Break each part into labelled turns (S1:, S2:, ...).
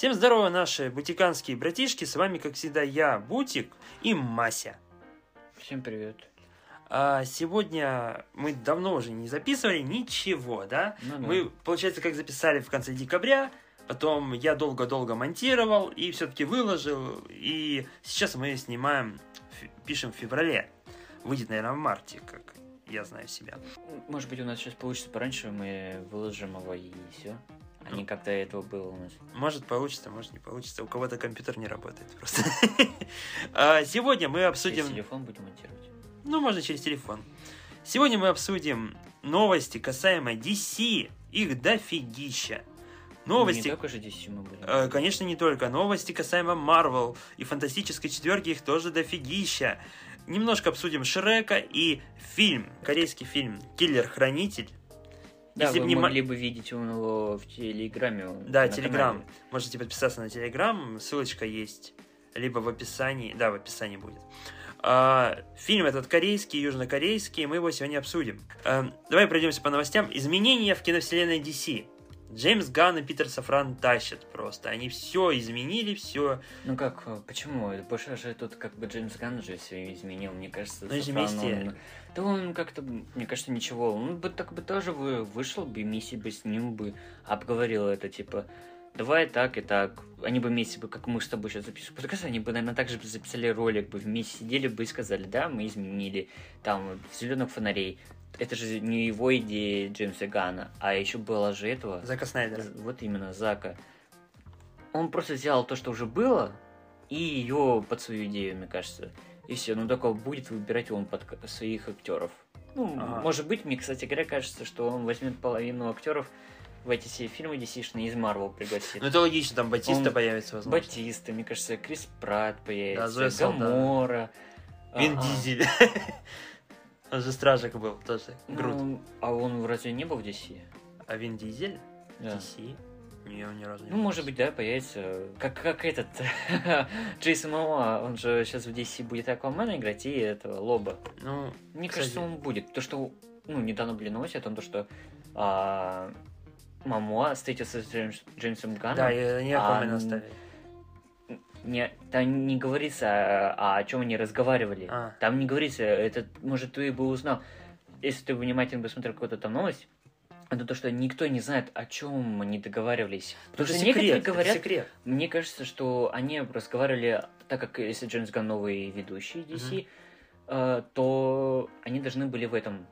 S1: Всем здорово, наши бутиканские братишки. С вами, как всегда, я, Бутик и Мася.
S2: Всем привет.
S1: А сегодня мы давно уже не записывали ничего, да?
S2: Ну да.
S1: Мы, получается, как записали в конце декабря, потом я долго-долго монтировал и все-таки выложил, и сейчас мы снимаем, пишем в феврале. Выйдет, наверное, в марте, как я знаю себя.
S2: Может быть, у нас сейчас получится пораньше, мы выложим его и все. А не до этого было у нас.
S1: Может получится, может не получится. У кого-то компьютер не работает просто. А, Сегодня мы
S2: Через
S1: обсудим...
S2: телефон будем монтировать.
S1: Ну, можно через телефон. Сегодня мы обсудим новости касаемо DC. Их дофигища.
S2: Не
S1: Новости...
S2: только же 10 мы будем.
S1: э, Конечно, не только. Новости касаемо Marvel и Фантастической четверки, их тоже дофигища. Немножко обсудим Шрека и фильм, корейский фильм «Киллер-хранитель».
S2: Да,
S1: если
S2: вы
S1: не
S2: могли бы видеть его в Телеграме.
S1: Да, Телеграм.
S2: канале.
S1: Можете подписаться на Телеграм, ссылочка есть. Либо в описании. Да, в описании будет. А, фильм этот корейский, южнокорейский, мы его сегодня обсудим. Эм, давай пройдемся по новостям. Изменения в киновселенной DC. Джеймс Ганн и Питер Сафран тащат просто. Они все изменили, все.
S2: Ну как, э, почему? Больше же тут как бы Джеймс Ганн же все изменил, мне кажется.
S1: Ну,
S2: Сафран,
S1: вместе.
S2: он- Да он как-то, мне кажется, ничего. Он бы так бы тоже вышел бы, вместе бы с ним бы обговорил это, типа, давай так и так. Они бы вместе бы, как мы с тобой сейчас записываем подкаст, они бы, наверное, также бы записали ролик, бы вместе сидели бы и сказали, да, мы изменили, там, зеленых фонарей. Это же не его идея Джеймса Гана, а еще было же этого.
S1: Зака Снайдера.
S2: Вот именно, Зака. Он просто взял то, что уже было, и ее под свою идею, мне кажется. И все, ну только будет выбирать он под своих актеров. Ну,
S1: Ага.
S2: может быть, мне, кстати говоря, кажется, что он возьмет половину актеров в эти все фильмы DC из Марвел пригласит.
S1: Ну это логично, там Батиста
S2: Он-
S1: появится, возможно.
S2: Батиста, мне кажется, Крис Пратт
S1: Да,
S2: появится,
S1: Зоя Салдана.
S2: Гамора.
S1: Вин
S2: Ага.
S1: Дизель. Он же стражик был тоже. Грут.
S2: Ну, а он разве не был в DC?
S1: А Вин Дизель?
S2: Да.
S1: DC? Не, он ни разу не
S2: Ну, может быть, да, появится. Как, как этот Джейсон Мома, он же сейчас в DC будет Аквамена играть и этого Лоба.
S1: Ну,
S2: Мне
S1: Кстати.
S2: кажется, он будет. То, что, ну, недавно были новости о том, то, что а, Мамоа встретился с Джеймс- Джеймсом Ганном.
S1: да, и они
S2: а,
S1: Аквамена
S2: н-
S1: оставили.
S2: Не, там не говорится, а, о чем они разговаривали.
S1: А.
S2: Там не говорится, это, может, ты бы узнал, если ты внимательно посмотрел какую-то там новость, это то, что никто не знает, о чем они договаривались. Потому
S1: Это
S2: что некоторые
S1: секрет, это
S2: говорят,
S1: секрет.
S2: мне кажется, что они разговаривали, так как если Джеймс Ганн новый ведущий DC, э, то они должны были в этом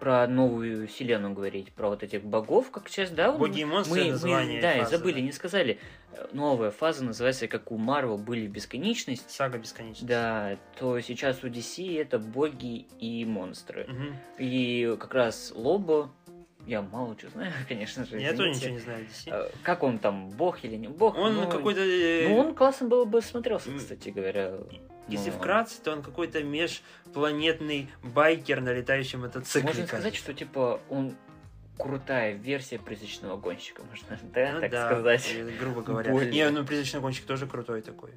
S2: про новую вселенную говорить, про вот этих богов, как сейчас, да?
S1: Боги и монстры,
S2: мы, мы,
S1: название
S2: да, и
S1: фазы,
S2: забыли,
S1: да.
S2: не сказали. Э, Новая фаза называется, как у Марвел были бесконечность,
S1: Сага бесконечности.
S2: да, то сейчас у DC это боги и монстры.
S1: Мгм.
S2: И как раз Лобо, я мало что знаю, конечно же.
S1: Я тоже ничего не знаю DC.
S2: Э, Как он там, бог или не бог?
S1: Он
S2: ну,
S1: какой-то... э,
S2: ну, он классно было бы смотрелся, кстати говоря.
S1: Если
S2: Ну,
S1: вкратце, то он какой-то межпланетный байкер на летающем мотоцикле.
S2: Можно сказать,
S1: кажется.
S2: что типа он крутая версия призрачного гонщика, можно да,
S1: Ну
S2: так
S1: да,
S2: сказать.
S1: грубо говоря.
S2: Более.
S1: Не, ну призрачный гонщик тоже крутой такой.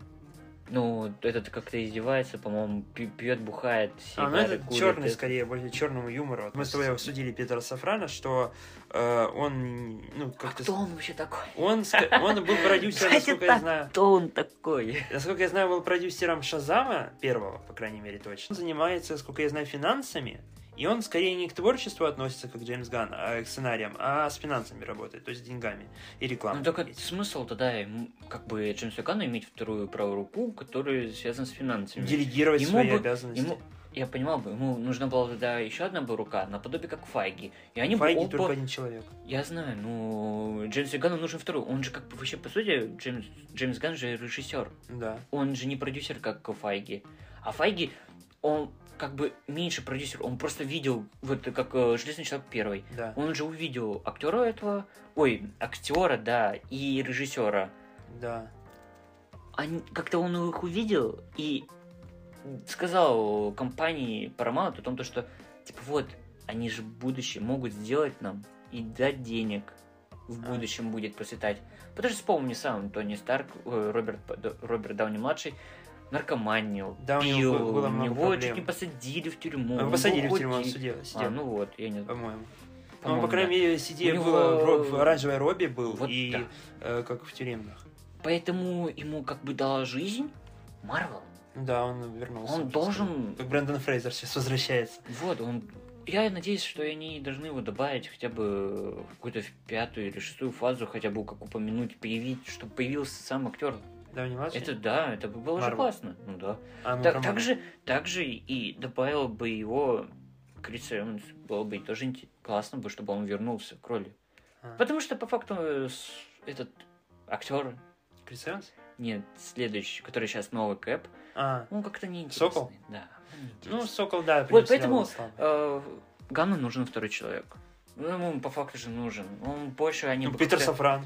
S2: Ну, этот как-то издевается, по-моему, пьет, бухает,
S1: А, ну это
S2: курит,
S1: черный,
S2: это-
S1: скорее, более черному юмору. Вот мы с тобой осудили Питера Сафрана, что э, он, ну,
S2: А
S1: как-то...
S2: кто он вообще такой?
S1: Он, он был продюсером, насколько я знаю.
S2: Кто он такой?
S1: Насколько я знаю, был продюсером Шазама, первого, по крайней мере, точно. Он занимается, насколько я знаю, финансами. И он скорее не к творчеству относится, как Джеймс Ганн, а к сценариям, а с финансами работает, то есть с деньгами и рекламой.
S2: Ну, только смысл тогда, как бы, Джеймсу Ганну иметь вторую правую руку, которая связана с финансами.
S1: Делегировать
S2: Ему
S1: свои
S2: бы-
S1: обязанности.
S2: Ему, я понимал бы, ему нужна была тогда еще одна бы рука, наподобие как Файги. И они бы
S1: Файги
S2: оба-
S1: только один человек.
S2: Я знаю, ну, Джеймсу Ганну нужен второй. Он же как бы вообще, по сути, Джеймс, Джеймс Ганн же режиссер.
S1: Да.
S2: Он же не продюсер, как Файги. А Файги, он как бы меньше продюсер. Он просто видел, вот как э, Железный человек первый.
S1: Да.
S2: Он же увидел актера этого, ой, актера, да, и режиссера.
S1: Да.
S2: Они, как-то он их увидел и сказал компании Paramount о том, то, что, типа, вот, они же в будущем могут сделать нам и дать денег. В
S1: А.
S2: будущем будет процветать. Потому что вспомни сам, Тони Старк, э, Роберт, Роберт Дауни-младший, наркоманил,
S1: Да, у него
S2: пил,
S1: было- было много
S2: него чуть не посадили в тюрьму.
S1: Его
S2: он
S1: посадили в тюрьму, он
S2: хоть-
S1: сидел, сидел
S2: А, ну вот, я не знаю.
S1: по-моему. Ну,
S2: По-моему,
S1: по крайней
S2: да.
S1: мере, сидел
S2: него-
S1: в- в оранжевой робе был
S2: Вот
S1: и
S2: да.
S1: э, как в тюремных.
S2: Поэтому ему как бы дала жизнь Марвел.
S1: Да, он вернулся.
S2: Он должен...
S1: Как Брэндон Фрейзер сейчас возвращается.
S2: Вот, он... Я надеюсь, что они должны его добавить хотя бы в какую-то пятую или шестую фазу, хотя бы как упомянуть, появить, чтобы появился сам актер.
S1: Не важно.
S2: Это да, это бы было же
S1: Марвел.
S2: классно. Ну да.
S1: А, ну,
S2: Так, же, так же и добавил бы его Крис Эванс. Было бы тоже классно бы, чтобы он вернулся к роли.
S1: А.
S2: Потому что по факту э, этот актер,
S1: Крис Эванс?
S2: нет, следующий, который сейчас новый Кэп,
S1: А,
S2: он как-то неинтересный.
S1: Сокол?
S2: Да.
S1: ну. Сокол, да.
S2: Вот поэтому э, Ганну нужен второй человек. Ну, ему по факту же нужен. Он больше они
S1: Ну, Питер
S2: как-то-
S1: Сафран.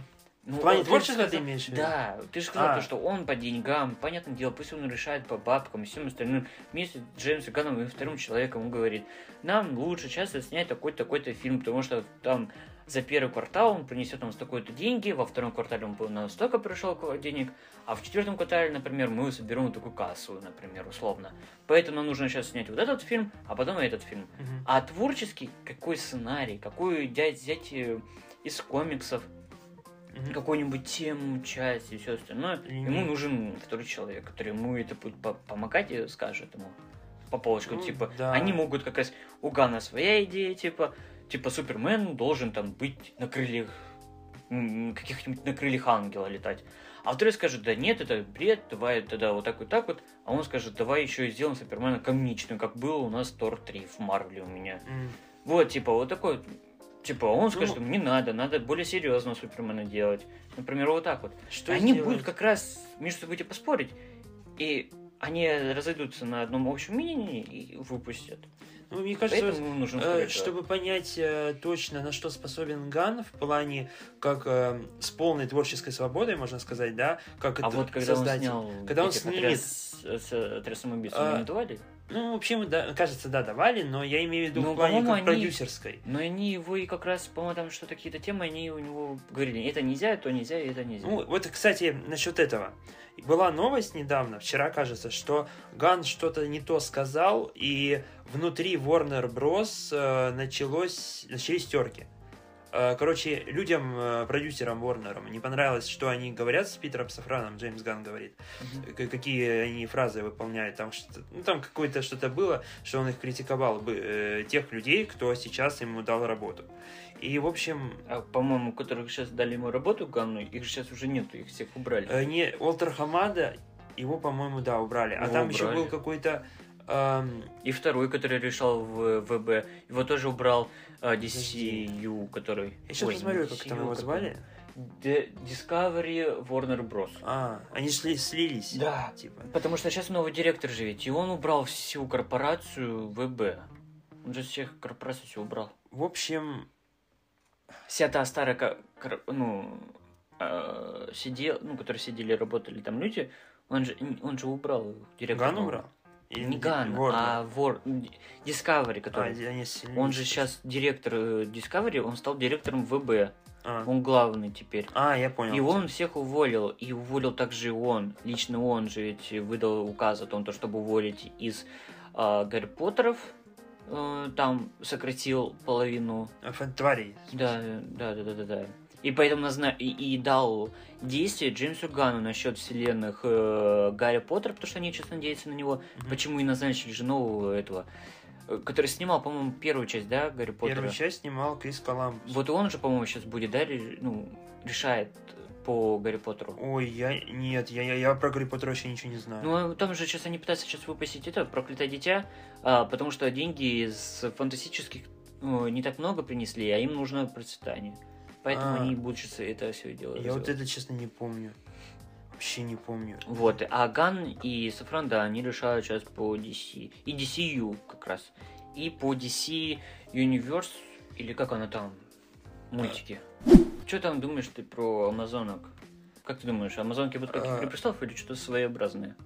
S2: Ну,
S1: В плане творчества ты имеешь в виду?
S2: Да, ты же сказал,
S1: А.
S2: то, что он по деньгам, понятное дело, пусть он решает по бабкам и всем остальным. Вместе с Джеймсом Ганном и вторым человеком он говорит, нам лучше часто снять такой-то, такой-то фильм, потому что там за первый квартал он принесет нам столько-то деньги, во втором квартале он бы на столько пришел денег, а в четвертом квартале, например, мы соберем такую кассу, например, условно. Поэтому нам нужно сейчас снять вот этот фильм, а потом этот фильм.
S1: Мгм.
S2: А творческий, какой сценарий, взять, взять э, из комиксов,
S1: Мгм.
S2: какую-нибудь тему, часть и все остальное,
S1: Линию.
S2: ему нужен второй человек, который ему это будет по- помогать и скажет ему по полочкам,
S1: Ну,
S2: типа,
S1: да.
S2: они могут как раз, у Гана своя идея, типа, типа, Супермен должен там быть на крыльях, каких-нибудь на крыльях ангела летать. А второй скажет, да нет, это бред, давай тогда вот так вот так вот. А он скажет, давай еще и сделаем Супермена комичным, как было у нас Тор 3 в Марвеле у меня.
S1: М.
S2: Вот, типа, вот такой вот. Типа, он скажет,
S1: Ну,
S2: не надо, надо более серьезно Супермена делать. Например, вот так вот.
S1: Что
S2: они
S1: сделать?
S2: будут как раз между собой типа поспорить, и они разойдутся на одном общем мнении и выпустят.
S1: Ну, мне кажется,
S2: Поэтому нужен
S1: Э. Чтобы понять э, точно, на что способен Ган в плане, как э, с полной творческой свободой, можно сказать, да, как
S2: А
S1: это
S2: вот когда
S1: создатель.
S2: он снял
S1: Когда он снимет-
S2: отряд, с- отряд самоубийц,
S1: А,
S2: не давали?
S1: Ну, вообще, мы, да, кажется, да, давали, но я имею в виду
S2: Ну,
S1: в плане как
S2: они-
S1: продюсерской.
S2: Но они его и как раз, по-моему, там что-то какие-то темы, они у него говорили, это нельзя, то нельзя, это нельзя.
S1: Ну, вот, кстати, насчет этого. Была новость недавно, вчера, кажется, что Ган что-то не то сказал, и внутри Warner Bros. э, началось, начались терки. Э, Короче, людям, э, продюсерам Warner, не понравилось, что они говорят с Питером Сафраном, Джеймс Ган говорит, к- какие они фразы выполняют, там, что ну, там какое-то что-то было, что он их критиковал, бы, э, тех людей, кто сейчас ему дал работу. И, в общем,
S2: А, по-моему, которых сейчас дали ему работу Ганну, их сейчас уже нету, их всех убрали.
S1: Э, не, Уолтер Хамада, его, по-моему, да, убрали. А
S2: Его
S1: там еще
S2: убрали.
S1: был какой-то... эм,
S2: И второй, который решал в ВБ, его тоже убрал а, DCU, который...
S1: я сейчас
S2: Ой,
S1: посмотрю, как там его звали.
S2: Д- Discovery Warner Bros.
S1: А, они сли- слились.
S2: Да.
S1: Типа.
S2: Потому что сейчас новый директор же ведь, и он убрал всю корпорацию ВБ. Он же всех корпораций все убрал.
S1: В общем,
S2: Вся та старая, ко- кор- ну, э, сидел, ну, которые сидели, работали там люди, он же, он же убрал директора.
S1: Ган убрал? Или
S2: Не Ган, а Вор... Discovery,
S1: А,
S2: который...
S1: они слились.
S2: Он же сейчас директор э, Discovery, он стал директором ВБ.
S1: А,
S2: Он главный теперь.
S1: А, я понял.
S2: И он всех уволил, и уволил также и он. Лично он же ведь выдал указ о том, то, чтобы уволить из а, Гарри Поттеров. э, там сократил половину.
S1: А, фан- Тварей.
S2: Да, да, да, да, да, да. И поэтому назна... и, и дал действие Джеймсу Гану насчет вселенных э, Гарри Поттера, потому что они сейчас надеются на него.
S1: Мгм.
S2: Почему и назначили же нового этого, э, который снимал, по-моему, первую часть, да, Гарри Поттера.
S1: Первую часть снимал Крис Коламбус.
S2: Вот он же, по-моему, сейчас будет, да, ну, решает по Гарри Поттеру.
S1: Ой, я... Нет, я, я, я про Гарри Поттера вообще ничего не знаю.
S2: Ну, а там же сейчас они пытаются сейчас выпустить это, проклятое дитя, а, потому что деньги из фантастических ну, не так много принесли, а им нужно процветание. Поэтому
S1: А.
S2: они будут сейчас это все делать.
S1: я вот это, честно, не помню. Вообще не помню.
S2: Вот, а Ган и Сафран, да, они решают сейчас по DC. И DCU как раз. И по DC Universe, или как она там, мультики. Что там думаешь ты про Амазонок? Как ты думаешь, Амазонки будут как
S1: А.
S2: Игры престолов или что-то своеобразное?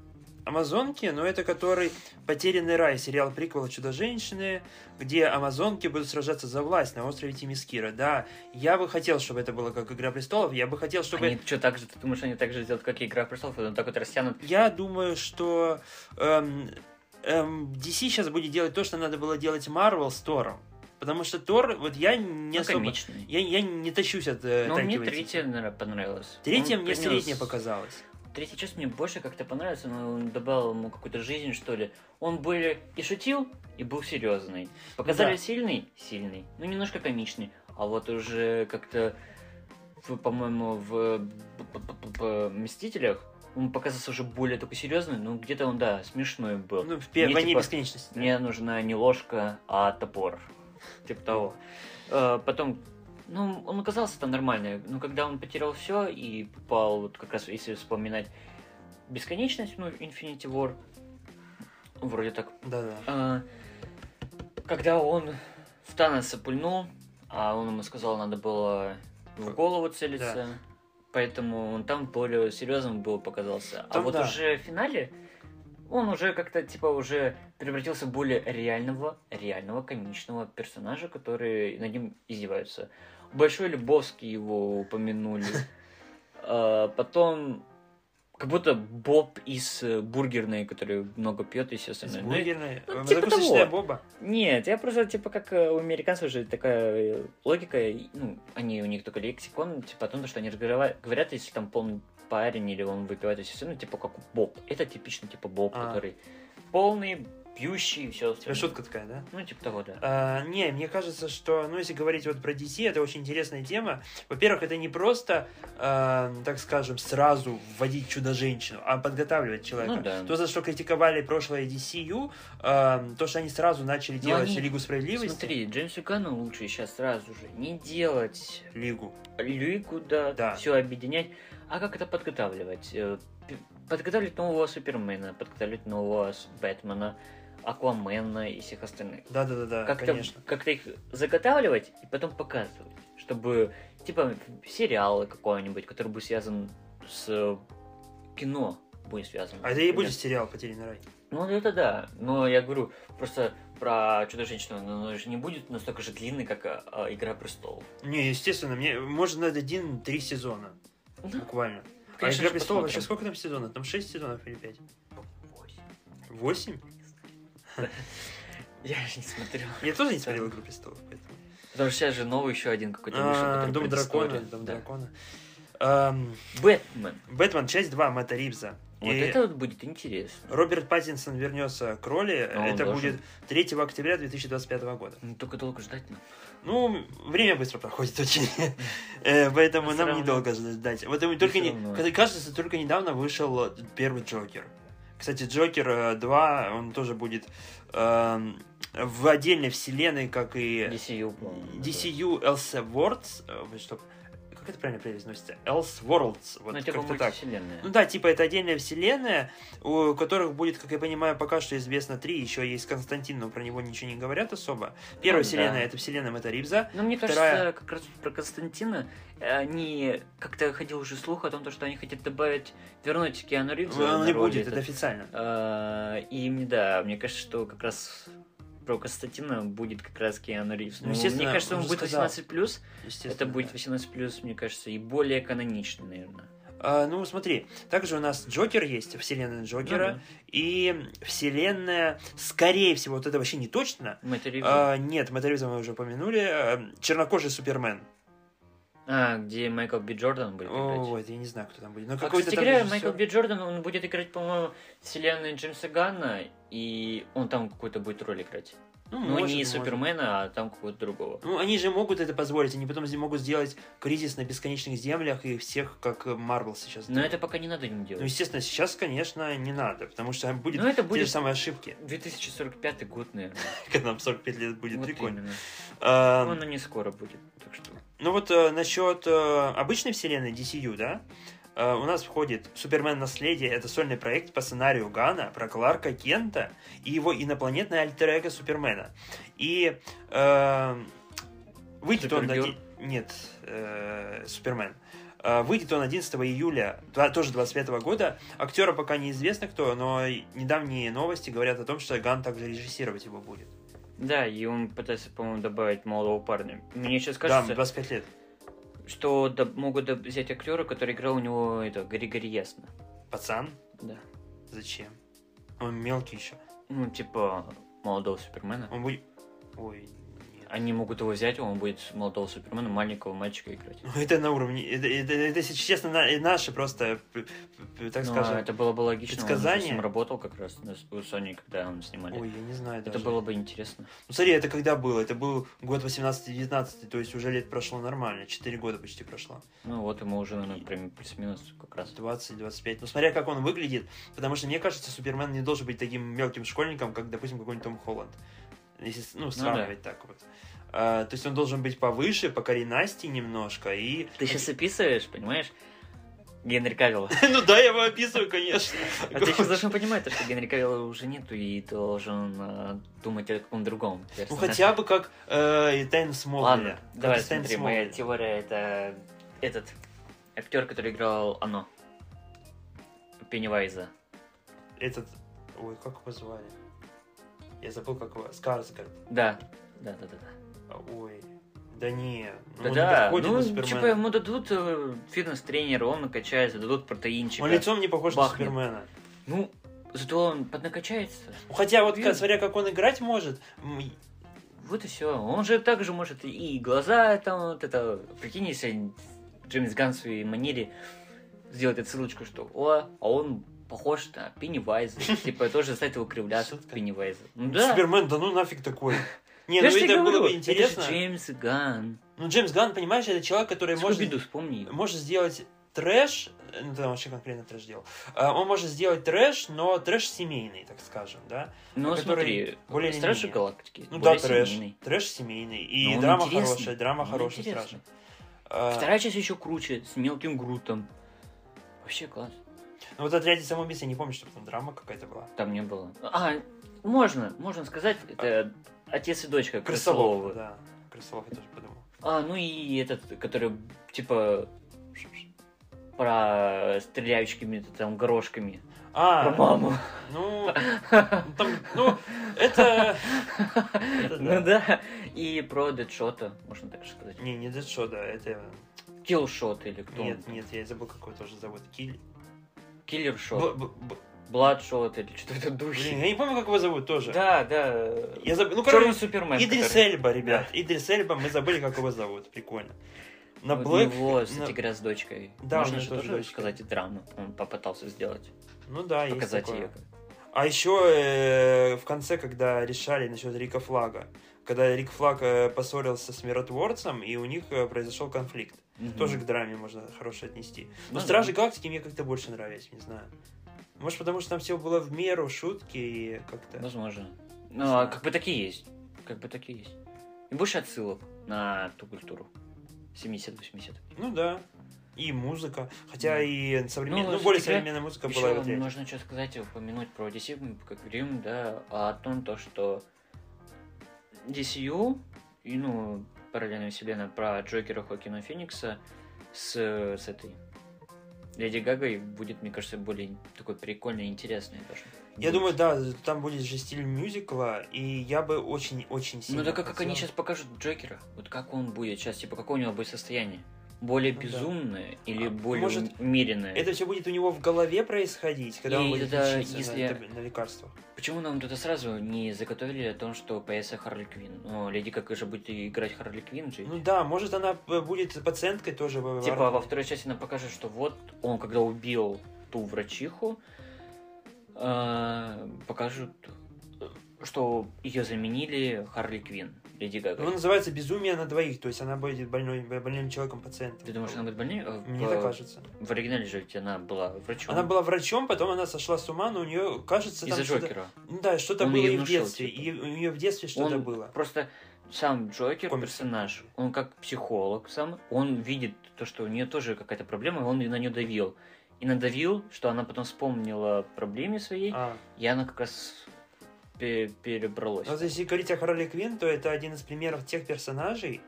S1: Амазонки, но это который «Потерянный рай», сериал приквел «Чудо-женщины», где амазонки будут сражаться за власть на острове Тимискира. Да, я бы хотел, чтобы это было как «Игра престолов», я бы хотел, чтобы...
S2: Они что, так же, ты думаешь, они так же сделают, как и Игра престолов, вот так вот растянут?
S1: Я думаю, что эм, эм, DC сейчас будет делать то, что надо было делать Marvel с Тором. Потому что Тор, вот я не
S2: Ну,
S1: особо...
S2: комичный.
S1: Я, я не тащусь от э,
S2: Но мне третья, наверное, понравилась.
S1: Третья
S2: Он
S1: мне
S2: принес-
S1: средняя показалась.
S2: Третья часть мне больше как-то понравился, но он добавил ему какую-то жизнь, что ли. Он более и шутил, и был серьезный. Показали
S1: Да.
S2: сильный? Сильный. Ну, немножко комичный. А вот уже как-то, по-моему, в «Мстителях» он показался уже более такой серьезный, но где-то он, да, смешной был.
S1: Ну, в пе-
S2: Мне,
S1: «Войне
S2: типа,
S1: бесконечности».
S2: Мне нужна не ложка, а топор. Типа того. Э, Потом, ну, он оказался там нормальный. Но когда он потерял все и попал, вот как раз если вспоминать бесконечность, ну, Infinity War, вроде так.
S1: Да-да.
S2: А, Когда он в Таноса пульнул, а он ему сказал, надо было в голову целиться, поэтому он там более серьезным был показался. а
S1: Там
S2: вот
S1: да.
S2: уже в финале он уже как-то типа уже превратился в более реального, реального комичного персонажа, который над ним издеваются. Большой Любовский его упомянули. А, Потом как будто Боб из э, бургерной, который много пьет, естественно.
S1: Из
S2: Ну
S1: бургерной.
S2: ну, типа того.
S1: Боба.
S2: нет, я просто, типа, как э, у американцев же такая э, логика, ну, они, у них только лексикон, типа, о том, что они говорят, если там полный парень или он выпивает, естественно, типа, как Боб. Это типично, типа, Боб,
S1: А.
S2: который полный, пьющий, и все
S1: тебя шутка такая, да?
S2: Ну, типа того, да.
S1: А, не, мне кажется, что, ну, если говорить вот про DC, это очень интересная тема. Во-первых, это не просто, а, так скажем, сразу вводить чудо-женщину, а подготавливать человека.
S2: Ну да.
S1: То, за что критиковали прошлое DCU, а, то, что они сразу начали
S2: Но
S1: делать
S2: они-
S1: Лигу Справедливости.
S2: Смотри, Джеймсу Ганну лучше сейчас сразу же не делать
S1: Лигу.
S2: лигу, да,
S1: Да.
S2: все объединять, а как это подготавливать? Э, Подготавливать нового Супермена, подготавливать нового Бэтмена, Аквамена и всех остальных.
S1: Да-да-да,
S2: как-то,
S1: конечно.
S2: как-то их заготавливать и потом показывать, чтобы, типа, сериалы какой-нибудь, который будет связан с э, кино, будет связан.
S1: А это и будет сериал «Потерянный рай».
S2: Ну, это да. Но я говорю, просто про Чудо-женщину, но оно же не будет настолько же длинный, как а, а, Игра престолов.
S1: Не, естественно, мне можно над один-три сезона.
S2: Ну,
S1: Буквально.
S2: конечно
S1: а Игра престолов вообще сколько там сезонов? Там шесть сезонов или пять?
S2: Восемь.
S1: Восемь?
S2: Я же не смотрел.
S1: Я тоже не смотрел Игру престолов, поэтому.
S2: Потому что сейчас же новый еще один какой-то вышел.
S1: А, Дом дракона. Дом дракона. Ам,
S2: Бэтмен.
S1: Бэтмен, часть 2, Мэтта Ривза.
S2: Вот
S1: И
S2: это вот будет интересно.
S1: Роберт Паттинсон вернется к роли.
S2: А
S1: это будет 3 октября 2025 года.
S2: Ну, только долго ждать надо.
S1: Ну, время быстро проходит очень. Э, Поэтому нам недолго ждать. Вот только не... Кажется, только недавно вышел первый Джокер. Кстати, Джокер э, 2, он тоже будет эм, в отдельной вселенной, как и
S2: DCU, по-моему.
S1: DCU Elseworlds. э, Стоп. Как это правильно произносится? Elseworlds. Вот
S2: Ну, типа
S1: как-то так. Ну да, типа это отдельная вселенная, у которых будет, как я понимаю, пока что известно три. Еще есть Константин, но про него ничего не говорят особо. Первая
S2: Ну,
S1: вселенная
S2: да.
S1: это вселенная Мэтта Ривза.
S2: Ну, мне
S1: Вторая-
S2: кажется, как раз про Константина, они как-то ходил уже слух о том, то, что они хотят добавить, вернуть Киану Ривза
S1: Он
S2: на
S1: не будет, это
S2: этот.
S1: официально.
S2: А, И да, мне кажется, что как раз про Константина будет как раз Киану Ривз.
S1: Ну,
S2: Ну,
S1: естественно,
S2: мне кажется,
S1: он
S2: будет
S1: сказал.
S2: 18+,
S1: Естественно,
S2: это будет
S1: да.
S2: 18+, мне кажется, и более каноничный, наверное.
S1: А, ну, смотри, также у нас Джокер есть, вселенная Джокера,
S2: Ну
S1: и вселенная, скорее всего, вот это вообще не точно.
S2: Мэтт Ривз.
S1: А, нет, Мэтта мы уже упомянули. а, чернокожий Супермен.
S2: А, где Майкл Би Джордан будет играть.
S1: О, вот, я не знаю, кто там будет. Но
S2: А,
S1: какой-то
S2: кстати говоря,
S1: режиссер.
S2: Майкл Би Джордан, он будет играть, по-моему, вселенной Джеймса Ганна, и он там какую-то будет роль играть.
S1: Ну,
S2: Ну,
S1: может,
S2: не
S1: может.
S2: Супермена, а там какого-то другого.
S1: Ну, они же могут это позволить, они потом могут сделать кризис на бесконечных землях и всех, как Марвел сейчас
S2: Но
S1: делает.
S2: это пока не надо
S1: Ну,
S2: делать.
S1: естественно, сейчас, конечно, не надо, потому что будет
S2: Ну, это
S1: те
S2: будет
S1: же самые ошибки.
S2: 2045 год, наверное.
S1: Когда нам 45 лет будет
S2: Вот
S1: прикольно. А,
S2: Ну, оно не скоро будет, так что...
S1: Ну вот э, насчет э, обычной вселенной DCU, да, э, у нас входит Супермен Наследие, это сольный проект по сценарию Гана про Кларка Кента и его инопланетное альтер Супермена. И э, выйдет он...
S2: Супергерл?
S1: оди- Нет, э, Супермен. Э, Выйдет он 11 июля, тоже 25 года. Актера пока неизвестно кто, но недавние новости говорят о том, что Ган также режиссировать его будет.
S2: Да, и он пытается, по-моему, добавить молодого парня. Мне сейчас
S1: Да,
S2: кажется,
S1: 25 лет.
S2: что да- могут да- взять актера, который играл у него это Григорий Ясно.
S1: Пацан?
S2: Да.
S1: Зачем? Он мелкий еще.
S2: Ну, типа, молодого Супермена.
S1: Он будет... Ой.
S2: Они могут его взять, он будет молодого Супермена, маленького мальчика играть.
S1: Ну, это на уровне, это, это, это, если честно, на, наши просто, так
S2: Ну,
S1: скажем.
S2: это было бы логично.
S1: предсказание.
S2: Он, допустим, работал как раз на у Sony, когда он снимали.
S1: Ой, я не знаю
S2: это
S1: даже.
S2: было бы интересно.
S1: Ну, смотри, это когда было? Это был год 18-19, то есть уже лет прошло нормально, 4 года почти прошло.
S2: Ну вот ему уже, наверное, плюс-минус как раз.
S1: 20-25. Ну, смотря как он выглядит, потому что мне кажется, Супермен не должен быть таким мелким школьником, как, допустим, какой-нибудь Том Холланд. Если, ну, сравнивать так вот. А, то есть он должен быть повыше, по коренасти немножко, и...
S2: Ты сейчас описываешь, понимаешь? Генри Кавилла.
S1: Ну да, я его описываю, конечно.
S2: А ты сейчас должен понимать, то, что Генри Кавилла уже нету, и ты должен э, думать о каком другом.
S1: Ну хотя бы как э, Тайн Смолвиля.
S2: Ладно,
S1: Как
S2: давай смотри, моя теория это этот актер, который играл Оно. Пеннивайза.
S1: Этот... Ой, как его звали? Я забыл, как его... Скарсгард.
S2: Да, да, да, да. да.
S1: Ой, да не. ну
S2: Да,
S1: он
S2: да,
S1: не
S2: ну,
S1: на
S2: типа, ему дадут э, фитнес-тренера, он накачается, дадут протеинчика.
S1: Он лицом не похож
S2: бахнет.
S1: на Супермена.
S2: Ну, зато он поднакачается.
S1: Ну, Хотя вот,
S2: Видно.
S1: смотря как он играть может,
S2: Вот и все. Он же также может и глаза там, вот это, прикинь, если Джеймс Ганн в своей манере сделать отсылочку, что о, а он похож на Пеннивайза. Типа тоже заставит его кривляться. Пеннивайза. Ну да.
S1: Супермен, да ну нафиг такой. Не,
S2: Я
S1: ну это было
S2: говорю,
S1: бы интересно.
S2: Это же Джеймс Ганн.
S1: Ну, Джеймс Ганн, понимаешь, это человек, который может,
S2: вспомни.
S1: может сделать трэш, ну, ты вообще конкретно трэш делал. А, Он может сделать трэш, но трэш семейный, так скажем, да?
S2: Ну смотри,
S1: более менее.
S2: Галактики.
S1: Ну
S2: более
S1: да, трэш.
S2: семейный.
S1: Трэш семейный. И
S2: Но
S1: драма хорошая, драма
S2: Он
S1: хорошая, страшно. А,
S2: Вторая часть еще круче, с мелким Грутом. Вообще класс.
S1: Ну вот отряде самоубийц я не помню, чтобы там драма какая-то была.
S2: Там не было. А, можно, можно сказать, это отец и дочка
S1: Крысолов,
S2: Крысолова.
S1: да. Крысолов я тоже подумал.
S2: А, ну и этот, который, типа, про стреляющими там горошками.
S1: А,
S2: Про маму.
S1: ну, там, ну, это... это
S2: Ну да. И про Дэдшота, можно так сказать.
S1: Не, не Дэдшот, да, это...
S2: Киллшот или кто?
S1: Нет, нет, я забыл, как его тоже зовут. Киль...
S2: Киллершот. Бладшот или что-то
S1: Блин,
S2: духе.
S1: я не помню, как его зовут тоже.
S2: Да, да.
S1: Я забыл. Ну,
S2: Черный
S1: короче,
S2: Супермен.
S1: Идрис
S2: который-
S1: Эльба, ребят. Идрис Эльба, мы забыли, как его зовут. Прикольно. На
S2: Вот
S1: Блэк...
S2: него,
S1: на-
S2: кстати говоря, с дочкой.
S1: Да,
S2: Можно же
S1: тоже дочка.
S2: сказать и драму. Он попытался сделать.
S1: Ну да, есть
S2: показать
S1: такое.
S2: ее.
S1: А еще э, в конце, когда решали насчет Рика Флага, когда Рик Флаг э, поссорился с миротворцем, и у них э, произошел конфликт. Тоже к драме можно хорошо отнести. Но
S2: Ну да.
S1: Стражи Галактики мне как-то больше нравились, не знаю. Может, потому что там все было в меру, шутки и как-то...
S2: Возможно. Ну, а как бы такие есть. Как бы такие есть. И больше отсылок на ту культуру. 70-80.
S1: Ну да. И музыка. Хотя и современная, ну,
S2: Ну,
S1: более современная музыка была в
S2: Еще нужно что сказать, упомянуть про DC, как говорим, да, о том, то, что DCU, и, ну, параллельная вселенная про Джокера Хокина Феникса с, с этой Леди Гагой будет, мне кажется, более такой прикольный интересный даже.
S1: Я
S2: Будет.
S1: думаю, да, там будет же стиль мюзикла, и я бы очень-очень сильно
S2: Ну так как, как они
S1: хотел-
S2: сейчас покажут Джокера, вот как он будет сейчас, типа какое у него будет состояние? Более
S1: Ну да.
S2: безумное или
S1: А,
S2: более
S1: может,
S2: умеренное?
S1: Это все будет у него в голове происходить, когда он
S2: И
S1: будет
S2: тогда,
S1: лечиться
S2: если-
S1: на, на лекарствах.
S2: Почему нам тут сразу не заготовили о том, что появится Харли Квин? Ну, Леди как же будет играть Харли Квин же?
S1: Ну да, может она будет пациенткой тоже. в
S2: типа
S1: армии.
S2: во второй части нам покажет, что вот он когда убил ту врачиху, э, покажут, э, что ее заменили Харли Квин, Леди Гага.
S1: Ну, называется «Безумие на двоих», то есть она будет больной, больным человеком пациентом.
S2: Ты думаешь, она будет больнее? Э,
S1: Мне
S2: в-
S1: так кажется.
S2: В оригинале же ведь она была врачом.
S1: Она была врачом, потом она сошла с ума, но у нее, кажется, там
S2: из-за. Джокера.
S1: Ну да, что-то было и в детстве.
S2: типа.
S1: И у нее в детстве что-то
S2: Он
S1: было.
S2: Просто сам Джокер,
S1: Комиксы.
S2: персонаж, он как психолог сам, он видит то, что у нее тоже какая-то проблема, и он на нее давил. И надавил, что она потом вспомнила проблеме своей,
S1: А.
S2: и она как раз пе- перебралась.
S1: Вот если говорить о Харли Квинн, то это один из примеров тех персонажей,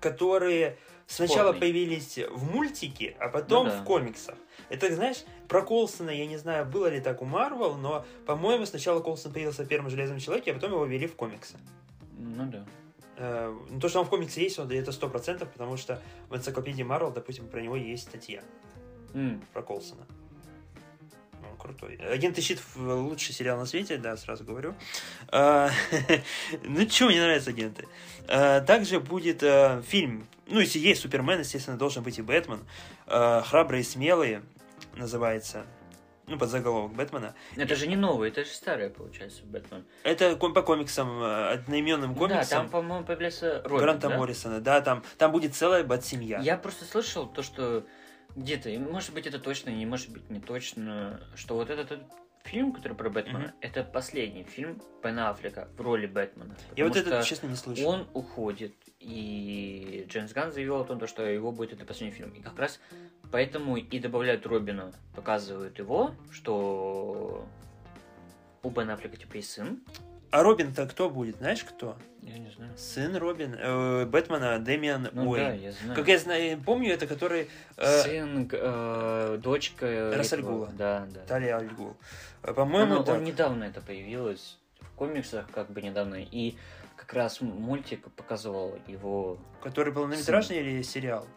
S1: которые сначала
S2: Спорный.
S1: появились в мультике, а потом
S2: Ну да.
S1: в комиксах. Это, знаешь, про Колсона, я не знаю, было ли так у Марвел, но, по-моему, сначала Колсон появился в первом Железном Человеке, а потом его ввели в комиксы.
S2: Ну да.
S1: Э, ну, то, что он в комиксе есть, он, это сто процентов, потому что в энциклопедии Марвел, допустим, про него есть статья,
S2: М,
S1: про Колсона. Крутой. Агенты Щит лучший сериал на свете, да, сразу говорю. А, ну, чего мне нравятся агенты? А, также будет а, фильм, ну, если есть Супермен, естественно, должен быть и Бэтмен. Храбрые и смелые называется ну, под заголовок Бэтмена.
S2: Это же не новый, это же старый, получается, Бэтмен.
S1: Это по комиксам, одноименным комиксам.
S2: Да, там, по-моему, появляется Робин,
S1: Гранта
S2: да?
S1: Моррисона, да, там, там будет целая Бэт-семья.
S2: Я просто слышал то, что где-то, может быть, это точно, не может быть не точно, что вот этот, этот фильм, который про Бэтмена,
S1: Мгм.
S2: это последний фильм Бена Аффлека в роли Бэтмена.
S1: Я вот это, честно, не слышал.
S2: Он уходит, и Джеймс Ганн заявил о том, то, что его будет это последний фильм. И как раз поэтому и добавляют Робина, показывают его, что у Бена Аффлека типа есть сын.
S1: А Робин-то кто будет? Знаешь, кто?
S2: Я не знаю.
S1: Сын Робин, э, Бэтмена Дэмиан
S2: Ну
S1: Уэйн.
S2: да, я знаю.
S1: Как я знаю, помню, это который э,
S2: Сын, э, дочка...
S1: Рассель
S2: этого-
S1: Гула.
S2: Да, да.
S1: Талия Аль Гул. Э,
S2: Он,
S1: По-моему,
S2: он
S1: так.
S2: недавно это появилось в комиксах, как бы недавно. И как раз мультик показывал его
S1: Который полнометражный или сериал?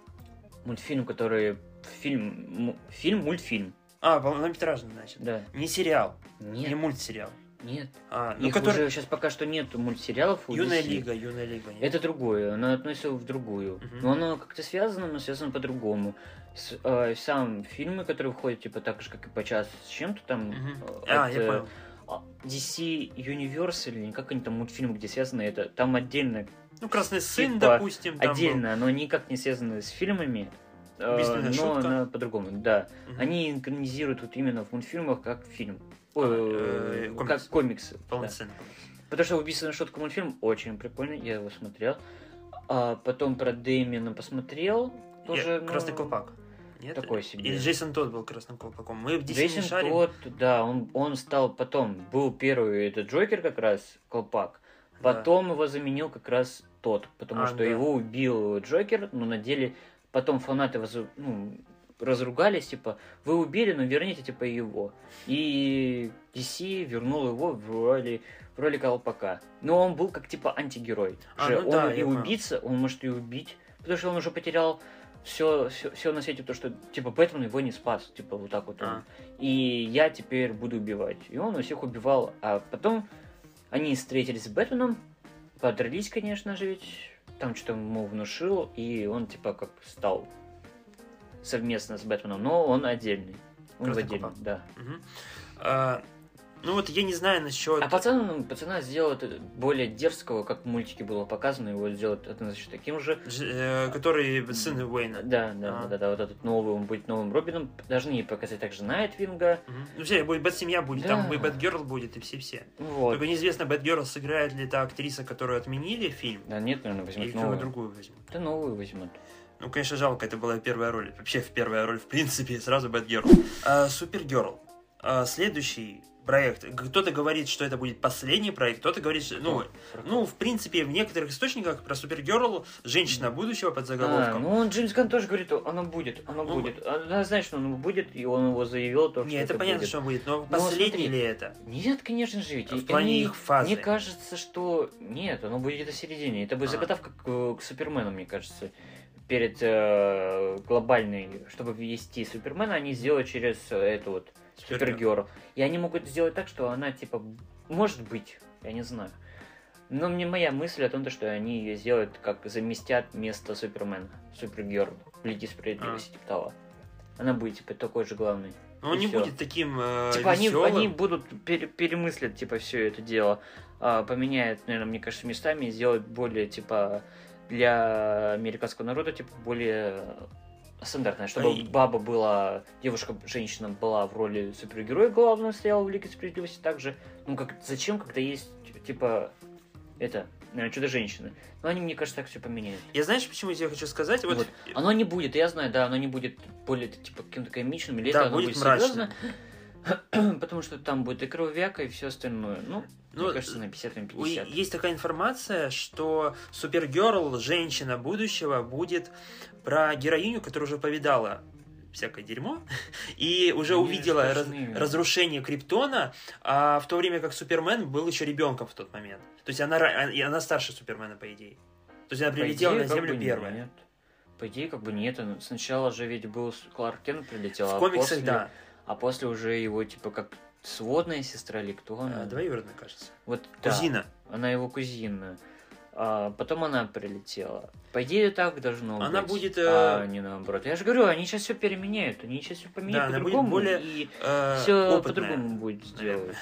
S2: мультфильм, который фильм, фильм, мультфильм.
S1: А, полнометражный, значит.
S2: Да.
S1: Не сериал,
S2: Нет,
S1: не мультсериал.
S2: Нет.
S1: А, ну,
S2: Их
S1: который...
S2: уже сейчас пока что нет мультсериалов. у
S1: Юная
S2: DC.
S1: лига, Юная лига. нет?
S2: Это другое, оно относится в другую.
S1: Мгм.
S2: Но оно как-то связано, но связано по-другому. С, э, сам фильмы, которые выходят, типа так же, как и по час с чем-то там.
S1: Мгм.
S2: э,
S1: А,
S2: от,
S1: я
S2: э,
S1: понял.
S2: а, DC Universe или как они там мультфильмы, где связаны это, там отдельно,
S1: Ну, Красный сын,
S2: типа,
S1: допустим, там был.
S2: отдельно, но никак не связаны с фильмами, э, но она по-другому, да.
S1: Мгм.
S2: Они инкранизируют вот именно в мультфильмах как фильм.
S1: Э,
S2: э,
S1: комикс.
S2: как комиксы. да.
S1: Полноценный.
S2: Потому что «Убийственная шутка» мультфильм очень прикольный, я его смотрел. А потом про Дэмиана посмотрел. Тоже,
S1: Я-
S2: ну,
S1: Красный колпак. Нет?
S2: такой себе.
S1: Или Джейсон Тодд был красным колпаком. Мы в DC
S2: Джейсон
S1: не шарим.
S2: Тодд, да, он, он стал потом, был первый этот Джокер как раз, колпак.
S1: Да.
S2: Потом его заменил как раз тот, потому
S1: А,
S2: что
S1: да.
S2: его убил Джокер, но на деле потом фанаты воз- ну, разругались, типа, вы убили, но верните, типа, его. И DC вернул его в роли, в роли колпака. Но он был как, типа, антигерой.
S1: А,
S2: Же
S1: ну
S2: он
S1: да,
S2: и
S1: я понял.
S2: убийца, он может и убить, потому что он уже потерял все, все, на свете, то, что, типа, Бэтмен его не спас, типа, вот так вот. он.
S1: А.
S2: И я теперь буду убивать. И он у всех убивал. А потом они встретились с Бэтменом, подрались, конечно же, ведь там что-то ему внушил, и он, типа, как стал совместно с Бэтменом, но он отдельный. Он в
S1: Красный
S2: отдельном,
S1: колпак.
S2: да.
S1: Мгм. А, ну вот я не знаю насчет...
S2: А пацан, пацана сделают более дерзкого, как в мультике было показано, его сделают однозначно таким же.
S1: Дж- э, который сын Уэйна.
S2: Да, да,
S1: А.
S2: да, да, вот этот новый, он будет новым Робином. Должны показать также Найтвинга.
S1: Мгм. Ну все, будет Бэт-семья будет,
S2: Да.
S1: там и Бэтгерл будет, и все-все.
S2: Вот.
S1: Только неизвестно, Бэтгерл сыграет ли та актриса, которую отменили фильм,
S2: Да нет, наверное, возьмут
S1: или
S2: новую.
S1: другую возьмут.
S2: Да новую возьмут.
S1: Ну, конечно, жалко, это была первая роль. Вообще, в первая роль, в принципе, сразу Бэтгерл. А, Супергерл. А, следующий проект. Кто-то говорит, что это будет последний проект, кто-то говорит, что... Ну, ну, в принципе, в некоторых источниках про Супергерл женщина будущего под
S2: А,
S1: заголовком.
S2: ну он Джеймс Ганн тоже говорит, оно будет, оно
S1: Ну,
S2: будет. Она знает, что оно будет, и он его заявил, то, что
S1: Не, это, понятно,
S2: будет.
S1: что будет, но
S2: Ну,
S1: последний
S2: смотри.
S1: ли это?
S2: Нет, конечно же, ведь.
S1: В плане
S2: они-
S1: их фазы.
S2: Мне кажется, что... Нет, оно будет где-то в середине. Это будет
S1: А.
S2: заготовка к, к Супермену, мне кажется. Перед э, глобальной, чтобы ввести Супермена, они сделают через э, эту вот Супергерл. И они могут сделать так, что она, типа, может быть, я не знаю. Но мне моя мысль о том, то, что они ее сделают, как заместят место Супермена, Супергерл, в Лиге Справедливости, типа того. Она будет, типа, такой же главный.
S1: Но он не
S2: всё.
S1: будет таким э,
S2: Типа они, они будут пере- перемыслить, типа, все это дело. А, поменяют, наверное, мне кажется, местами и сделают более, типа, для американского народа, типа, более стандартное, чтобы
S1: и-
S2: баба была, девушка-женщина была в роли супергероя главного, стояла в Лиге Справедливости также. Ну, как, зачем, когда есть, типа, это, наверное, чудо-женщины. Но они, мне кажется, так все поменяют.
S1: Я знаешь, почему я тебе хочу сказать? Вот,
S2: Вот. Оно не будет, я знаю, да, оно не будет более, типа, каким-то комичным, или
S1: Да,
S2: это оно
S1: будет
S2: будет
S1: мрачным.
S2: серьезно. Потому что там будет и кровяка, и все остальное. Ну,
S1: Ну,
S2: мне кажется, на 50 на
S1: у-
S2: 50.
S1: есть такая информация, что Супергерл, женщина будущего, будет про героиню, которая уже повидала всякое дерьмо, и уже
S2: Они
S1: увидела раз- разрушение Криптона, а в то время как Супермен был еще ребенком в тот момент. То есть она, и она старше Супермена, по идее. То есть она прилетела
S2: идее,
S1: на Землю
S2: бы
S1: первая.
S2: Нет. По идее, как бы нет. Сначала же ведь был Кларк Кент прилетел,
S1: В
S2: а
S1: комиксах,
S2: после-
S1: да.
S2: А после уже его, типа, как сводная сестра или кто она?
S1: А, Двоюродная, кажется.
S2: Вот, да,
S1: Кузина.
S2: она его кузина. А потом она прилетела. По идее, так должно
S1: Она
S2: быть.
S1: будет,
S2: А
S1: э,
S2: не наоборот. Я же говорю, они сейчас все переменяют. Они сейчас все
S1: Да,
S2: поменяют
S1: будет
S2: по-другому.
S1: более,
S2: И
S1: Э,
S2: все по-другому будет сделать.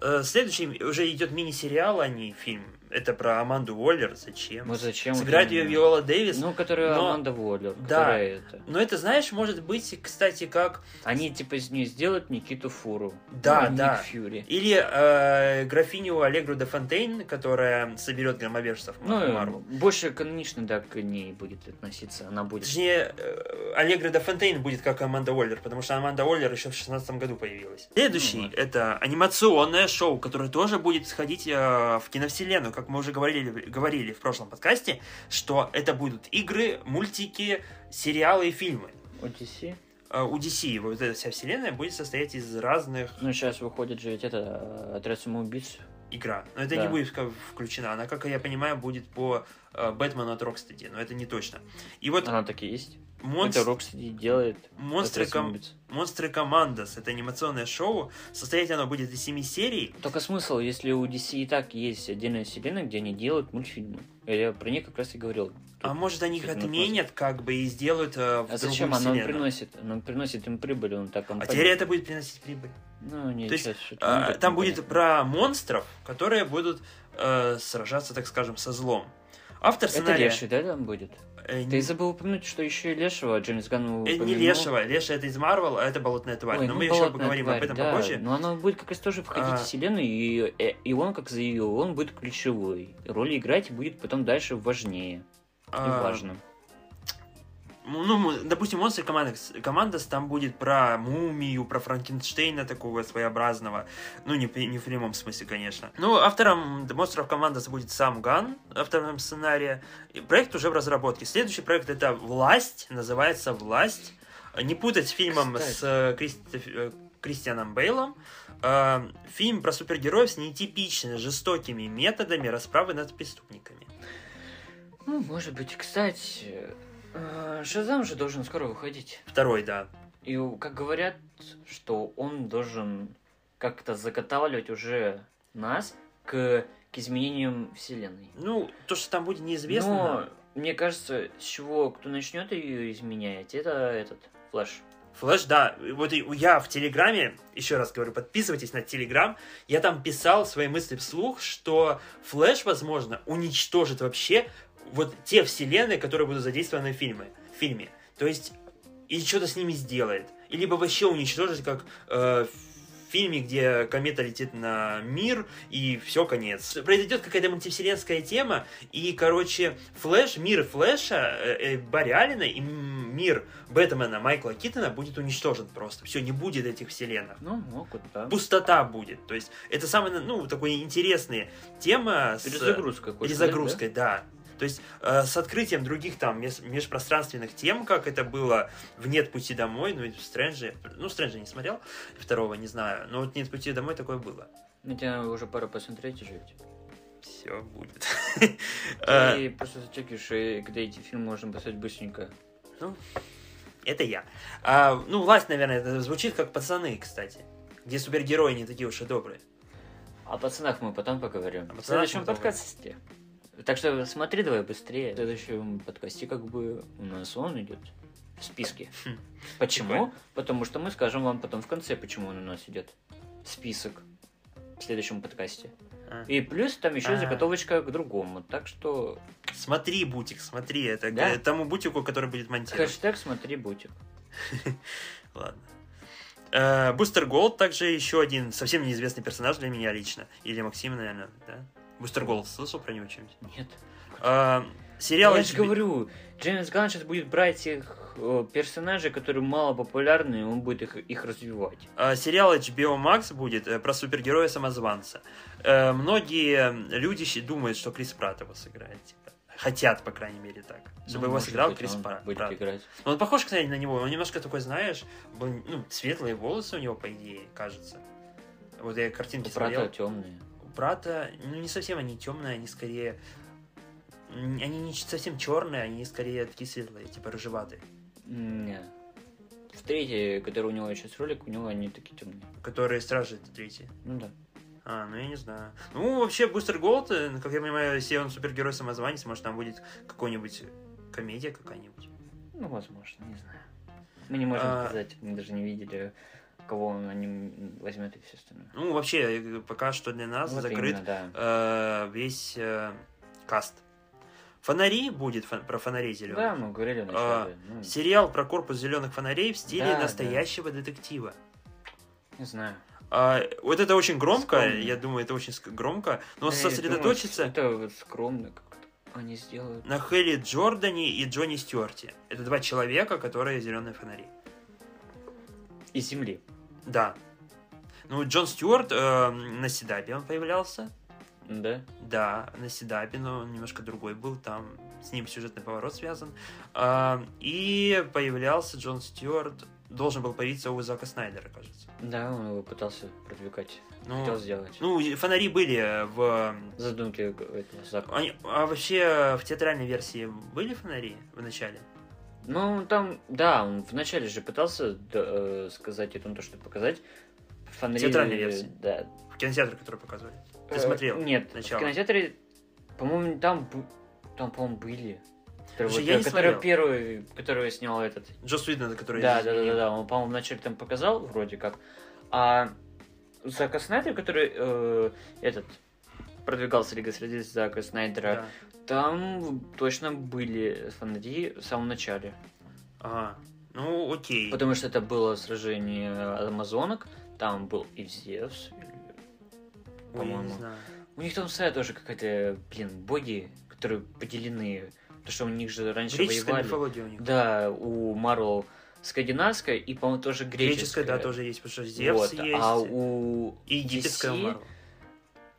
S1: Э, Следующий уже идет мини-сериал, а не фильм. Это про Аманду Уоллер. Зачем?
S2: Вот зачем?
S1: Сыграет
S2: вот
S1: ее? Виола Дэвис.
S2: Ну, которая
S1: но-
S2: Аманда Уоллер.
S1: Да.
S2: это.
S1: Но это, знаешь, может быть, кстати, как...
S2: Они типа из нее сделают Никиту Фуру.
S1: Да,
S2: Ну, Ник
S1: да.
S2: Фьюри.
S1: Или э, графиню Аллегру де Фонтейн, которая соберет громовержцев
S2: Ну,
S1: Марвел.
S2: больше канонично, да, к ней будет относиться. Она будет.
S1: Точнее, э, Аллегра де Фонтейн будет как Аманда Уоллер, потому что Аманда Уоллер еще в 16 году появилась. Следующий
S2: Ну,
S1: это анимационное шоу, которое тоже будет сходить э, в киновселенную, как мы уже говорили, говорили в прошлом подкасте, что это будут игры, мультики, сериалы и фильмы.
S2: От DC.
S1: Э, У DC вот эта вся вселенная будет состоять из разных
S2: Ну, сейчас выходит же ведь это э, отряд самоубийц.
S1: игра. Но это
S2: Да.
S1: не будет включена. Она, как я понимаю, будет по э, Бэтмену от Rocksteady, но это не точно. И вот
S2: Она так и есть.
S1: Монс-
S2: Это Rocksteady делает.
S1: монстры, ком- монстры Командос. Это анимационное шоу. Состоять оно будет из семи серий.
S2: Только смысл, если у DC и так есть отдельная вселенная, где они делают мультфильмы. Я про них как раз и говорил.
S1: А может, они их отменят, как бы, и сделают э, в
S2: А зачем? Оно
S1: вселенную.
S2: приносит, оно приносит им прибыль, он так
S1: А
S2: компания.
S1: теперь это будет приносить прибыль.
S2: Ну, не,
S1: То есть, А,
S2: не
S1: там
S2: непонятно.
S1: будет про монстров, которые будут э, сражаться, так скажем, со злом. Автор
S2: Это
S1: сценария...
S2: Леший, да, там будет?
S1: Э,
S2: Ты забыл упомянуть, что еще и Лешего Джеймс Ганн
S1: э, не
S2: упомянул.
S1: Лешего. Леша это из Марвел, а это болотная тварь.
S2: Ой,
S1: Но
S2: ну,
S1: мы еще поговорим
S2: тварь,
S1: об этом
S2: да,
S1: попозже.
S2: Но оно будет как раз тоже входить
S1: А.
S2: в вселенную, и, э, и он, как заявил, он будет ключевой. Роль играть будет потом дальше важнее и
S1: А,
S2: важно.
S1: Ну, м, допустим, монстры Командос, Командос там будет про мумию, про Франкенштейна такого своеобразного. Ну, не, не в прямом смысле, конечно. Ну, автором монстров Командос будет сам Ган, автором сценария. И проект уже в разработке. Следующий проект это «Власть», называется «Власть». Не путать с фильмом
S2: Кстати.
S1: с э, Кристоф- э, Кристианом Бейлом. Э, Фильм про супергероев с нетипичными жестокими методами расправы над преступниками.
S2: Ну, может быть, кстати, Шазам же должен скоро выходить.
S1: Второй, да.
S2: И как говорят, что он должен как-то заготавливать уже нас к, к изменениям вселенной.
S1: Ну, то, что там будет неизвестно.
S2: Но мне кажется, с чего кто начнет ее изменять, это этот Флэш.
S1: Флэш, да. Вот я в Телеграме, еще раз говорю, подписывайтесь на Телеграм, я там писал свои мысли вслух, что Флэш, возможно, уничтожит вообще вот те вселенные, которые будут задействованы в фильме. В фильме. То есть, и что-то с ними сделает. И либо вообще уничтожить, как э, в фильме, где комета летит на мир, и все, конец. Произойдет какая-то мультивселенская тема, и, короче, Флэш, мир Флэша, э, э, Барри Аллена и мир Бэтмена Майкла Киттона будет уничтожен просто. Все, не будет этих вселенных.
S2: Ну, могут, да.
S1: Пустота будет. То есть, это самая, ну, такой интересная тема с...
S2: Перезагрузка. хочешь
S1: Перезагрузкой, да. То есть э, с открытием других там меж- межпространственных тем, как это было в «Нет пути домой», ну и в «Стрэнджи», ну, «Стрэнджи» не смотрел, второго не знаю, но вот «Нет пути домой» такое было.
S2: Ну, тебя уже пора посмотреть уже ведь.
S1: Все будет. Э,
S2: Ты просто зачекаешь, и когда эти фильмы можно посмотреть быстренько.
S1: Это я. А, ну, «Власть», наверное, это звучит как «Пацаны», кстати, где супергерои не такие уж и добрые.
S2: О пацанах мы потом поговорим.
S1: О
S2: В
S1: пацанах
S2: следующем
S1: мы потом.
S2: Так что смотри давай быстрее. В следующем подкасте как бы у нас он идет в списке.
S1: Хм.
S2: Почему?
S1: Прикольно.
S2: Потому что мы скажем вам потом в конце, почему он у нас идет. Список в следующем подкасте.
S1: А.
S2: И плюс там еще
S1: А.
S2: заготовочка к другому. Так что
S1: Смотри, Бутик, смотри, это
S2: Да.
S1: к тому Бутику, который будет монтировать.
S2: хэштег смотри бутик.
S1: Ладно. Э, Бустер Голд также еще один совсем неизвестный персонаж для меня лично. Или Максима, наверное, да? Голд, слышал про него что-нибудь?
S2: Нет.
S1: Э, Сериал
S2: Я же говорю, Джеймс Ганн сейчас будет брать их э, персонажей, которые мало популярны, и он будет их, их развивать.
S1: э, сериал HBO Max будет э, про супергероя-самозванца. Э, Многие люди думают, что Крис Пратт его сыграет. типа. Хотят, по крайней мере, так. Чтобы
S2: Ну,
S1: его сыграл
S2: быть,
S1: Крис Пратт.
S2: будет играть.
S1: Но он похож, кстати, на него. Он немножко такой, знаешь, ну, светлые волосы у него, по идее, кажется. Вот я картинки
S2: У
S1: смотрел.
S2: темные.
S1: У брата, ну не совсем они темные, они скорее... Они не совсем черные, они скорее такие светлые, типа рыжеватые.
S2: Не. В третьей, который у него сейчас ролик, у него они такие темные.
S1: Которые стражи, это третий.
S2: Ну да.
S1: А, ну я не знаю. Ну, вообще, Бустер Голд, э, как я понимаю, если он супергерой самозванец, может, там будет какой-нибудь комедия какая-нибудь.
S2: Ну, возможно, не знаю. Мы не можем
S1: А.
S2: сказать, мы даже не видели, кого он они возьмет и все остальное.
S1: Ну, вообще, э, пока что для нас
S2: Вот
S1: закрыт
S2: именно, да.
S1: э, весь э, каст. Фонари будет фон- про фонарей зеленых.
S2: Да, мы говорили вначале. ну,
S1: Сериал про корпус зеленых фонарей в стиле
S2: Да,
S1: настоящего детектива.
S2: не знаю.
S1: А, вот это очень громко,
S2: Скромно.
S1: я думаю, это очень ск- громко, но
S2: Да,
S1: сосредоточиться
S2: думаю, Это вот скромно как-то они сделают.
S1: на Хелли Джордане и Джонни Стюарте. Это два человека, которые зеленые фонари.
S2: Из земли.
S1: Да. Ну, Джон Стюарт э, на Седабе он появлялся.
S2: Да?
S1: Да, на Седабе, но он немножко другой был, там с ним сюжетный поворот связан. А, и появлялся Джон Стюарт, должен был появиться у Зака Снайдера, кажется.
S2: Да, он его пытался продвигать.
S1: Ну,
S2: Хотел сделать.
S1: ну, фонари были в...
S2: Задумки этого Зака.
S1: Они- а вообще в театральной версии были фонари в начале?
S2: Ну, там, да, он вначале же пытался э, сказать это, то, что показать. Фонари,
S1: Театральной версии.
S2: Да.
S1: В кинотеатре, который показывали? Ты
S2: Э,
S1: смотрел?
S2: Нет,
S1: начало?
S2: в кинотеатре, по-моему, там, там, по-моему, были. Которые,
S1: Слушай,
S2: вот,
S1: я
S2: э,
S1: не
S2: который
S1: смотрел.
S2: первый, который снял этот.
S1: Джос Уидон, который...
S2: Да, да, да, да, да. Он, по-моему, вначале там показал, вроде как. А Зака Снайдер, который э, этот продвигался Лига Средств Зака Снайдера,
S1: Да.
S2: там точно были фонари в самом начале.
S1: Ага. Ну, окей.
S2: Потому что это было сражение амазонок, там был и Зевс. По-моему. У них там своя тоже какая-то, блин, боги, которые поделены. Потому что у них же раньше
S1: Греческая
S2: воевали.
S1: мифология у них.
S2: Да, у Марвел скандинавская и, по-моему, тоже греческая.
S1: Греческая, да, тоже есть, потому что Зевс
S2: Вот,
S1: есть.
S2: А у
S1: И египетская
S2: DC,
S1: Марвел.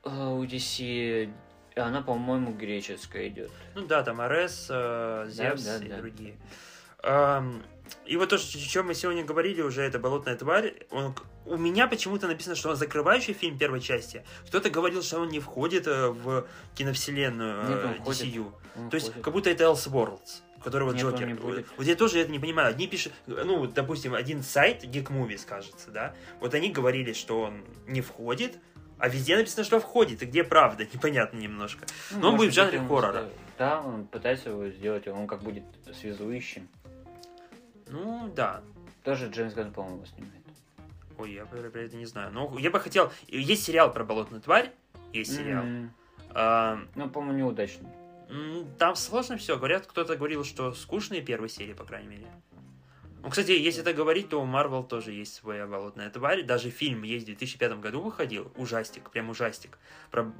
S2: У DC она, по-моему, греческая идет.
S1: Ну да, там Арес, э, Зевс
S2: да,
S1: и
S2: да.
S1: другие. Ам, и вот то, что- о чем мы сегодня говорили, уже это болотная тварь. Он, у меня почему-то написано, что он закрывающий фильм первой части. Кто-то говорил, что он не входит э, в киновселенную
S2: Нет, он
S1: э,
S2: входит.
S1: DCU.
S2: Он
S1: То есть, как будто это Elseworlds, который вот
S2: Нет, он
S1: Джокер.
S2: не будет.
S1: Вот я тоже это не понимаю. Одни пишут, ну, допустим, один сайт, Geek Movies, кажется, да, вот они говорили, что он не входит, а везде написано, что входит, и где правда, непонятно немножко.
S2: Ну,
S1: но он будет в
S2: быть,
S1: жанре
S2: он
S1: хоррора.
S2: Да, он пытается его сделать, он как будет связующим.
S1: Ну, да.
S2: Тоже Джеймс Ганн, по-моему, снимает.
S1: Ой, я про, про это не знаю. Но я бы хотел... Есть сериал про болотную тварь, есть сериал.
S2: М,
S1: А,
S2: Ну, по-моему, неудачный.
S1: там сложно все. Говорят, кто-то говорил, что скучные первые серии, по крайней мере. Ну, кстати, если это говорить, то у Марвел тоже есть своя болотная тварь. Даже фильм есть в 2005 году выходил, ужастик, прям ужастик, про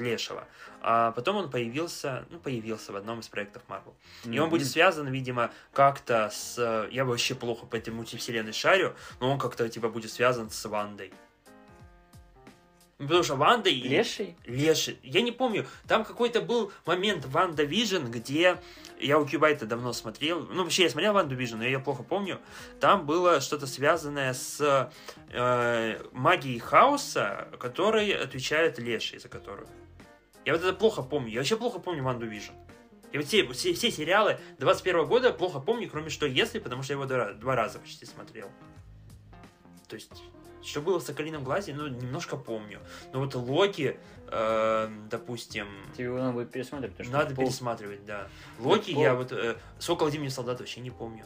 S1: Лешего. А потом он появился, ну, появился в одном из проектов Марвел. И он будет связан, видимо, как-то с... Я вообще плохо по этой мультивселенной шарю, но он как-то, типа, будет связан с Вандой. Потому что Ванда и...
S2: Леший?
S1: Леший. Я не помню, там какой-то был момент Ванда Вижн, где я у Кьюбайта давно смотрел. Ну, вообще, я смотрел Ванду Вижн, но я ее плохо помню. Там было что-то связанное с э, магией хаоса, которой отвечает Леший, за которую. Я вот это плохо помню. Я вообще плохо помню Ванду Вижн. Я вот все, все, все сериалы 21 года плохо помню, кроме что если, потому что я его два, два раза почти смотрел. То есть, что было в Соколином глазе, ну, немножко помню. Но вот Локи, э, допустим,
S2: Тебе его надо будет пересмотреть, потому что
S1: надо
S2: пол-
S1: пересматривать, да. Локи
S2: пол-
S1: я вот... э, Сокол Зимний солдат вообще не помню.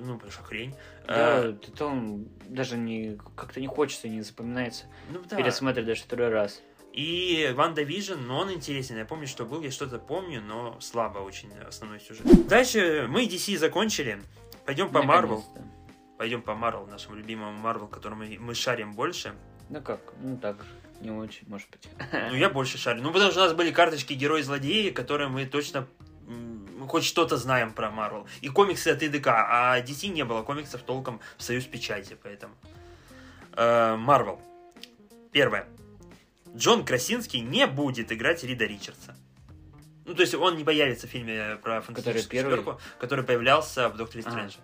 S1: Ну, потому что хрень.
S2: Да,
S1: Э,
S2: ты там даже не как-то не хочется, не запоминается.
S1: ну, да.
S2: Пересматривать даже второй раз.
S1: И Ванда Вижн, но он интересен. Я помню, что был, я что-то помню, но слабо очень основной сюжет. Дальше мы DC закончили. Пойдем по Марвел. Пойдем по Марвел, нашему любимому Марвел, которому мы, шарим больше.
S2: Ну как, ну так же. Не очень, может быть.
S1: Ну, я больше шарю. Ну, потому что у нас были карточки герои-злодеи, которые мы точно хоть что-то знаем про Марвел. И комиксы от ИДК, а DC не было комиксов толком в Союз Печати, поэтому. Э, Марвел. Первое. Джон Красинский не будет играть Рида Ричардса. Ну, то есть он не появится в фильме про фантастическую
S2: первый?
S1: четверку, который появлялся в Докторе. Стрэнджа.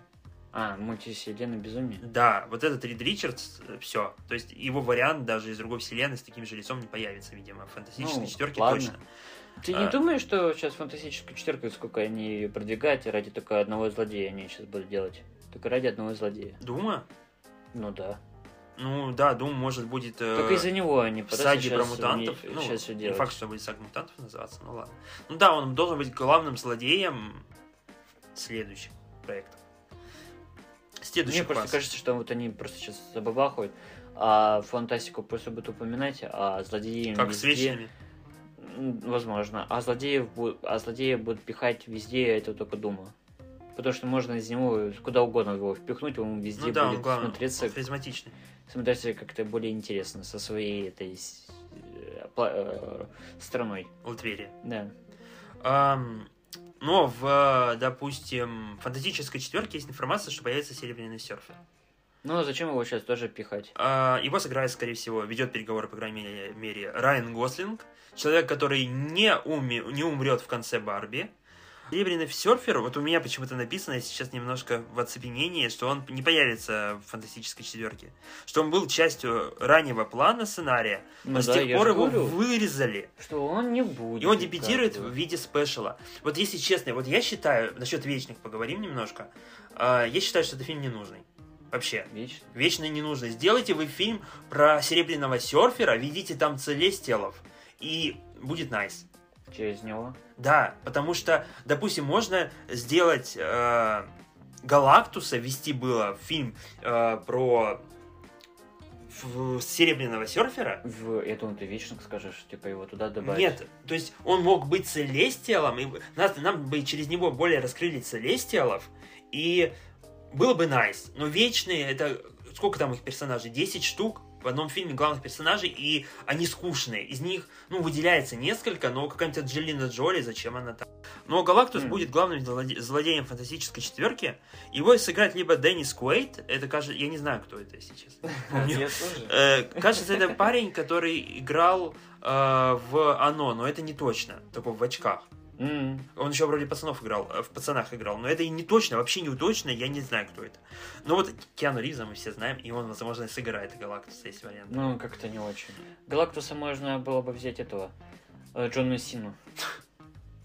S2: А, мультивселенная безумие.
S1: Да, вот этот Рид Ричардс, все. То есть его вариант даже из другой вселенной с таким же лицом не появится, видимо. В фантастической
S2: Ну,
S1: четверке
S2: ладно.
S1: точно.
S2: Ты
S1: А.
S2: не думаешь, что сейчас фантастическая четверка, сколько они ее продвигают, и ради только одного злодея они сейчас будут делать? Только ради одного злодея.
S1: Дума?
S2: Ну да.
S1: Ну да, Дум может будет э,
S2: Только из-за него они
S1: саге про мутантов.
S2: не-
S1: Ну,
S2: щас всё
S1: не
S2: делать.
S1: факт, что будет сага мутантов называться, ну ладно. Ну да, он должен быть главным злодеем следующих проектов. Следующий
S2: Мне просто
S1: класс.
S2: кажется, что вот они просто сейчас забабахают, а фантастику просто будут упоминать, а злодеи
S1: Как с
S2: везде-
S1: вечными.
S2: М, Возможно. А злодеев бу- а злодеи будут пихать везде, это только Дума. Потому что можно из него куда угодно его впихнуть, он везде
S1: Ну да, он
S2: будет
S1: главный,
S2: смотреться,
S1: он харизматичный.
S2: смотреться как-то более интересно со своей этой с- э, э, страной.
S1: Латверия.
S2: Да.
S1: Ам, но в, допустим, фантастической четверке есть информация, что появится серебряный серфер.
S2: Ну, а зачем его сейчас тоже пихать?
S1: А, Его сыграет, скорее всего, ведет переговоры, по крайней мере, Райан Гослинг. Человек, который не, уме, не умрет в конце Барби. Серебряный серфер, вот у меня почему-то написано, я сейчас немножко в оцепенении, что он не появится в фантастической четверке. Что он был частью раннего плана сценария, но
S2: Ну
S1: с
S2: да,
S1: тех пор его
S2: говорю,
S1: вырезали.
S2: Что он не будет.
S1: И он дебютирует в виде спешала. Вот если честно, вот я считаю, насчет вечных поговорим немножко, а, я считаю, что это фильм ненужный. Вообще.
S2: Вечно.
S1: Вечно не нужно. Сделайте вы фильм про серебряного серфера, ведите там целестелов, и будет найс.
S2: Через него.
S1: Да, потому что, допустим, можно сделать э, Галактуса, вести было фильм э, про ф- серебряного серфера.
S2: В... Думаю, ты вечно скажешь, типа его туда добавить.
S1: Нет, то есть он мог быть целестиалом, и нас, нам бы через него более раскрыли целестиалов, и было бы найс. Но вечные, это сколько там их персонажей? 10 штук в одном фильме главных персонажей, и они скучные. Из них, ну, выделяется несколько, но какая-нибудь Анджелина Джоли, зачем она там? Но Галактус
S2: М.
S1: будет главным злоде- злодеем фантастической четверки. Его сыграет либо Деннис Куэйт, это, кажется, я не знаю, кто это, если честно. Э, кажется, это парень, который играл э, в Оно, но это не точно, такой в очках.
S2: М.
S1: Он еще вроде пацанов играл, э, в пацанах играл, но это и не точно, вообще не точно, я не знаю, кто это. Но вот Киану Ривза мы все знаем, и он, возможно, сыграет Галактуса, есть вариант.
S2: Ну, как-то не очень. Галактуса можно было бы взять этого, э, Джона Сину.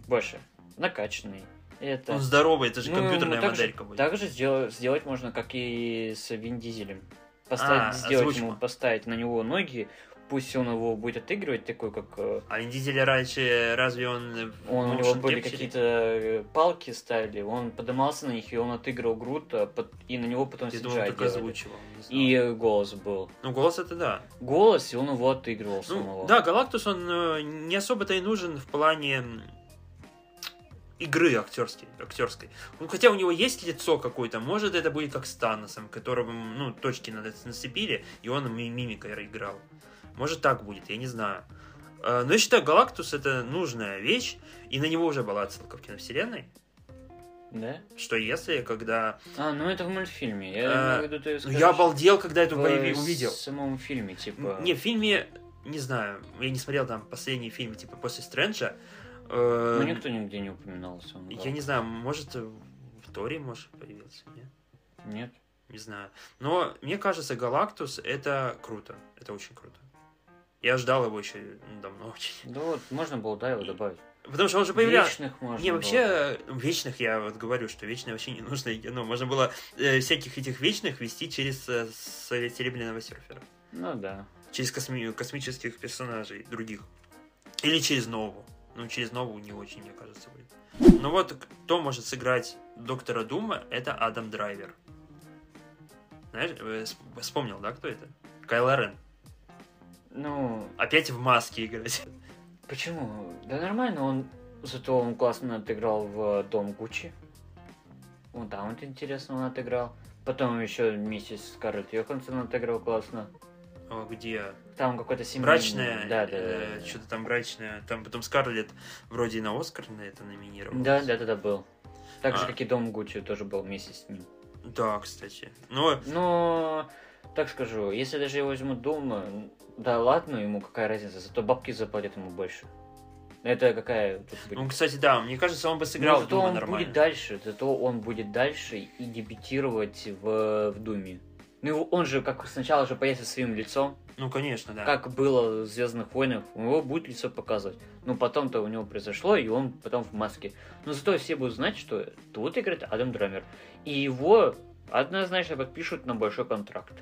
S2: Больше. Накачанный. Это...
S1: Он здоровый, это же
S2: Ну,
S1: компьютерная
S2: так же-
S1: моделька будет.
S2: Так же сделать, сделать можно, как и с Вин Дизелем. Поставить,
S1: А,
S2: сделать
S1: озвучку.
S2: ему, поставить на него ноги, пусть он его будет отыгрывать, такой, как э,
S1: А Вин Дизеля раньше, разве он... э,
S2: он, у него были какие-то э, палки ставили, он подымался на них, и он отыгрывал груд, а и на него потом
S1: Я думал, только озвучивал.
S2: И голос был.
S1: Ну, голос это да.
S2: Голос, и он его отыгрывал
S1: Ну,
S2: самого.
S1: да, Галактус, он не особо-то и нужен в плане игры актерской, актерской. Ну, хотя у него есть лицо какое-то, может это будет как с Таносом, которого, ну, точки надо нацепили, и он ми- мимикой играл. Может так будет, я не знаю. Э, Но я считаю, Галактус это нужная вещь, и на него уже была отсылка в киновселенной.
S2: Да?
S1: Что если, когда...
S2: А, ну это в мультфильме. Я
S1: Э,
S2: в виду, ты скажешь,
S1: я обалдел, когда эту
S2: в
S1: появи- увидел.
S2: самом фильме, типа...
S1: Не, в фильме, не знаю, я не смотрел там последний фильм, типа, после Стрэнджа. Э,
S2: Ну никто нигде не упоминался.
S1: Я не знаю, может, в Торе, может, появился, нет?
S2: Нет.
S1: Не знаю. Но мне кажется, Галактус это круто. Это очень круто. Я ждал его еще ну, давно очень.
S2: Да вот, можно было, да, его добавить.
S1: Потому что он же появлялся.
S2: Вечных можно
S1: Не,
S2: было.
S1: вообще, вечных я вот говорю, что вечные вообще не нужно. Ну, можно было э, всяких этих вечных вести через э, с- серебряного серфера.
S2: Ну да.
S1: Через косми- космических персонажей других. Или через Нову. Ну, через Нову не очень, мне кажется, будет. Ну вот, кто может сыграть доктора Дума, это Адам Драйвер. Знаешь, э, вспомнил, да, кто это? Кайло Рен.
S2: Ну,
S1: Опять в маске играть.
S2: почему? Да нормально, он... Зато он классно отыграл в Дом Гуччи. Вот там вот интересно он отыграл. Потом еще вместе с Скарлетт Йоханссон отыграл классно.
S1: О, где?
S2: Там какой-то семейный...
S1: Брачная.
S2: Да, да,
S1: э,
S2: да.
S1: Что-то там брачная. Там потом Скарлетт вроде и на Оскар на это номинировалась.
S2: Да, да, да, да, был. Так же,
S1: А.
S2: как и Дом Гуччи тоже был вместе с ним.
S1: Да, кстати. Но
S2: Но, так скажу, если даже его возьмут дома, да ладно, ему какая разница, зато бабки заплатят ему больше. Это какая тут будет?
S1: Ну, кстати, да, мне кажется, он бы
S2: Но
S1: сыграл
S2: зато
S1: Дума
S2: он
S1: нормально.
S2: будет дальше, зато он будет дальше и дебютировать в, в Думе. Ну, он же как сначала же появится своим лицом,
S1: Ну, конечно, да.
S2: как было в Звездных войнах, у него будет лицо показывать. Но потом-то у него произошло, и он потом в маске. Но зато все будут знать, что тут играет Адам Драмер. И его однозначно подпишут на большой контракт.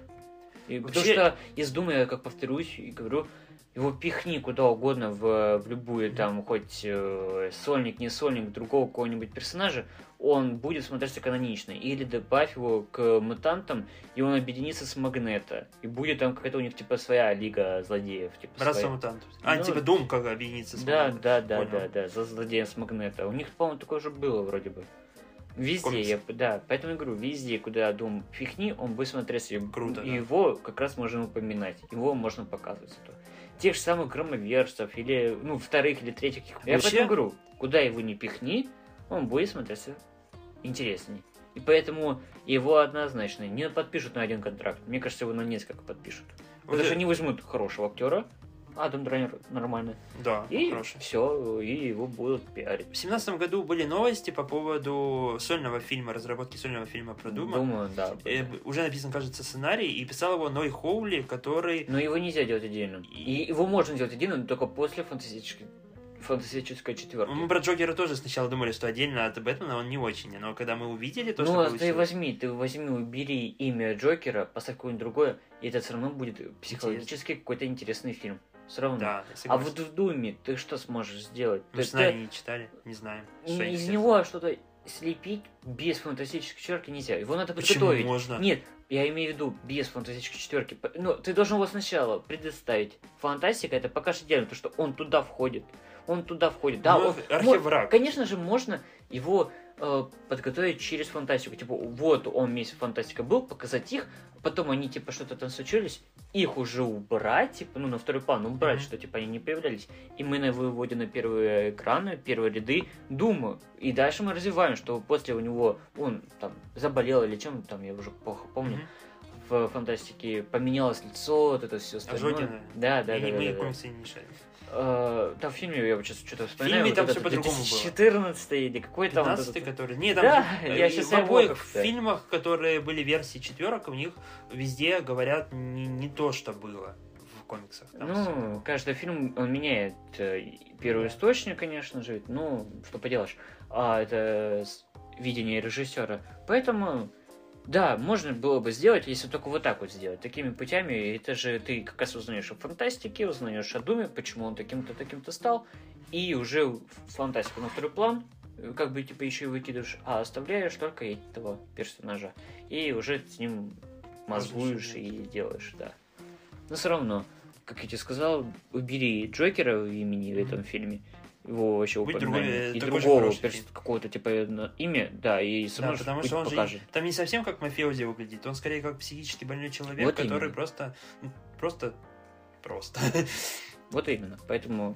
S2: И
S1: Вообще-
S2: Потому что из Думы, я как повторюсь и говорю, его пихни куда угодно в, в любую там хоть э, сольник, не сольник другого какого-нибудь персонажа, он будет смотреться канонично. Или добавь его к мутантам, и он объединится с Магнета. И будет там какая-то у них типа своя лига злодеев. Типа,
S1: Братство
S2: своя.
S1: мутантов. А,
S2: Ну,
S1: типа Дум как объединиться с
S2: Да,
S1: Магнетом.
S2: да, да,
S1: Понял.
S2: да, да, за злодея с Магнета. У них, по-моему, такое же было вроде бы. Везде, я, да, поэтому я говорю, везде, куда Дум фихни, он будет смотреться.
S1: Круто,
S2: И
S1: да.
S2: его как раз можно упоминать, его можно показывать. зато. Тех же самых громоверцев, или, ну, вторых или третьих. Я
S1: Вообще-
S2: поэтому говорю, куда его не пихни, он будет смотреться интересней. И поэтому его однозначно не подпишут на один контракт. Мне кажется, его на несколько подпишут. Потому что они возьмут хорошего актера, Адам Драйнер нормально,
S1: Да,
S2: и
S1: хороший.
S2: все, и его будут пиарить.
S1: В семнадцатом году были новости по поводу сольного фильма, разработки сольного фильма про Дума.
S2: Думаю, да.
S1: Э, уже написан, кажется, сценарий, и писал его Ной Хоули, который...
S2: Но его нельзя делать отдельно. И его можно делать отдельно, но только после фантастической, фантастической четверки.
S1: Мы про Джокера тоже сначала думали, что отдельно от Бэтмена он не очень, но когда мы увидели то, что
S2: ну, а ты возьми, ты возьми, убери имя Джокера, поставь какое-нибудь другое, и это все равно будет психологически какой-то интересный фильм. Все равно.
S1: Да,
S2: а вот в Думе ты что сможешь сделать?
S1: Мы
S2: Ты-
S1: сценарий не читали, не знаем.
S2: ты-
S1: что
S2: из него что-то слепить без фантастической четверки нельзя. Его надо
S1: Почему
S2: подготовить.
S1: можно?
S2: Нет, я имею в виду без фантастической четверки. Ну, ты должен его сначала предоставить. Фантастика это пока что идеально, потому что он туда входит. Он туда входит. Да,
S1: Ну,
S2: он,
S1: архивраг.
S2: мо- конечно же, можно его э, подготовить через фантастику. Типа, вот он вместе фантастика был, показать их, потом они типа что-то там случились, их уже убрать, типа, ну, на второй план убрать,
S1: Мгм.
S2: что типа они не появлялись. И мы на выводим на первые экраны, первые ряды, думаю. И дальше мы развиваем, что после у него он там заболел или чем там, я уже плохо помню
S1: Мгм.
S2: в фантастике поменялось лицо, вот это все остальное.
S1: Ожогина.
S2: Да, да,
S1: И
S2: да. да,
S1: мы
S2: да, да.
S1: не шарим.
S2: Э, Там в фильме, я вот сейчас что-то вспоминаю.
S1: фильме
S2: вот
S1: там всё по-другому было.
S2: 2014 или какой там... вот
S1: 15
S2: этот-
S1: который... Не, там
S2: Да,
S1: же,
S2: я
S1: э,
S2: щас
S1: в обоих
S2: как-то-
S1: фильмах, которые были версии четверок, у них везде говорят не, не то, что было в комиксах. Там.
S2: Ну, каждый фильм, он меняет э, первый источник, конечно же, ну, что поделаешь. А это видение режиссера. Поэтому, да, можно было бы сделать, если только вот так вот сделать, такими путями. Это же ты как раз узнаешь о фантастике, узнаешь о Думе, почему он таким-то, таким-то стал, и уже фантастику на второй план, э, как бы типа еще и выкидываешь, а оставляешь только этого персонажа. И уже с ним мозгуешь и делаешь, да. Но все равно, как я тебе сказал, убери Джокера в имени в этом фильме. Его вообще
S1: Будь
S2: упоминание.
S1: другой, э,
S2: и
S1: же
S2: другого перс- какого-то типа имя, да, и
S1: Да,
S2: сможешь
S1: потому
S2: пусть
S1: что он же
S2: покажет.
S1: там не совсем как мафиози выглядит, он скорее как психически больной человек,
S2: Вот
S1: который
S2: именно.
S1: просто, ну, просто, просто.
S2: Вот именно. Поэтому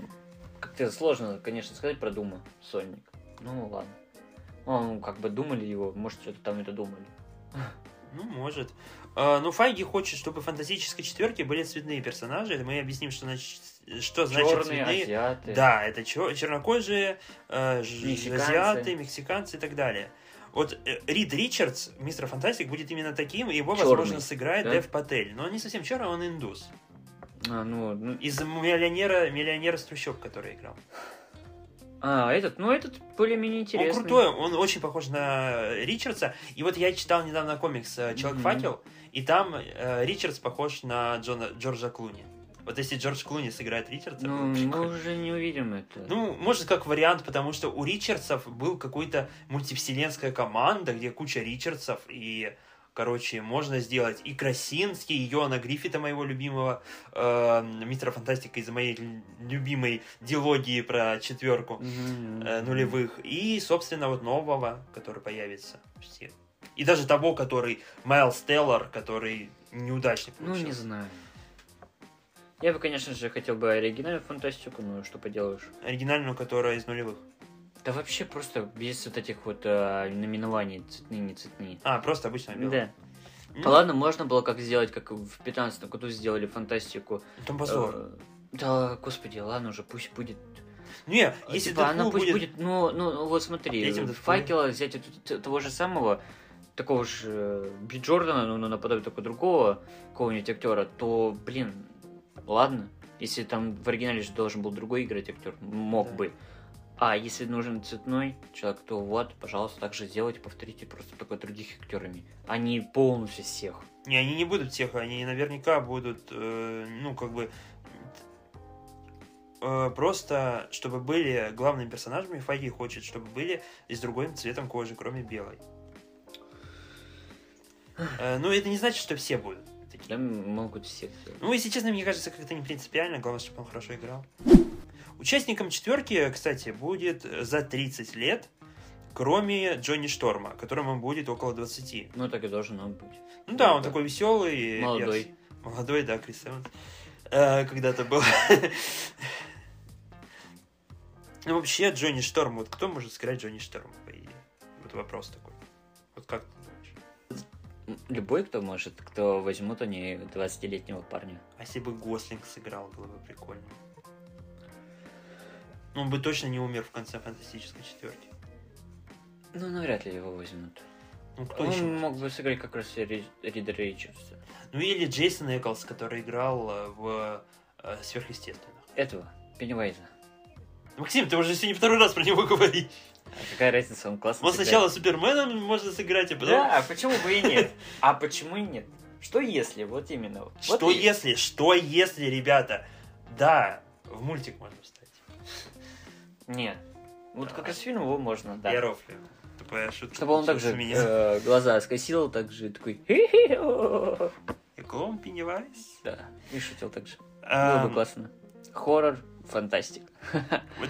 S2: как-то сложно, конечно, сказать про Дума, Сольник. Ну ладно. Ну, как бы думали его, может, что-то там это думали.
S1: Ну, может. А, ну, Файги хочет, чтобы в фантастической четверке были цветные персонажи. Мы объясним, что, значит, что значит
S2: Черные,
S1: цветные.
S2: азиаты.
S1: Да, это чер- чернокожие, э, ж-
S2: Мексиканцы.
S1: азиаты, мексиканцы и так далее. Вот э, Рид Ричардс, мистер Фантастик, будет именно таким, и его,
S2: Чёрный,
S1: возможно, сыграет
S2: да?
S1: Дэв Патель. Но он не совсем черный, он индус.
S2: А, ну, ну,
S1: Из миллионера, миллионера с трущоб, который играл.
S2: а, этот, ну, этот более-менее интересный.
S1: Он крутой, он очень похож на Ричардса. И вот я читал недавно комикс э, Человек-факел, и там э, Ричардс похож на Джона, Джорджа Клуни. Вот если Джордж Клуни сыграет Ричардса,
S2: Ну, мы
S1: прикольно.
S2: уже не увидим это.
S1: Ну, может, как вариант, потому что у Ричардсов был какой-то мультивселенская команда, где куча Ричардсов, и, короче, можно сделать и Красинский, и Йоана Гриффита, моего любимого, э, мистера Фантастика из моей любимой дилогии про четверку
S2: Мгм.
S1: э, нулевых, и, собственно, вот нового, который появится. Все. И даже того, который Майлз Теллар, который неудачный
S2: Ну,
S1: получился.
S2: не знаю. Я бы, конечно же, хотел бы оригинальную фантастику, но что поделаешь.
S1: Оригинальную, которая из нулевых.
S2: Да вообще просто без вот этих вот а, наименований цветные, не цветные.
S1: А, просто обычная белая.
S2: Да.
S1: Ну,
S2: Ладно, можно было как сделать, как в 15 году сделали фантастику.
S1: Там позор.
S2: Э, Да, господи, ладно уже, пусть будет.
S1: Не, если
S2: типа, она пусть
S1: будет...
S2: будет, ну, ну, ну, вот смотри,
S1: Этим
S2: факела взять от- того же самого, такого же э, Би Джордана, ну, ну, наподобие только другого какого-нибудь актера, то, блин, ладно. Если там в оригинале же должен был другой играть актер, мог
S1: Да.
S2: бы. А если нужен цветной человек, то вот, пожалуйста, так же сделайте, повторите просто только других актерами. не полностью всех.
S1: Не, они не будут всех, они наверняка будут, э, ну, как бы, э, просто, чтобы были главными персонажами, Файги хочет, чтобы были и с другим цветом кожи, кроме белой. Э, ну, это не значит, что все будут.
S2: Да, могут все.
S1: Ну, если честно, мне кажется, как-то не принципиально, главное, чтобы он хорошо играл. Участником четверки, кстати, будет за 30 лет, кроме Джонни Шторма, которому будет около 20.
S2: Ну, так и должно быть.
S1: Ну да, он
S2: Да.
S1: такой веселый.
S2: Молодой.
S1: Молодой, да, Крис Эванс. Э, Когда-то был. Ну, вообще, Джонни Шторм, вот кто может сыграть Джонни Шторма, по идее? Вот вопрос такой. Вот как
S2: Любой, кто может, кто возьмут они 20-летнего парня.
S1: А если бы Гослинг сыграл, было бы прикольно. Ну, Он бы точно не умер в конце фантастической четверки.
S2: Ну, навряд ли его возьмут.
S1: Ну, кто
S2: Он
S1: еще?
S2: мог бы сыграть как раз Ри- Ричардса.
S1: Ну, или Джейсон Эклс, который играл э, в э, сверхъестественных.
S2: Этого, Пеннивайза.
S1: Максим, ты уже сегодня второй раз про него говоришь.
S2: А какая разница, он классно сыграет.
S1: сначала Суперменом можно сыграть, а потом...
S2: Да, а почему бы и нет? А почему и нет? Что если, вот именно. Вот
S1: Что
S2: и-
S1: если, что если, ребята? Да, в мультик можно встать.
S2: Нет. Вот
S1: Да.
S2: как из фильма его можно, да.
S1: Я рофлю. Тупая шутка.
S2: Чтобы он также э, глаза скосил, также такой... «Хи-хи-о».
S1: И клоун Пеннивайз.
S2: Да, и шутил так же. Было бы классно. Хоррор, фантастика.
S1: вот,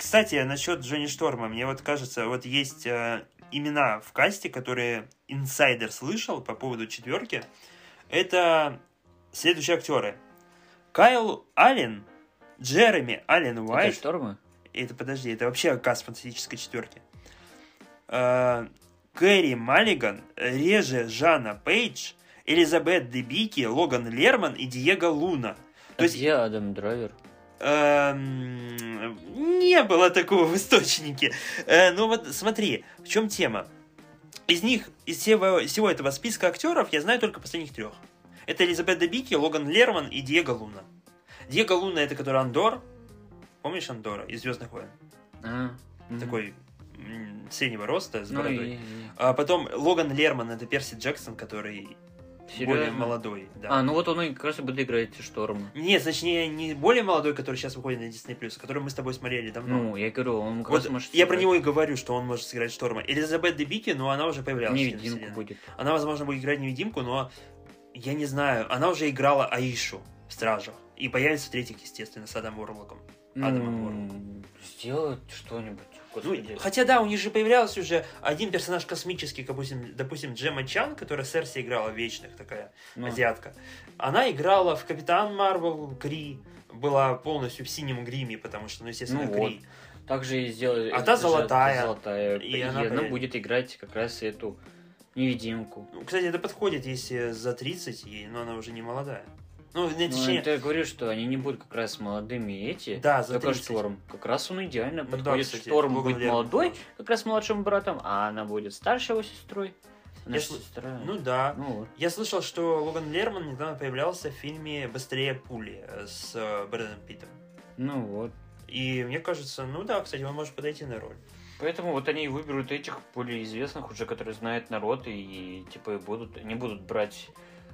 S1: Кстати, насчет Джонни Шторма, мне вот кажется, вот есть э, имена в касте, которые инсайдер слышал по поводу четверки. Это следующие актеры. Кайл Аллен, Джереми Аллен
S2: Это
S1: Уайт.
S2: Шторма?
S1: Это, подожди, это вообще каст фантастической четверки. Э, Кэрри Маллиган, Реже Жанна Пейдж, Элизабет Дебики, Логан Лерман и Диего Луна. То
S2: А
S1: есть
S2: где Адам Драйвер?
S1: Эм, не было такого в источнике. Э, ну вот смотри, в чем тема. Из них, из всего, всего этого списка актеров я знаю только последних трех. Это Элизабет Дебики, Логан Лерман и Диего Луна. Диего Луна это который Андор. Помнишь Андора из Звездных войн?
S2: А.
S1: Такой среднего роста, с
S2: Ну
S1: бородой.
S2: и- и-
S1: А потом Логан Лерман это Перси Джексон, который
S2: Серьезно?
S1: более молодой. Да.
S2: А, ну вот он как раз и будет играть Шторма.
S1: Нет, точнее, не более молодой, который сейчас выходит на Disney+, который мы с тобой смотрели давно.
S2: Ну, я говорю, он как
S1: Вот
S2: раз может
S1: я про
S2: сыграть.
S1: него и говорю, что он может сыграть Шторма. Элизабет Дебики, но она уже появлялась.
S2: невидимку будет.
S1: Она, возможно, будет играть невидимку, но я не знаю. Она уже играла Аишу в Стражах. И появится в третьих, естественно, с Адамом Уорлоком. Адама
S2: Ну, сделать что-нибудь.
S1: Ну, хотя да, у них же появлялся уже один персонаж космический, допустим, допустим Джема Чан, которая Серси играла в Вечных, такая
S2: Ну,
S1: азиатка. Она играла в Капитан Марвел, Кри, была полностью в синем гриме, потому что, ну, естественно,
S2: Ну
S1: Кри.
S2: Также и сделали...
S1: А та золотая.
S2: золотая.
S1: И
S2: И,
S1: она
S2: она, будет играть как раз эту невидимку.
S1: Ну, кстати, это подходит, если за 30 ей, но она уже не молодая. Ну, не,
S2: Ну,
S1: точнее,
S2: это я говорю, что они не будут как раз молодыми эти.
S1: Да, за
S2: только
S1: 30.
S2: Шторм. Как раз он идеально
S1: Ну да,
S2: подходит.
S1: кстати,
S2: Шторм будет
S1: Лерман
S2: молодой, как раз младшим братом, а она будет старшей его сестрой. Она
S1: Я сл-
S2: сестра.
S1: ну да.
S2: Ну вот.
S1: Я слышал, что Логан Лерман недавно появлялся в фильме «Быстрее пули» с э, Брэдом Питтом.
S2: Ну вот.
S1: И мне кажется, ну да, кстати, он может подойти на роль.
S2: Поэтому вот они и выберут этих более известных уже, которые знают народ и типа и будут, не будут брать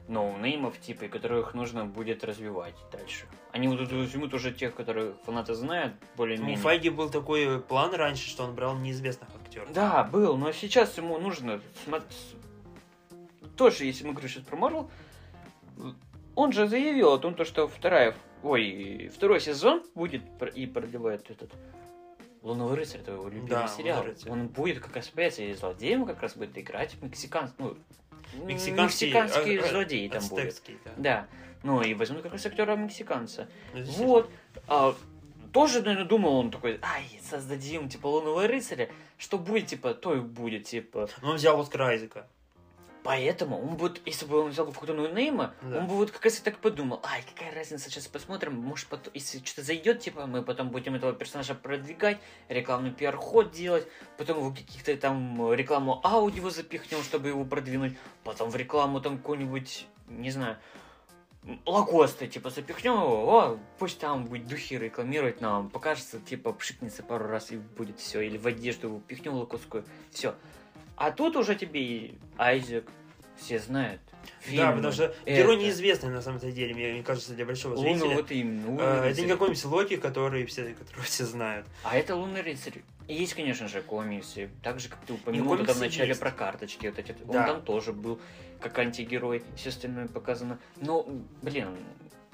S2: ноунеймов, типа, и которых нужно будет развивать дальше. Они будут возьмут уже тех, которых фанаты знают,
S1: Ну, У
S2: более-менее.
S1: Файги был такой план раньше, что он брал неизвестных актеров.
S2: Да, был, но сейчас ему нужно тоже, если мы говорим сейчас про Марвел, он же заявил о том, то, что вторая, ой, второй сезон будет и продлевает этот Луновый рыцарь, это его любимый
S1: Да,
S2: сериал.
S1: «Лунный рыцарь».
S2: Он будет как раз и злодеем как раз будет играть мексиканц, ну,
S1: Мексиканский,
S2: мексиканский
S1: а- а-
S2: злодей там будет.
S1: Да.
S2: Да. Ну и возьмут как раз актера мексиканца.
S1: Ну.
S2: Вот. А, тоже, наверное, думал он такой, ай, создадим, типа, лунного рыцаря, что будет, типа, то и будет, типа.
S1: Ну, он взял Оскара Айзека.
S2: Поэтому он будет, если бы он взял какого-то ноунейма,
S1: Да.
S2: он бы вот как раз и так подумал, ай, какая разница, сейчас посмотрим, может, потом, если что-то зайдет, типа, мы потом будем этого персонажа продвигать, рекламный пиар-ход делать, потом в каких-то там рекламу аудио запихнем, чтобы его продвинуть, потом в рекламу там какой-нибудь, не знаю, Лакосты, типа, запихнем его, о, пусть там будет духи рекламировать нам, покажется, типа, пшикнется пару раз и будет все, или в одежду его пихнем лакостскую, все. А тут уже тебе и Айзек, все знают.
S1: Да,
S2: фильмы,
S1: потому что
S2: это.
S1: герой неизвестный на самом-то деле, мне кажется, для большого зрителя.
S2: вот именно. Лунный
S1: Э, Это
S2: рыцарь.
S1: не какой-нибудь Локи, который все, которого все знают.
S2: А это Лунный рыцарь. И есть, конечно же, комиксы. Так же, как ты упомянул тогда в начале
S1: есть.
S2: про карточки. Вот эти. Он
S1: Да.
S2: там тоже был как антигерой. Все остальное показано. Но, блин,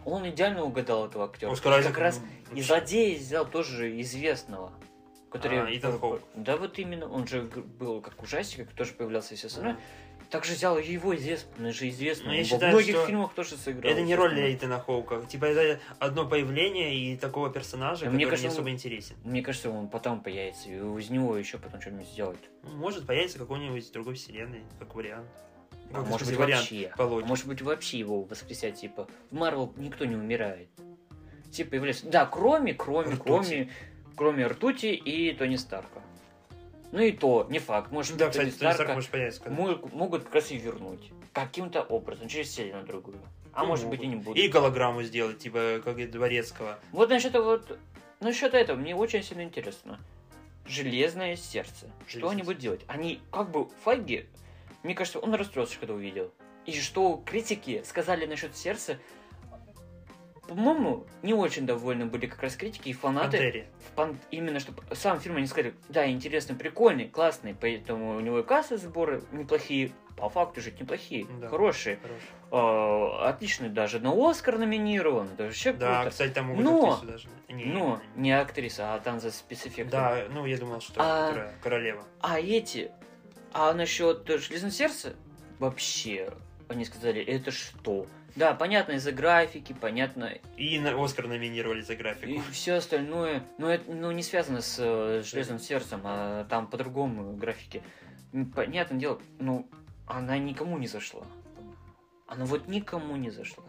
S2: он идеально угадал этого актера.
S1: Оскар Айзек,
S2: как раз и злодея взял тоже известного. Который...
S1: А, Итан Хоук.
S2: Да, вот именно. Он же был как ужастик, тоже появлялся и все остальное. Также взял его известный, он же известный.
S1: Ну, я считаю,
S2: Во многих
S1: что
S2: фильмах тоже сыграл.
S1: Это не роль для Итана Хоука. Типа, это одно появление и такого персонажа,
S2: мне
S1: который
S2: кажется,
S1: не особо
S2: он-
S1: интересен.
S2: Мне кажется, он потом появится, и из него еще потом что-нибудь сделают.
S1: Ну, Может появиться какой-нибудь другой вселенной, как вариант.
S2: А может быть, вообще.
S1: по
S2: А может быть, вообще его воскресят, типа, в Марвел никто не умирает. Типа, появляется... Да, кроме, кроме,
S1: Ртути.
S2: кроме, кроме Ртути и Тони Старка. Ну и то, не факт. Может,
S1: Да, кстати, Тони Старк
S2: Старка
S1: может появиться. когда-
S2: могут, могут как раз и вернуть. Каким-то образом, через вселенную другую. А
S1: Ну,
S2: может
S1: могут.
S2: быть и не будут.
S1: И голограмму сделать, типа, как и Дворецкого.
S2: Вот насчет вот... Насчет этого мне очень сильно интересно. Железное сердце. Что они будут делать? Они как бы Файги, мне кажется, он расстроился, когда увидел. И что критики сказали насчет сердца, по-моему, не очень довольны были как раз критики и фанаты.
S1: Пантере.
S2: В пан- Именно, чтобы сам фильм они сказали, да, интересный, прикольный, классный, поэтому у него и кассы сборы неплохие, по факту жить неплохие,
S1: Да.
S2: хорошие.
S1: Хорош.
S2: А, отличный даже на Оскар номинирован, это вообще
S1: Да,
S2: круто.
S1: кстати, там могут
S2: Но-
S1: актрису даже. Не,
S2: Ну, не актриса, а там за спецэффекты.
S1: Да, ну я думал, что
S2: А-
S1: королева.
S2: А эти... А насчет Железного сердца? Вообще, они сказали, это что? Да, понятно, из-за графики, понятно,
S1: И на Оскар номинировали за
S2: и
S1: графику.
S2: все остальное. Но это ну, не связано с э, Железным сердцем, а там по-другому графике. М, Понятное дело, ну, она никому не зашла. Она вот никому не зашла.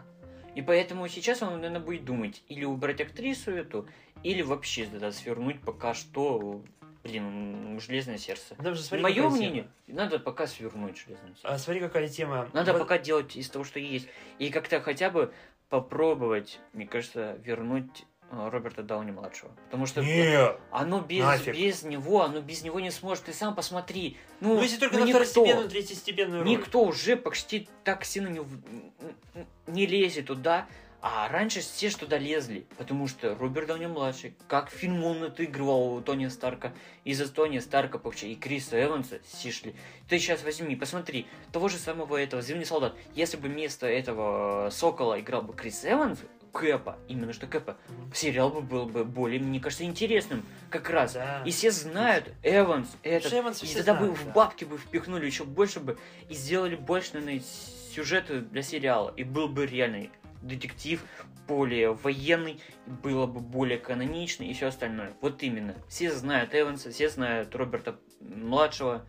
S2: И поэтому сейчас он, наверное, будет думать, или убрать актрису эту, или вообще тогда свернуть пока что, блин, железное сердце.
S1: Же, смотри,
S2: Мое мнение, надо пока свернуть железное сердце.
S1: тема. А смотри, какая тема.
S2: Надо
S1: Вот-
S2: пока делать из того, что есть. И как-то хотя бы попробовать, мне кажется, вернуть э, Роберта Дауни младшего. Потому что
S1: Не,
S2: оно без,
S1: нафиг.
S2: без него, оно без него не сможет. Ты сам посмотри. Ну,
S1: ну если только
S2: ну,
S1: на
S2: никто,
S1: второстепенную, третьестепенную роль.
S2: никто уже почти так сильно не, не лезет туда. А раньше все туда лезли, потому что Роберт Дауни младший, как фильм он отыгрывал Тони Старка, из-за Тони Старка вообще и Криса Эванса сишли. Ты сейчас возьми, посмотри, того же самого этого Зимний солдат. Если бы вместо этого Сокола играл бы Крис Эванс, Кэпа, именно что Кэпа, сериал бы был бы более, мне кажется, интересным как раз.
S1: Да.
S2: И все знают Эванс, этот,
S1: Эванс
S2: и тогда бы
S1: знают,
S2: в
S1: да.
S2: бабки бы впихнули еще больше бы и сделали больше, наверное, сюжета для сериала. И был бы реальный детектив, более военный, было бы более каноничный и все остальное. Вот именно. Все знают Эванса, все знают Роберта младшего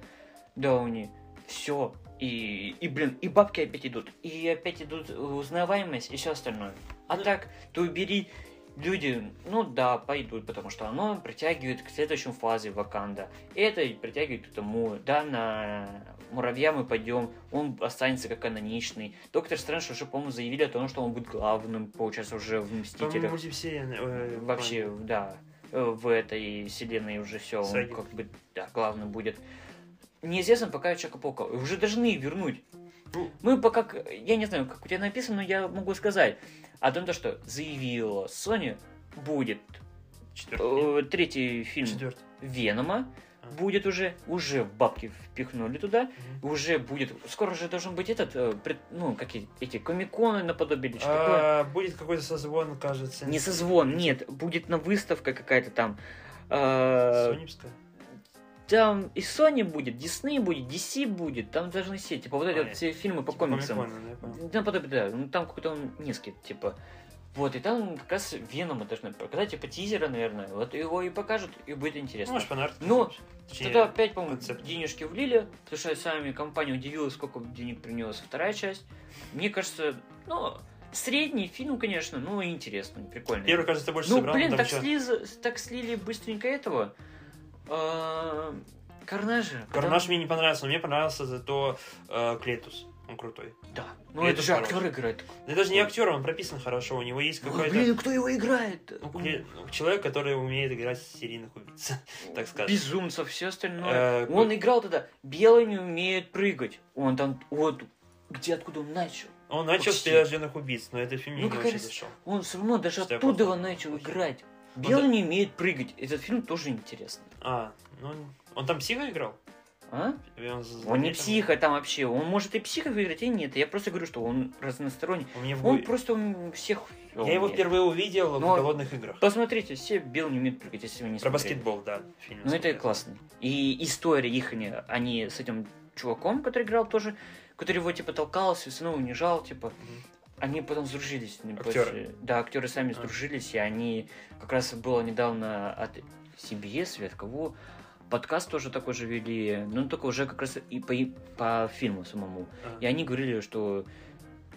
S2: Дауни. Все. И, и, блин, и бабки опять идут. И опять идут узнаваемость и все остальное. А так, то убери люди, ну да, пойдут, потому что оно притягивает к следующей фазе Ваканда. Это притягивает к тому, да, на муравья мы пойдем, он останется как каноничный. Доктор Стрэндж уже, по-моему, заявили о том, что он будет главным, получается, уже в
S1: По-моему,
S2: Мстителях.
S1: мультивселенная, э,
S2: Вообще, да, э, в этой вселенной уже все, он как бы, да, главный будет. Неизвестно пока Человека-паука. Уже должны вернуть.
S1: Ну.
S2: Мы пока, я не знаю, как у тебя написано, но я могу сказать о том, то, что заявила Sony, будет
S1: четвертый.
S2: э, третий фильм
S1: Четвертый.
S2: Венома. Будет уже, уже бабки впихнули туда,
S1: Мгм.
S2: уже будет, скоро же должен быть этот, э, пред- ну, какие эти комиконы наподобие или что такое.
S1: А, Будет какой-то созвон, кажется.
S2: Не созвон, нет, будет на выставка какая-то там. э,
S1: Соневская.
S2: Там и Sony будет, Disney будет, DC будет, там должны все, типа, вот эти
S1: А,
S2: вот все фильмы по
S1: Типа
S2: комиксам.
S1: Комикона, да, я понял.
S2: Да, ну там какой-то он низкий, типа. Вот, и там как раз Венома должны показать, типа, тизера, наверное. Вот его и покажут, и будет
S1: Ну,
S2: интересно.
S1: может, фанарт.
S2: Ну,
S1: Точнее,
S2: Тогда опять, по-моему,
S1: концепт.
S2: денежки влили, потому что сами компания удивилась, сколько денег принес вторая часть. Мне кажется, ну, средний фильм, конечно, но и интересный, прикольный.
S1: Первый, кажется, больше
S2: ну,
S1: собрал,
S2: блин, так,
S1: ещё
S2: слиз- так слили быстренько этого. А, Карнажа.
S1: Карнаж мне не понравился, но мне понравился зато э, Клетус. Он крутой.
S2: Да. Ну это
S1: это
S2: же актер играет.
S1: Да даже не актер, он прописан хорошо, у него есть
S2: Ой,
S1: какой-то...
S2: Блин, кто его играет?
S1: ну, человек, который умеет играть серийных убийц. так скажем.
S2: Безумцев, все остальное.
S1: Э,
S2: Он играл тогда. Белый не умеет прыгать. Он там, вот, где откуда он начал?
S1: Он начал с
S2: Почти.
S1: прирожденных убийц, но этот фильм
S2: Ну,
S1: не очень зашел.
S2: Он все равно даже оттуда
S1: плохо-
S2: начал играть.
S1: Он
S2: Белый не умеет прыгать. Этот фильм тоже интересный.
S1: А, ну, он там психа играл?
S2: А?
S1: Он,
S2: Он не психа там вообще. Он может и психа выиграть, и нет. Я просто говорю, что он разносторонний.
S1: Меня в
S2: Он просто ум- всех...
S1: Я его
S2: умеет.
S1: впервые увидел
S2: Ну,
S1: в голодных играх.
S2: Посмотрите, все белые не умеют прыгать, если вы не
S1: Про
S2: смотрели.
S1: баскетбол, да. Фильм
S2: Ну, это классно. И история их, они, они с этим чуваком, который играл тоже, который его, типа, толкался, снова унижал, типа,
S1: Мгм.
S2: они потом сдружились.
S1: Актеры?
S2: Да, актеры сами
S1: А.
S2: сдружились, и они, как раз было недавно от CBS, или от кого, подкаст тоже такой же вели, ну, только уже как раз и по, и по фильму самому.
S1: А.
S2: И они говорили, что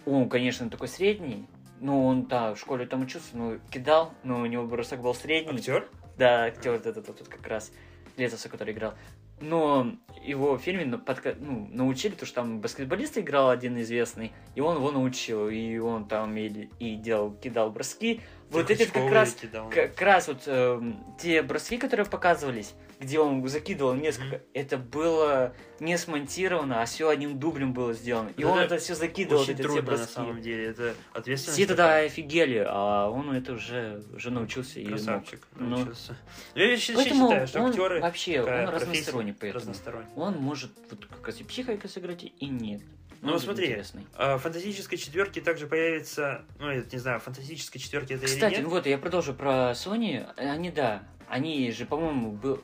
S2: он, конечно, такой средний, но он, да, в школе там учился, но кидал, но у него бросок был средний.
S1: Актер?
S2: Да, актер этот вот как раз Летоса, который играл. Но его в фильме подка- ну, научили, потому что там баскетболист играл один известный, и он его научил, и он там и, и делал, кидал броски. Вот эти как раз, как раз вот эм, те броски, которые показывались, где он закидывал несколько,
S1: Мгм.
S2: это было не смонтировано, а все одним дублем было сделано. И
S1: Ну,
S2: он
S1: это
S2: это все закидывал,
S1: Очень
S2: эти все
S1: трудно на
S2: броски.
S1: самом деле. Это ответственность.
S2: Все тогда офигели, а он это уже, уже научился и мог.
S1: Красавчик.
S2: Ну,
S1: научился. Ну, я
S2: Поэтому
S1: считаю, что
S2: он
S1: актеры
S2: вообще, он разносторонний, поэтому.
S1: разносторонняя.
S2: Он может вот как раз и психойка сыграть, и нет.
S1: Ну,
S2: Он
S1: смотри,
S2: интересный.
S1: А, В фантастической четверке также появится, ну, я не знаю, фантастической четверке это
S2: Кстати,
S1: или нет.
S2: вот я продолжу про Sony. Они, да, они же, по-моему, был...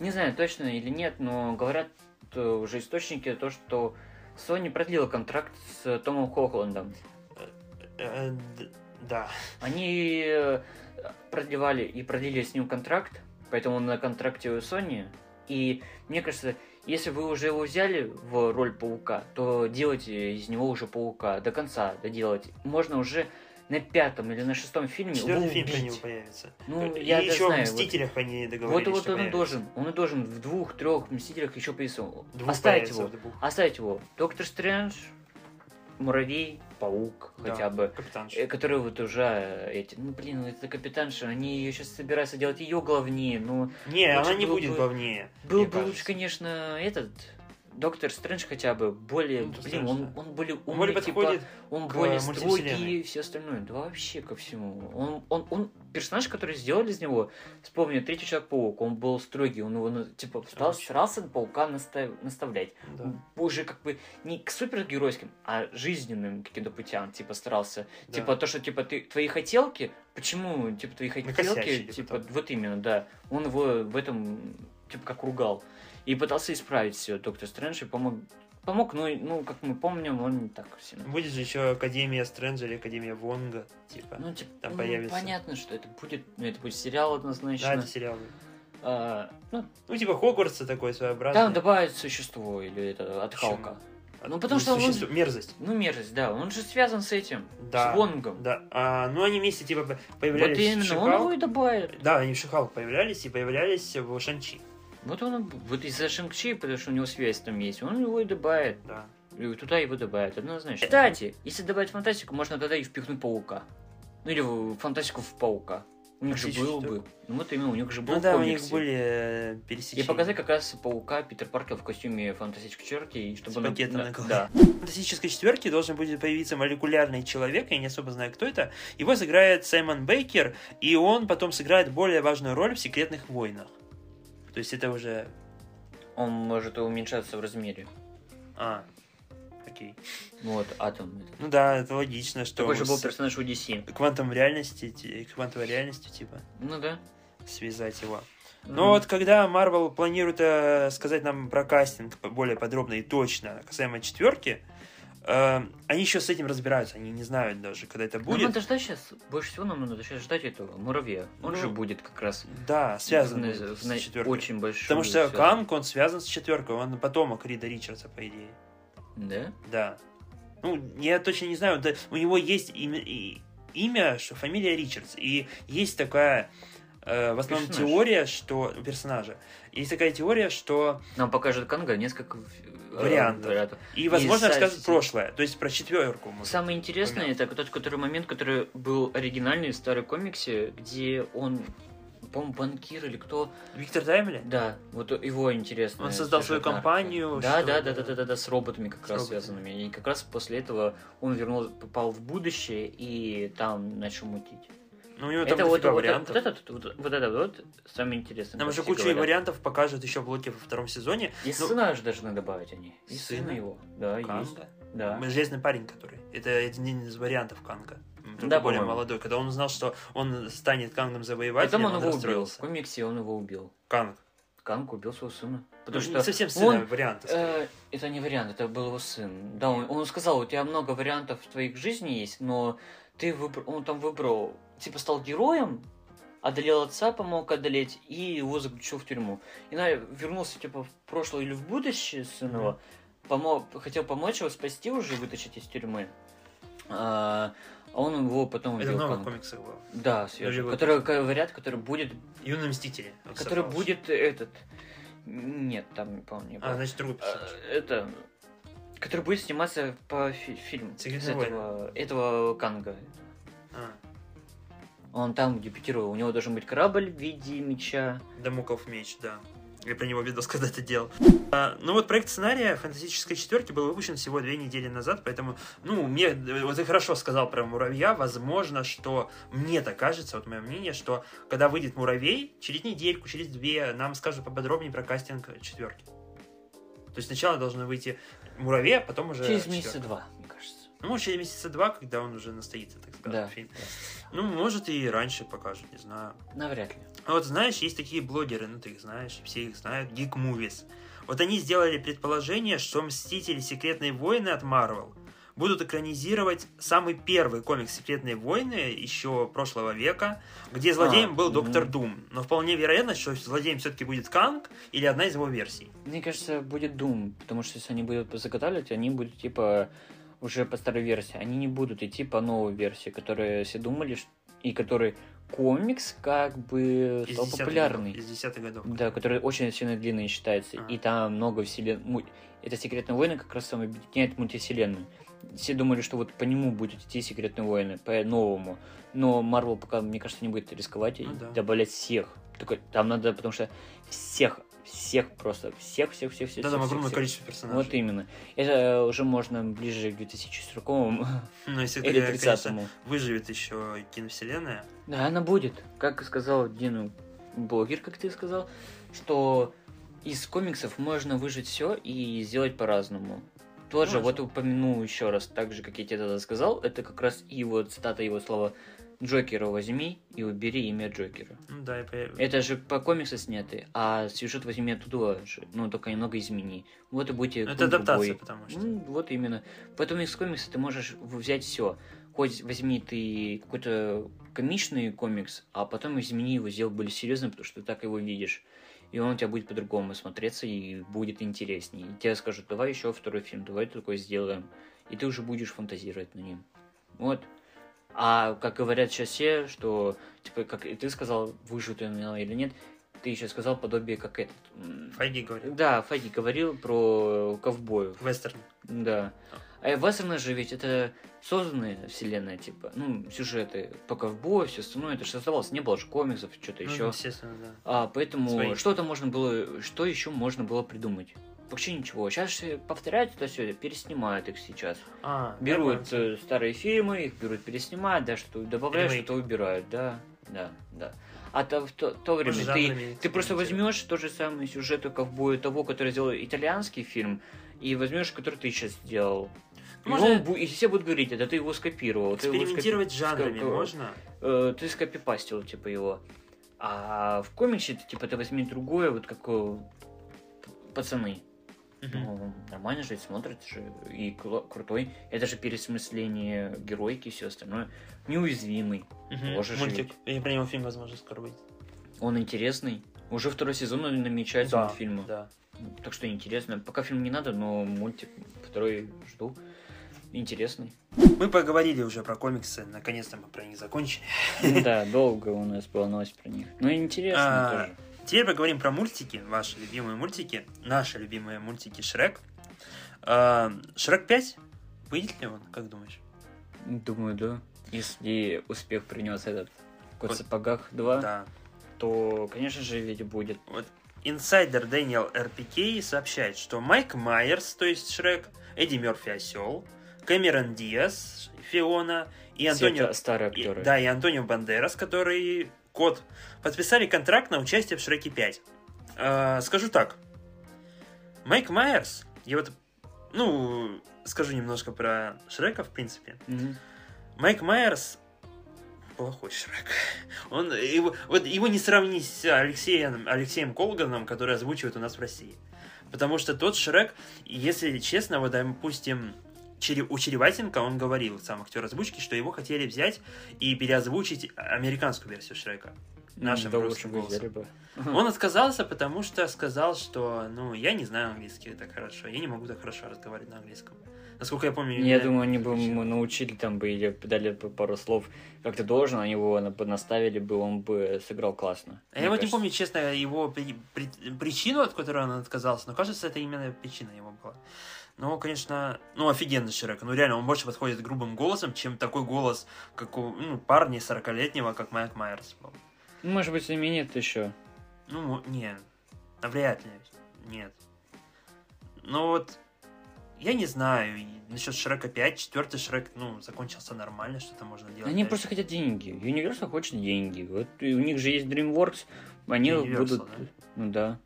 S2: Не знаю точно или нет, но говорят э, уже источники то, что Sony продлила контракт с Томом Холландом.
S1: Э, д- Да.
S2: Они э, продлевали и продлили с ним контракт, поэтому он на контракте у Sony. И мне кажется, если вы уже его взяли в роль паука, то делайте из него уже паука до конца, доделать. Можно уже на пятом или на шестом фильме его
S1: Четвертый фильм про
S2: убить.
S1: него появится.
S2: Ну,
S1: и
S2: я
S1: еще
S2: знаю,
S1: в
S2: вот-
S1: Мстителях они
S2: Вот,
S1: договорились,
S2: вот
S1: что
S2: он и
S1: появится.
S2: должен, он и должен в двух-трех Мстителях еще появиться.
S1: Двух
S2: Оставить его, оставить его. Доктор Стрэндж, Муравей, Паук,
S1: Да,
S2: хотя бы.
S1: Капитанша.
S2: Э, которые вот уже э, эти, ну блин, ну это капитанша, они ее сейчас собираются делать ее главнее, ну
S1: Не, она не будет
S2: бы-
S1: главнее. мне
S2: бы
S1: кажется.
S2: лучше, конечно, этот Доктор Стрэндж хотя бы более,
S1: Ну,
S2: блин, он, он более
S1: Он
S2: умный,
S1: более
S2: типа,
S1: подходит
S2: он
S1: к
S2: более строгий и все остальное, да вообще ко всему. Он, он, он персонаж, который сделали из него, вспомню, третий Человек-паук, он был строгий, он его, типа, стал,
S1: Вообще.
S2: старался паука настав- наставлять
S1: да,
S2: уже как бы не к супергеройским, а жизненным каким-то путям, типа старался.
S1: да.
S2: Типа то, что типа ты твои хотелки, почему типа твои хотелки,
S1: Накосячили
S2: типа
S1: потом.
S2: вот именно, да. Он его в этом типа как ругал и пытался исправить все. Доктор Стрэндж и помог, помог, ну, и- ну как мы помним, он не так сильно.
S1: Будет же еще Академия Стрэнджа или Академия Вонга, типа.
S2: Ну, типа,
S1: там
S2: ну,
S1: появится.
S2: понятно, что это будет, ну, это будет сериал однозначно.
S1: да, это сериал.
S2: А, ну,
S1: Ну, типа Хогвартса такой своеобразный.
S2: там добавить существо или это от
S1: Почему?
S2: Халка. Ну, потому что он-
S1: существо- Мерзость.
S2: Ну, мерзость, да, он же связан с этим,
S1: Да.
S2: с Вонгом.
S1: Да. А, ну, они вместе, типа, по- появлялись
S2: Вот именно,
S1: в
S2: он его и добавит.
S1: Да, они в Шихалк появлялись и появлялись в Шанчи.
S2: Вот он, вот из-за Шанг-Чи, потому что у него связь там есть, он его и добавит.
S1: Да.
S2: И туда его добавят, однозначно. Кстати, если добавить фантастику, можно тогда и впихнуть паука. Ну или в фантастику в паука. У них же был бы. Ну вот именно, у них же был
S1: Ну да, у них были э,
S2: И
S1: пересечения.
S2: показать как раз паука Питер Паркер в костюме фантастической черти, и чтобы
S1: С
S2: он-
S1: пакетом на голове.
S2: Да.
S1: В фантастической четверке должен будет появиться молекулярный человек, я не особо знаю, кто это. Его сыграет Саймон Бейкер, и он потом сыграет более важную роль в «Секретных войнах». То есть это уже...
S2: Он может уменьшаться в размере.
S1: А, окей.
S2: Вот, атом.
S1: Ну да, это логично, что
S2: Такой же был
S1: с
S2: персонаж у DC.
S1: квантом реальности, ти- квантовой реальностью, типа,
S2: Ну да.
S1: связать его.
S2: Мгм.
S1: Но вот когда Marvel планирует э, сказать нам про кастинг более подробно и точно касаемо четверки, они еще с этим разбираются, они не знают даже, когда это
S2: Нам
S1: будет.
S2: надо ждать сейчас, больше всего нам надо сейчас ждать этого муравья. Он
S1: Ну,
S2: же будет как раз
S1: Да, связан
S2: в-
S1: с
S2: на-
S1: четверкой.
S2: очень большой.
S1: Потому что Канг, он связан с четверкой, он потомок Рида Ричардса, по идее.
S2: Да?
S1: Да. Ну, я точно не знаю, да, у него есть имя, и- имя, что фамилия Ричардс, и есть такая э, в основном
S2: Персонаж.
S1: теория, что... Персонажа. Есть такая теория, что...
S2: Нам покажет Канга несколько э,
S1: Вариантов. И, возможно,
S2: И
S1: расскажут прошлое. То есть про четверку. может.
S2: Самое интересное, это тот который момент, который был оригинальный в старой комиксе, где он, по-моему, банкир или кто.
S1: Виктор Таймли?
S2: Да, вот его интересно.
S1: Он создал свою компанию,
S2: Да, да, да, да, да, да, да, с роботами как
S1: С
S2: раз
S1: роботами.
S2: связанными. И как раз после этого он вернул, попал в будущее и там начал мутить.
S1: Ну, у него там
S2: это вот,
S1: дофига
S2: вот,
S1: вариантов.
S2: вот, это, вот, вот это вот самое интересное.
S1: Нам
S2: все
S1: кучу
S2: говорят.
S1: вариантов покажут еще в блоке во втором сезоне.
S2: И
S1: Ну,
S2: сына же должны добавить они. И
S1: Сына?
S2: сына его. Да, есть.
S1: Канга.
S2: Да.
S1: Железный парень, который. Это один из вариантов Канга. Только
S2: Да,
S1: более
S2: по-моему.
S1: молодой. Когда он узнал, что он станет Кангом завоевателем,
S2: Потом он его убил. В комиксе он его убил.
S1: Канг.
S2: Канг убил своего сына.
S1: Ну,
S2: Потому
S1: не
S2: что
S1: совсем сына,
S2: он,
S1: варианты.
S2: э, это не вариант, это был его сын. Да, он, он сказал, у тебя много вариантов в твоих жизни есть, но ты выбр... он там выбрал, типа стал героем, одолел отца, помог одолеть, и его заключил в тюрьму. И на, вернулся типа в прошлое или в будущее сын его, помог, хотел помочь его спасти уже, вытащить из тюрьмы. А, а он его потом
S1: Это
S2: Канг.
S1: комиксах было.
S2: Да, свежий.
S1: Или
S2: Который говорят, который будет
S1: Юные Мстители.
S2: Который
S1: Сафаус.
S2: будет этот... Нет, там, по-моему, не было.
S1: А, значит, другой
S2: А. Это... Который будет сниматься по фи- фильму.
S1: «Секретные
S2: с этого, этого Канга. Он там дебютировал. У него должен быть корабль в виде меча.
S1: Дамоков меч, да. Я про него видос когда-то делал. А, ну вот проект сценария фантастической четверки был выпущен всего две недели назад, поэтому, ну, мне, вот ты хорошо сказал про муравья, возможно, что мне так кажется, вот мое мнение, что когда выйдет муравей, через недельку, через две нам скажут поподробнее про кастинг четверки. То есть сначала должны выйти муравей, а потом уже
S2: Через месяца два, мне кажется.
S1: Ну, через месяца два, когда он уже настоится, так сказать,
S2: Да.
S1: фильм. Ну, может, и раньше покажут, не знаю.
S2: Навряд ли.
S1: А Вот знаешь, есть такие блогеры, ну ты их знаешь, все их знают, Geek Movies. Вот они сделали предположение, что Мстители Секретные войны от Marvel будут экранизировать самый первый комикс Секретные войны еще прошлого века, где злодеем
S2: А,
S1: был Доктор
S2: мгм.
S1: Дум. Но вполне вероятно, что злодеем все-таки будет Канг или одна из его версий.
S2: Мне кажется, будет Doom, потому что если они будут заготавливать, они будут типа уже по старой версии. Они не будут идти по новой версии, которые все думали, и который комикс как бы
S1: Из
S2: стал
S1: 10-х
S2: популярный.
S1: годов, Из десятых годов.
S2: Да, который очень сильно длинный считается.
S1: А.
S2: И там много вселен... му- Это Секретные войны как раз там объединяет мультивселенную. Все думали, что вот по нему будет идти Секретные войны, по новому. Но Марвел пока, мне кажется, не будет рисковать и
S1: Ну да.
S2: добавлять всех. Только там надо, потому что всех, всех просто, всех, всех, всех, всех.
S1: Да, там огромное
S2: всех.
S1: количество персонажей.
S2: Вот именно. Это уже можно ближе к 2040
S1: Ну, если
S2: или
S1: такая, конечно,
S2: 30
S1: выживет еще киновселенная.
S2: Да, она будет. Как сказал Дину блогер, как ты сказал, что из комиксов можно выжить все и сделать по-разному. Тоже
S1: Можно.
S2: вот упомяну еще раз, так же, как я тебе тогда сказал, это как раз и вот цитата его слова Джокера возьми и убери имя Джокера.
S1: Ну да, и по-
S2: Это же по комиксу сняты, а сюжет возьми оттуда же, ну только немного измени. Вот и будете
S1: Ну, это адаптация,
S2: другой.
S1: потому что.
S2: Ну, вот именно. Поэтому из комикса ты можешь взять все. Хоть возьми ты какой-то комичный комикс, а потом измени его, сделай более серьезным, потому что ты так его видишь. И он у тебя будет по-другому смотреться и будет интереснее. И тебе скажут, давай еще второй фильм, давай такой сделаем. И ты уже будешь фантазировать на ним. Вот. А как говорят сейчас все, что, типа, как и ты сказал, выживут она или нет, ты еще сказал подобие как этот.
S1: Файги говорит.
S2: Да, Фаги говорил про ковбоев.
S1: Вестерн.
S2: Да. А вестерны же ведь это созданная вселенная, типа, ну, сюжеты по ковбою, все остальное, это же создавалось, не было же комиксов, что-то
S1: Ну,
S2: еще.
S1: естественно, да.
S2: А, поэтому
S1: Свои.
S2: что-то можно было, что еще можно было придумать? Вообще ничего. Сейчас все повторяют это все, переснимают их сейчас.
S1: А,
S2: Берут
S1: нормально.
S2: э, старые фильмы, их берут переснимать, да, что добавляют, что-то убирают, да, да, да. А то, в то, то время
S1: Может,
S2: ты, ты просто
S1: экспериментировать.
S2: возьмешь тот же самый сюжет у ковбоя того, который сделал итальянский фильм, и возьмешь, который ты сейчас сделал. И,
S1: Можно
S2: он бу- и все будут говорить, это ты его скопировал. ты его скопи-
S1: Экспериментировать жанрами
S2: скоп-
S1: можно?
S2: э, ты скопипастил, типа, его. А в комиксе, ты, типа, ты возьми другое, вот как э, пацаны. Ну, нормально же смотрит же и крутой. Это же пересмысление геройки и все остальное. Неуязвимый. Тоже же
S1: Мультик.
S2: ведь.
S1: И про него фильм, возможно, скоро выйдет.
S2: Он интересный. Уже второй сезон намечается
S1: Да,
S2: мультфильма.
S1: да.
S2: Так что интересно. Пока фильм не надо, но мультик второй жду. интересный.
S1: Мы поговорили уже про комиксы, наконец-то мы про них закончили.
S2: Да, долго у нас была новость про них. Ну, интересно
S1: А,
S2: тоже.
S1: Теперь поговорим про мультики, ваши любимые мультики, наши любимые мультики Шрек. А, Шрек 5? Выйдет ли он, как думаешь?
S2: Думаю, да. Если успех принес этот Кот в сапогах 2,
S1: Да.
S2: то, конечно же, ведь будет.
S1: Вот инсайдер Дэниел РПК сообщает, что Майк Майерс, то есть Шрек, Эдди Мерфи Осел, Кэмерон Диас, Фиона и Антонио...
S2: старые
S1: и-
S2: актеры.
S1: да, и Антонио Бандерас, который кот, подписали контракт на участие в Шреке 5. А, скажу так. Майк Майерс, я вот, ну, скажу немножко про Шрека, в принципе.
S2: Мгм.
S1: Майк Майерс плохой Шрек. Он, его, вот его не сравнить с Алексеем, Алексеем Колганом, который озвучивает у нас в России. Потому что тот Шрек, если честно, вот, допустим, у Череватенко он говорил, сам актер озвучки, что его хотели взять и переозвучить американскую версию Шрека. Нашим
S2: да
S1: русским голосом.
S2: бы.
S1: Он отказался, потому что сказал, что, ну, я не знаю английский так хорошо, я не могу так хорошо разговаривать на английском. Насколько я помню...
S2: Я думаю, они бы ему научили там бы или дали бы пару слов, как ты должен, они его на- наставили бы, он бы сыграл классно.
S1: А я вот не помню, честно, его при- при- причину, от которой он отказался, но кажется, это именно причина его была. Ну, конечно, ну, офигенный Шрек. Ну, реально, он больше подходит грубым голосом, чем такой голос, как у ну, парня 40-летнего, как Майк Майерс был.
S2: Может быть, знаменит еще.
S1: Ну, не, навряд ли, нет. Ну, вот, я не знаю, насчет Шрека 5, четвертый Шрек, ну, закончился нормально, что-то можно делать.
S2: Они
S1: дальше.
S2: просто хотят деньги. Universal хочет деньги. Вот и у них же есть DreamWorks, они
S1: Universal,
S2: будут...
S1: да?
S2: Ну да.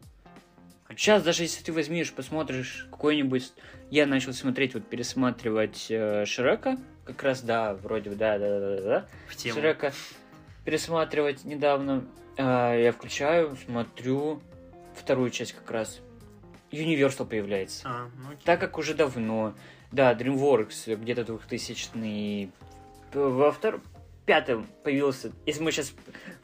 S2: Сейчас даже если ты возьмешь, посмотришь какой-нибудь... Я начал смотреть, вот пересматривать э, Шрека. Как раз, да, вроде бы, да, да, да, да, да.
S1: В тему.
S2: Шрека пересматривать недавно. А, я включаю, смотрю вторую часть как раз. Universal появляется.
S1: А, ну, окей.
S2: Так как уже давно, да, DreamWorks где-то 2000 во втором, пятом появился, если мы сейчас,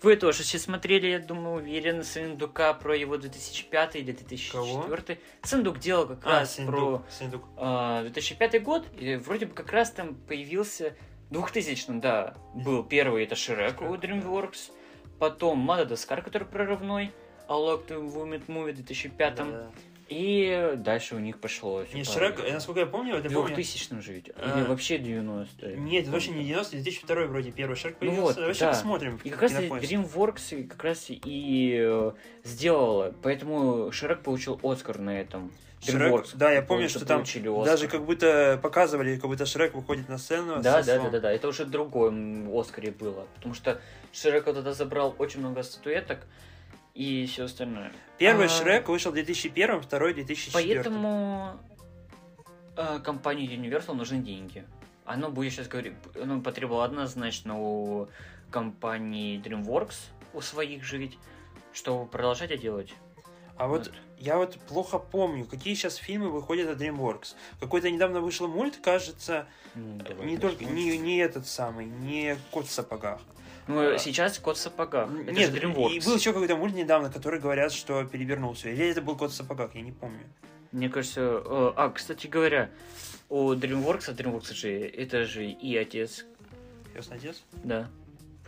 S2: вы тоже сейчас смотрели, я думаю, уверен, Сындука про его 2005 или 2004. Сындук делал как
S1: А,
S2: раз
S1: Синдук,
S2: про
S1: Синдук.
S2: а, 2005 год, и вроде бы как раз там появился 2000 да, был первый, это Шрек у DreamWorks, потом Мадагаскар, который прорывной, А Locked Women Movie в 2005
S1: Да-да.
S2: и дальше у них пошло.
S1: Не,
S2: типа,
S1: Шрек, насколько я помню, это
S2: в
S1: помню...
S2: 2000 же ведь,
S1: А.
S2: или вообще 90
S1: Нет, это точно не 90, 2002 вроде первый Шрек
S2: Ну
S1: появился.
S2: вот,
S1: Давай
S2: да.
S1: посмотрим.
S2: И как раз. DreamWorks как раз и э, сделала, поэтому Шрек получил Оскар на этом.
S1: Шрек,
S2: DreamWorks
S1: да, я помню, что там
S2: Оскар.
S1: даже как будто показывали, как будто Шрек выходит на сцену.
S2: Да, да, да, да, да, это уже м, Оскаре было, потому что Шрек вот тогда забрал очень много статуэток и все остальное.
S1: Первый
S2: А,
S1: Шрек вышел в 2001, второй в 2004.
S2: Поэтому э, компании Universal нужны деньги. Оно будет сейчас говорить, оно потребовало однозначно у компании DreamWorks, у своих же ведь, чтобы продолжать это делать.
S1: А вот я вот плохо помню, какие сейчас фильмы выходят от DreamWorks. Какой-то недавно вышел мульт, кажется,
S2: Ну, давай
S1: не только не, не этот самый, не Кот в сапогах.
S2: Ну,
S1: а-
S2: сейчас кот в сапогах. Это
S1: Нет,
S2: же DreamWorks.
S1: и был еще какой-то мульт недавно, который говорят, что перевернулся. Или это был Кот в сапогах, я не помню.
S2: Мне кажется... э, а, кстати говоря, у DreamWorks, а DreamWorks же, это же и отец,
S1: Ясный отец?
S2: да.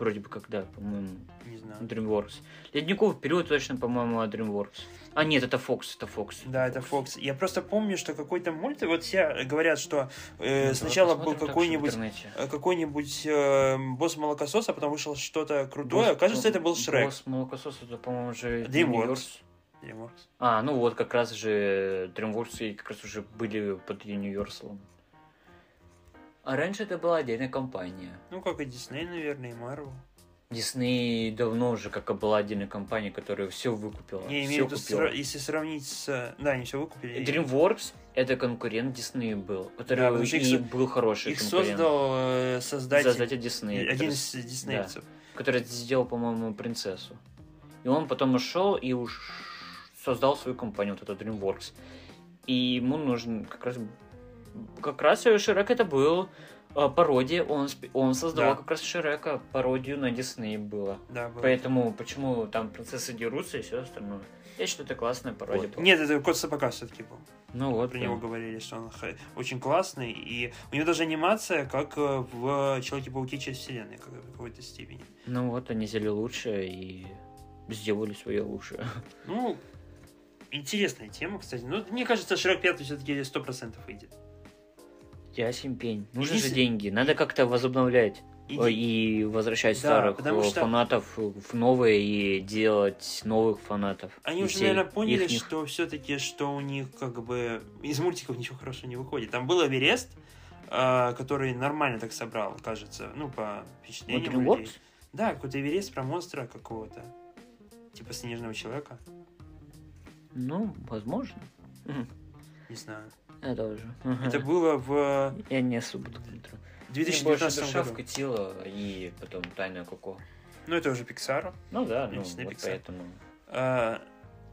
S2: Вроде бы когда, по-моему,
S1: Не знаю.
S2: DreamWorks. Ледниковый период точно, по-моему, DreamWorks. А, нет, это Fox, это Fox.
S1: Да, это Fox. Я просто помню, что какой-то мульт, вот все говорят, что э,
S2: Ну,
S1: сначала был какой-нибудь э, какой-нибудь э, босс молокосос, а потом вышел что-то крутое.
S2: Босс-
S1: Кажется, это был Шрек.
S2: Босс молокосос, это, по-моему, же
S1: DreamWorks. DreamWorks.
S2: А, ну вот как раз же DreamWorks и как раз уже были под Universal. А раньше это была отдельная компания.
S1: Ну, как и Дисней, наверное, и Марвел.
S2: Дисней давно уже как и была отдельная компания, которая все выкупила. Всё
S1: имею в виду, сра- если сравнить с... Да, они все выкупили.
S2: DreamWorks это конкурент Дисней был, который
S1: Да, их
S2: и был хороший
S1: Их
S2: конкурент.
S1: создал э, создатель,
S2: Создатель Дисней.
S1: один
S2: который
S1: из диснеевцев.
S2: который сделал, по-моему, принцессу. И он потом ушел и уж создал свою компанию, вот эту DreamWorks. И ему нужен как раз... Как раз Шрек это был а, пародия, он, он создавал
S1: Да.
S2: как раз Шрека, пародию на Дисней было.
S1: Да, было.
S2: Поэтому почему там принцессы дерутся и все остальное. Я считаю, это классная пародия.
S1: Вот.
S2: была.
S1: Нет, это кот сапога все-таки был.
S2: ну вот.
S1: Про
S2: да.
S1: него говорили, что он очень классный. И у него даже анимация, как э, в Человеке-пауке через вселенной как- в какой-то степени.
S2: Ну вот, они взяли лучшее и сделали свое лучшее.
S1: Ну, интересная тема, кстати. Ну, мне кажется, Шрек 5 все-таки 100% выйдет.
S2: Ясен пень. Нужны же
S1: Единственное-
S2: деньги. Надо как-то возобновлять.
S1: И-
S2: возвращать
S1: Да,
S2: старых
S1: потому
S2: э,
S1: что-
S2: фанатов в новые и делать новых фанатов.
S1: Они уже, наверное, поняли,
S2: ихних.
S1: что все-таки, что у них как бы из мультиков ничего хорошего не выходит. Там был Эверест, а, который нормально так собрал, кажется, ну, по
S2: Вот
S1: впечатлениям
S2: DreamWorks?
S1: людей. Да, какой-то Эверест про монстра какого-то. Типа снежного человека.
S2: Ну, возможно.
S1: Не знаю.
S2: Я тоже.
S1: Это было в
S2: Я не особо смотрю. Мне больше
S1: 2019
S2: душа
S1: году.
S2: вкатила, и потом Тайная Коко.
S1: Ну, это уже Pixar.
S2: Ну да, ну вот
S1: Pixar.
S2: поэтому.
S1: А,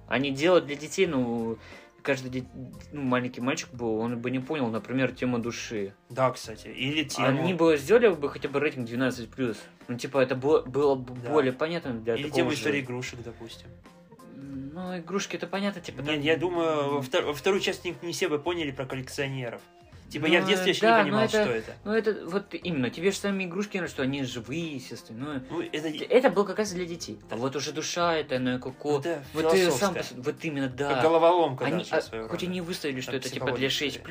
S2: Они делают для детей, ну, каждый де- ну, маленький мальчик был, он бы не понял, например, тему души.
S1: да, кстати. Или тему...
S2: Они бы сделали бы хотя бы рейтинг 12+. Ну, типа, это было, было бы
S1: Да.
S2: более понятно для
S1: Или
S2: такого
S1: тему
S2: же-
S1: истории игрушек, допустим.
S2: Ну, игрушки это понятно, типа...
S1: Нет,
S2: там-
S1: я думаю, во, втор- во вторую часть не, не все бы поняли про коллекционеров. Типа, я в
S2: Ну,
S1: детстве еще
S2: да,
S1: не понимал,
S2: это-
S1: что это.
S2: Ну, это вот именно, тебе же сами игрушки, ну, что они живые, естественно.
S1: Ну, это...
S2: Ну, это было как раз для детей. А вот уже душа, это, ну, коко.
S1: это
S2: Вот ты сам, вот именно, да.
S1: Как головоломка
S2: Они,
S1: даже
S2: а, хоть они выставили, что это типа для
S1: психология
S2: 6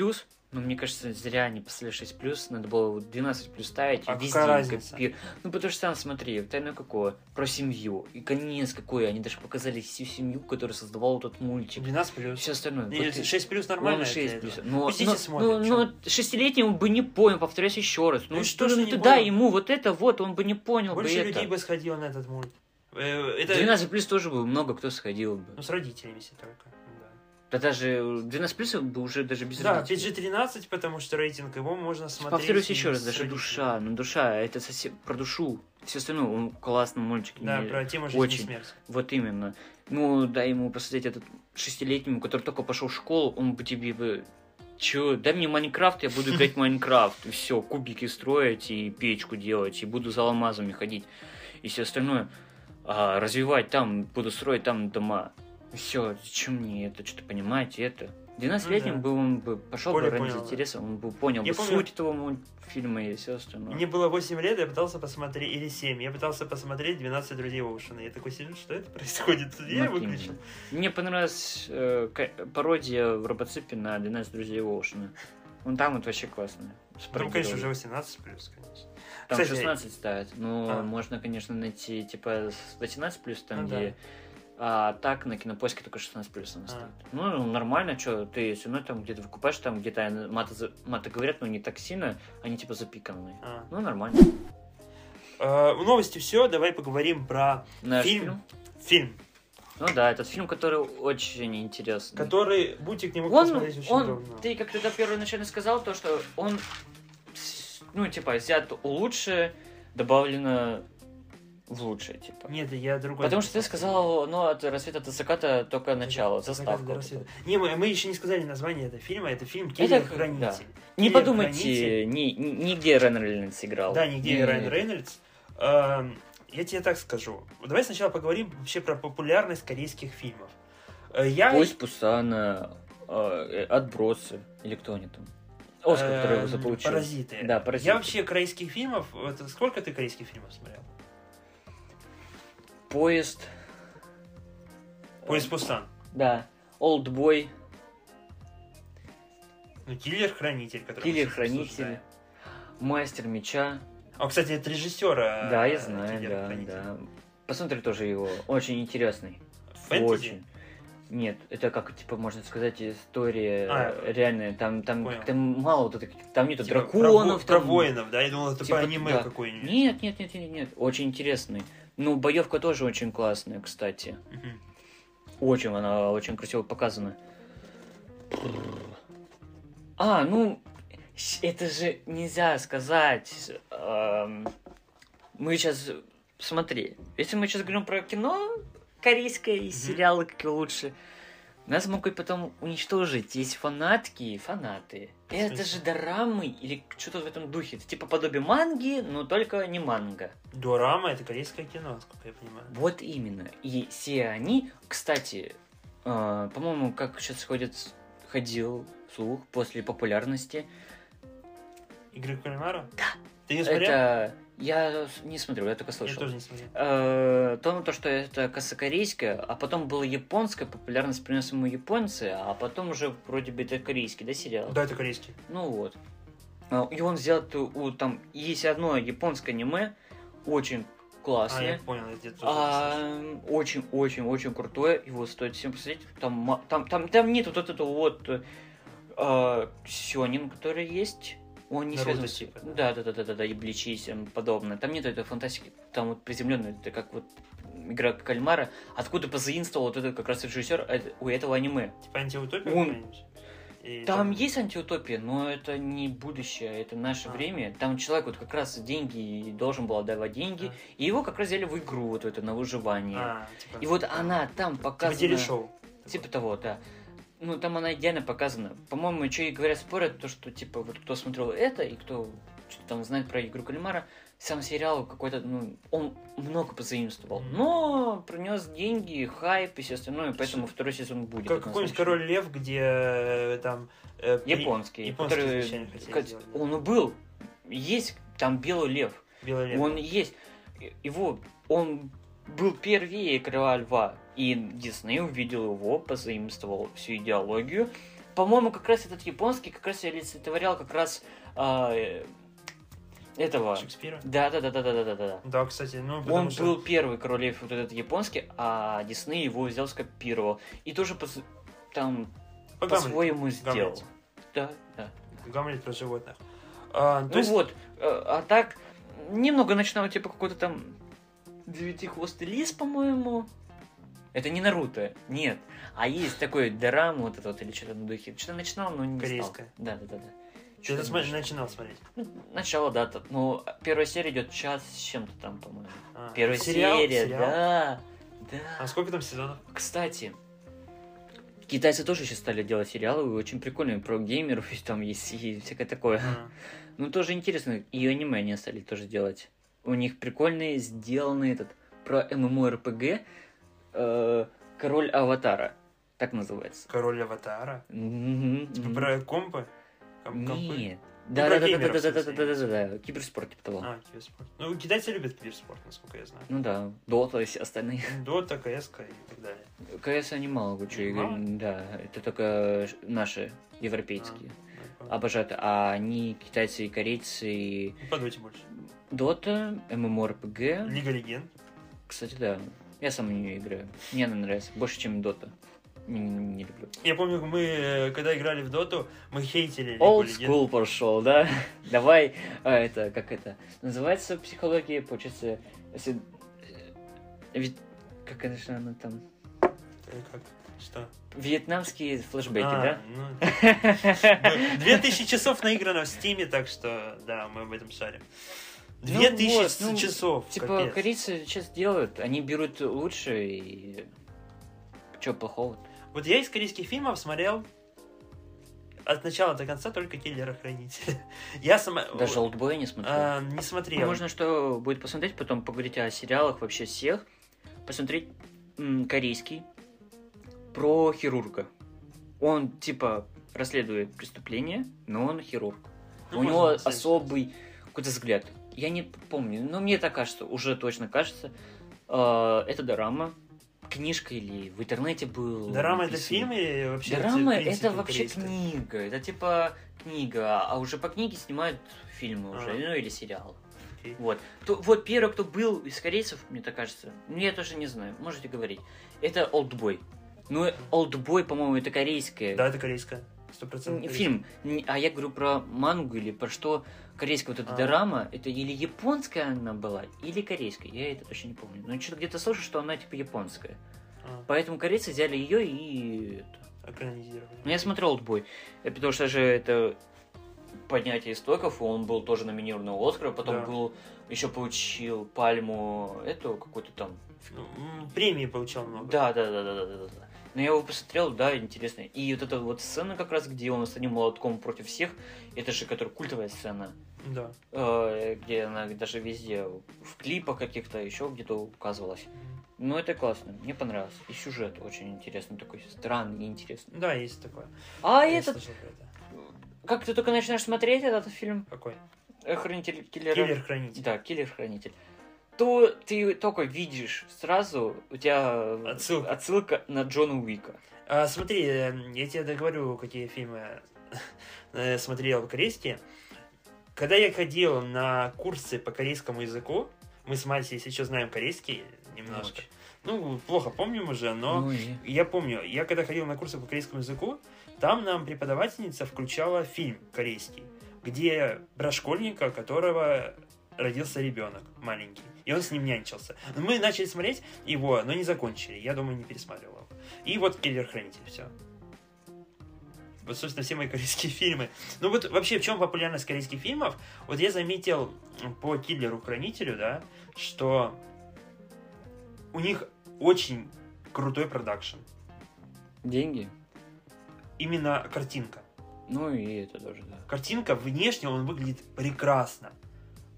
S2: но мне кажется, зря они поставили 6 плюс, надо было 12 плюс ставить.
S1: А
S2: везде
S1: какая разница?
S2: копи- Ну, потому что сам смотри, тайна какого? Про семью. И конец какой. Они даже показали всю семью, которая создавала этот мультик.
S1: 12 плюс.
S2: Все остальное.
S1: Не,
S2: Вот и-
S1: 6 плюс нормально.
S2: 6
S1: для
S2: плюс.
S1: этого.
S2: Но,
S1: Пусть
S2: но,
S1: смотрят,
S2: но шестилетний он бы не понял, повторяюсь еще раз. Ну,
S1: Ну,
S2: что же ты
S1: не
S2: дай ему вот это вот, он бы не понял
S1: Больше
S2: бы
S1: людей
S2: это.
S1: бы сходило на этот мульт. Э, Это...
S2: 12 плюс тоже бы много кто сходил бы.
S1: Ну, с родителями, если только.
S2: Да даже 12 плюс бы уже даже без
S1: Да,
S2: родителей.
S1: PG-13, потому что рейтинг его можно смотреть.
S2: Повторюсь еще раз, даже душа, ну душа, это совсем про душу. Все остальное, он классный мультик.
S1: Да,
S2: мне-
S1: про тему жизни
S2: очень.
S1: и смерти.
S2: Вот именно. Ну, дай ему посмотреть этот шестилетнему, который только пошел в школу, он бы тебе бы... Че, дай мне Майнкрафт, я буду играть в Майнкрафт. И все, кубики строить и печку делать, и буду за алмазами ходить. И все остальное. А, развивать там, буду строить там дома. Все, зачем мне это, что-то понимаете, это? 12-летним
S1: Ну да.
S2: бы он бы пошел бы
S1: Более
S2: ради
S1: понял, да.
S2: интереса, он бы понял
S1: Я
S2: бы
S1: помню-
S2: суть этого мультфильма и все остальное.
S1: Мне было 8 лет, я пытался посмотреть, или 7, я пытался посмотреть 12 друзей Оушена. Я такой сижу, что это происходит? Я
S2: Вот
S1: выключил.
S2: Мне понравилась э, пародия в Робоципе на 12 друзей Оушена. Вон там вот вообще классная.
S1: Там, конечно, уже 18 плюс, конечно.
S2: Там
S1: Кстати,
S2: 16 ставят. Но
S1: А.
S2: можно, конечно, найти типа с 18 плюс там,
S1: Ну
S2: где. А так на кинопоиске только 16 плюс она
S1: А.
S2: стоит. Ну, нормально, что ты все равно там где-то выкупаешь, там где-то маты, маты говорят, но не так сильно, они типа запиканные.
S1: А.
S2: Ну, нормально.
S1: Э, новости все, давай поговорим про
S2: Наш
S1: фильм.
S2: фильм.
S1: фильм,
S2: Ну да, этот фильм, который очень интересный.
S1: который Бутик не мог
S2: Он,
S1: посмотреть очень
S2: он,
S1: давно.
S2: ты как тогда первоначально сказал, то, что он, ну, типа, взят лучше, добавлено в лучшее, типа.
S1: Нет, я другой.
S2: Потому что ты сказал, ну, от рассвета до заката только начало, заставка. вот.
S1: Не, мы, мы еще не сказали название этого фильма. Это фильм
S2: Это
S1: Киллер
S2: х-
S1: Хранитель.
S2: да. Не подумайте, ни, ни- нигде Рен Рейнольдс играл.
S1: Да, нигде
S2: Не-
S1: Райан Рейнольдс. Эм, Я тебе так скажу. Давай сначала поговорим вообще про популярность корейских фильмов. Э, Я...
S2: Поезд Пусана, э, Отбросы, или кто они там? Оскар, который
S1: эм,
S2: заполучил.
S1: Паразиты.
S2: Да, «Паразиты».
S1: Я вообще корейских фильмов... вот сколько ты корейских фильмов смотрел?
S2: Поезд.
S1: Поезд Пусан.
S2: Да. Олдбой,
S1: Ну, Киллер Хранитель, который мы
S2: Киллер
S1: сейчас
S2: Хранитель,
S1: обсуждаем.
S2: Мастер Меча.
S1: А, кстати, это режиссера.
S2: Да,
S1: э,
S2: я знаю, да, да. Посмотри тоже его. Очень интересный.
S1: Фэнтези?
S2: Очень. Нет, это как, типа, можно сказать, история
S1: А.
S2: реальная. Там, там как-то мало вот этих, там нету
S1: Типа
S2: драконов.
S1: Про,
S2: там...
S1: про воинов, да? Я думал, это
S2: Типа,
S1: аниме
S2: да.
S1: какое-нибудь.
S2: Нет, нет, нет, нет, нет. Очень интересный. Ну, боевка тоже очень классная, кстати.
S1: Мгм.
S2: Очень она очень красиво показана. А, ну, это же нельзя сказать. Эм, Мы сейчас, смотри, если мы сейчас говорим про кино корейское и сериалы какие лучше, Нас могут потом уничтожить. Есть фанатки, фанаты. Это же дорамы или что-то в этом духе. Это типа подобие манги, но только не манга.
S1: Дорама это корейское кино, насколько я понимаю.
S2: Вот именно. И все они, кстати, э, по-моему, как сейчас ходит, ходил слух после популярности.
S1: Игры кальмара?
S2: Да.
S1: Ты не смотрел?
S2: Это я не смотрю, я только
S1: Я
S2: слышал.
S1: тоже не смотрел.
S2: Э, то, то, что это косокорейское, а потом было японское, популярность принес ему японцы, а потом уже вроде бы это корейский, да, сериал?
S1: Да, это корейский.
S2: Ну вот. А, И он взял, у, там, есть одно японское аниме, очень
S1: А, я
S2: классное,
S1: понял, я где-то тоже слышал.
S2: очень-очень-очень крутое, его стоит всем посмотреть. Там, там, там, там нет вот этого вот э, сёнин, который есть. Он не
S1: Наруто
S2: связан с...
S1: типа,
S2: Да,
S1: да?
S2: да, да, да, да, и Бличи и всем подобное. Там нет этой фантастики, там вот приземленная, это как вот игра кальмара, откуда позаимствовал вот этот как раз режиссер э- у этого аниме.
S1: Типа антиутопия
S2: Он-?
S1: И
S2: Там есть антиутопия, но это не будущее, это наше
S1: А.
S2: время. Там человек вот как раз деньги должен был отдавать деньги,
S1: А.
S2: и его как раз взяли в игру вот эту на выживание.
S1: А, типа,
S2: И вот она там
S1: типа
S2: показана.
S1: телешоу.
S2: Типа того, да. Ну, там она идеально показана. По-моему, что и говорят, спорят, то, что, типа, вот кто смотрел это, и кто что-то там знает про игру Калимара, сам сериал какой-то, ну, он много позаимствовал. Но принес деньги, хайп и все остальное, поэтому второй сезон будет.
S1: Как какой-нибудь король лев, где э, там... э,
S2: Японский.
S1: Японский
S2: который, как-. Он был. Есть там белый лев.
S1: Белый лев.
S2: Он есть. Его, он был первее короля льва. И Дисней увидел его, позаимствовал всю идеологию. По-моему, как раз этот японский как раз олицетворял как раз а, э, этого.
S1: Шекспира?
S2: Да, да, да, да, да, да, да, да.
S1: Да, кстати, ну,
S2: Он
S1: что...
S2: был первый король лев вот этот японский, а Дисней его взял, скопировал. И тоже пос- там по-своему сделал.
S1: Гамлете.
S2: Да, да.
S1: Гамлет про животных. А,
S2: Ну
S1: есть,
S2: вот, э, а так, немного начинал типа какой-то там девятихвостый лис, по-моему. Это не Наруто, нет. А есть такой дорама вот это вот, или что-то на духе. Что-то начинал, но не
S1: Корейское.
S2: стал. Да, да, да, да.
S1: ты
S2: Чё-то
S1: это смотри- начинал смотреть.
S2: Ну, начало, да. т- Ну, первая серия идет час с чем-то там, по-моему.
S1: А,
S2: Первая
S1: сериал?
S2: серия,
S1: Сериал?
S2: да. Да.
S1: А сколько там сезонов?
S2: Кстати, китайцы тоже сейчас стали делать сериалы, очень прикольные, про геймеров, и там есть и всякое такое.
S1: А,
S2: Ну, тоже интересно, и аниме они стали тоже делать. У них прикольный сделанный этот, про MMORPG, э, Король Аватара, так называется.
S1: Король Аватара?
S2: Мгм,
S1: Типа про компы? Ком- компы?
S2: Нет.
S1: Ну,
S2: Да, да, да, да, да, да, да, да, да, да, киберспорт типа того.
S1: А, киберспорт. Ну, китайцы любят киберспорт, насколько я знаю.
S2: Ну да, Дота и все остальные.
S1: Дота, КС и так далее.
S2: КС они мало что
S1: Мало?
S2: да, это только наши, европейские.
S1: А, ну,
S2: Обожают, а они китайцы и корейцы, и
S1: По Доте больше.
S2: Дота, MMORPG,
S1: Лига Легенд.
S2: кстати, да, я сам в нее играю, мне она нравится, больше, чем Дота, не, не люблю.
S1: Я помню, мы, э, когда играли в Доту, мы хейтили
S2: Old school пошел, да? Давай, а, это, как это, называется психология, получается, если, э, ведь, как это же она там,
S1: Э, Как? Что?
S2: вьетнамские флешбеки,
S1: А,
S2: да?
S1: ну, 2000 часов наиграно в Стиме, так что, да, мы об этом шарим.
S2: Ну
S1: 2000
S2: вот, ну,
S1: часов.
S2: Типа,
S1: капец.
S2: корейцы сейчас делают, они берут лучше и... Чё плохого?
S1: Вот я из корейских фильмов смотрел от начала до конца только Киллера Хранителя. Я сама...
S2: Даже олдбоя не смотрел.
S1: а, не смотрел.
S2: можно что будет посмотреть, потом поговорить о сериалах вообще всех. Посмотреть м, корейский про хирурга. Он типа расследует преступление, но он хирург.
S1: Ну,
S2: У него
S1: посмотреть.
S2: особый какой-то взгляд. Я не помню, но мне так кажется, уже точно кажется. Э, это дорама, книжка или в интернете был.
S1: Дорама это фильм или вообще?
S2: Дорама это вообще книга. Это типа книга, а уже по книге снимают фильмы уже,
S1: А.
S2: ну или сериал. Вот. То, вот первый, кто был из корейцев, мне так кажется, ну я тоже не знаю, можете говорить. Это Олдбой. Ну, Олдбой, по-моему, это корейское.
S1: Да, это корейское. Сто процентов.
S2: Фильм. А я говорю про мангу или про что корейская вот эта
S1: А.
S2: дорама, это или японская она была, или корейская, я это точно не помню. Но что-то где-то слышу, что она типа японская.
S1: А,
S2: Поэтому корейцы взяли ее и...
S1: экранизировали.
S2: Ну, я смотрел «Олдбой», э, потому что же это поднятие истоков, он был тоже номинирован на Оскар, потом
S1: Да.
S2: был, еще получил пальму, эту какую-то там...
S1: Ну, Премии получал много.
S2: Да, да, да, да, да, да, да. Но я его посмотрел, да, интересно. И вот эта вот сцена как раз, где он с одним молотком против всех, это же, которая культовая сцена.
S1: Да.
S2: э, где она даже везде, в клипах каких-то, еще где-то указывалась. Ну, это классно, мне понравилось. И сюжет очень интересный, такой странный и интересный.
S1: Да, есть такое.
S2: А
S1: Я
S2: этот,
S1: слышал это.
S2: как ты только начинаешь смотреть этот фильм,
S1: Какой?
S2: э, Хранитель киллера.
S1: Киллер-хранитель.
S2: Да, киллер-хранитель. То ты только видишь сразу, у тебя
S1: Отсылка.
S2: отсылка на Джона Уика.
S1: А, смотри, э, я тебе договорю, какие фильмы смотрел корейские. Когда я ходил на курсы по корейскому языку, мы с Масей, если что, знаем корейский немножко. Ну, плохо помним уже, но
S2: Ну и-
S1: я помню, я когда ходил на курсы по корейскому языку, там нам преподавательница включала фильм корейский, где про школьника, которого родился ребенок маленький, и он с ним нянчился. Мы начали смотреть его, но не закончили. Я думаю, не пересматривал его. И вот Киллер-хранитель, все. Вот, собственно, все мои корейские фильмы. Ну вот вообще, в чем популярность корейских фильмов? Вот я заметил по Киллеру-хранителю, да, что у них очень крутой продакшн.
S2: Деньги?
S1: Именно картинка.
S2: Ну и это тоже, да.
S1: Картинка внешне он выглядит прекрасно.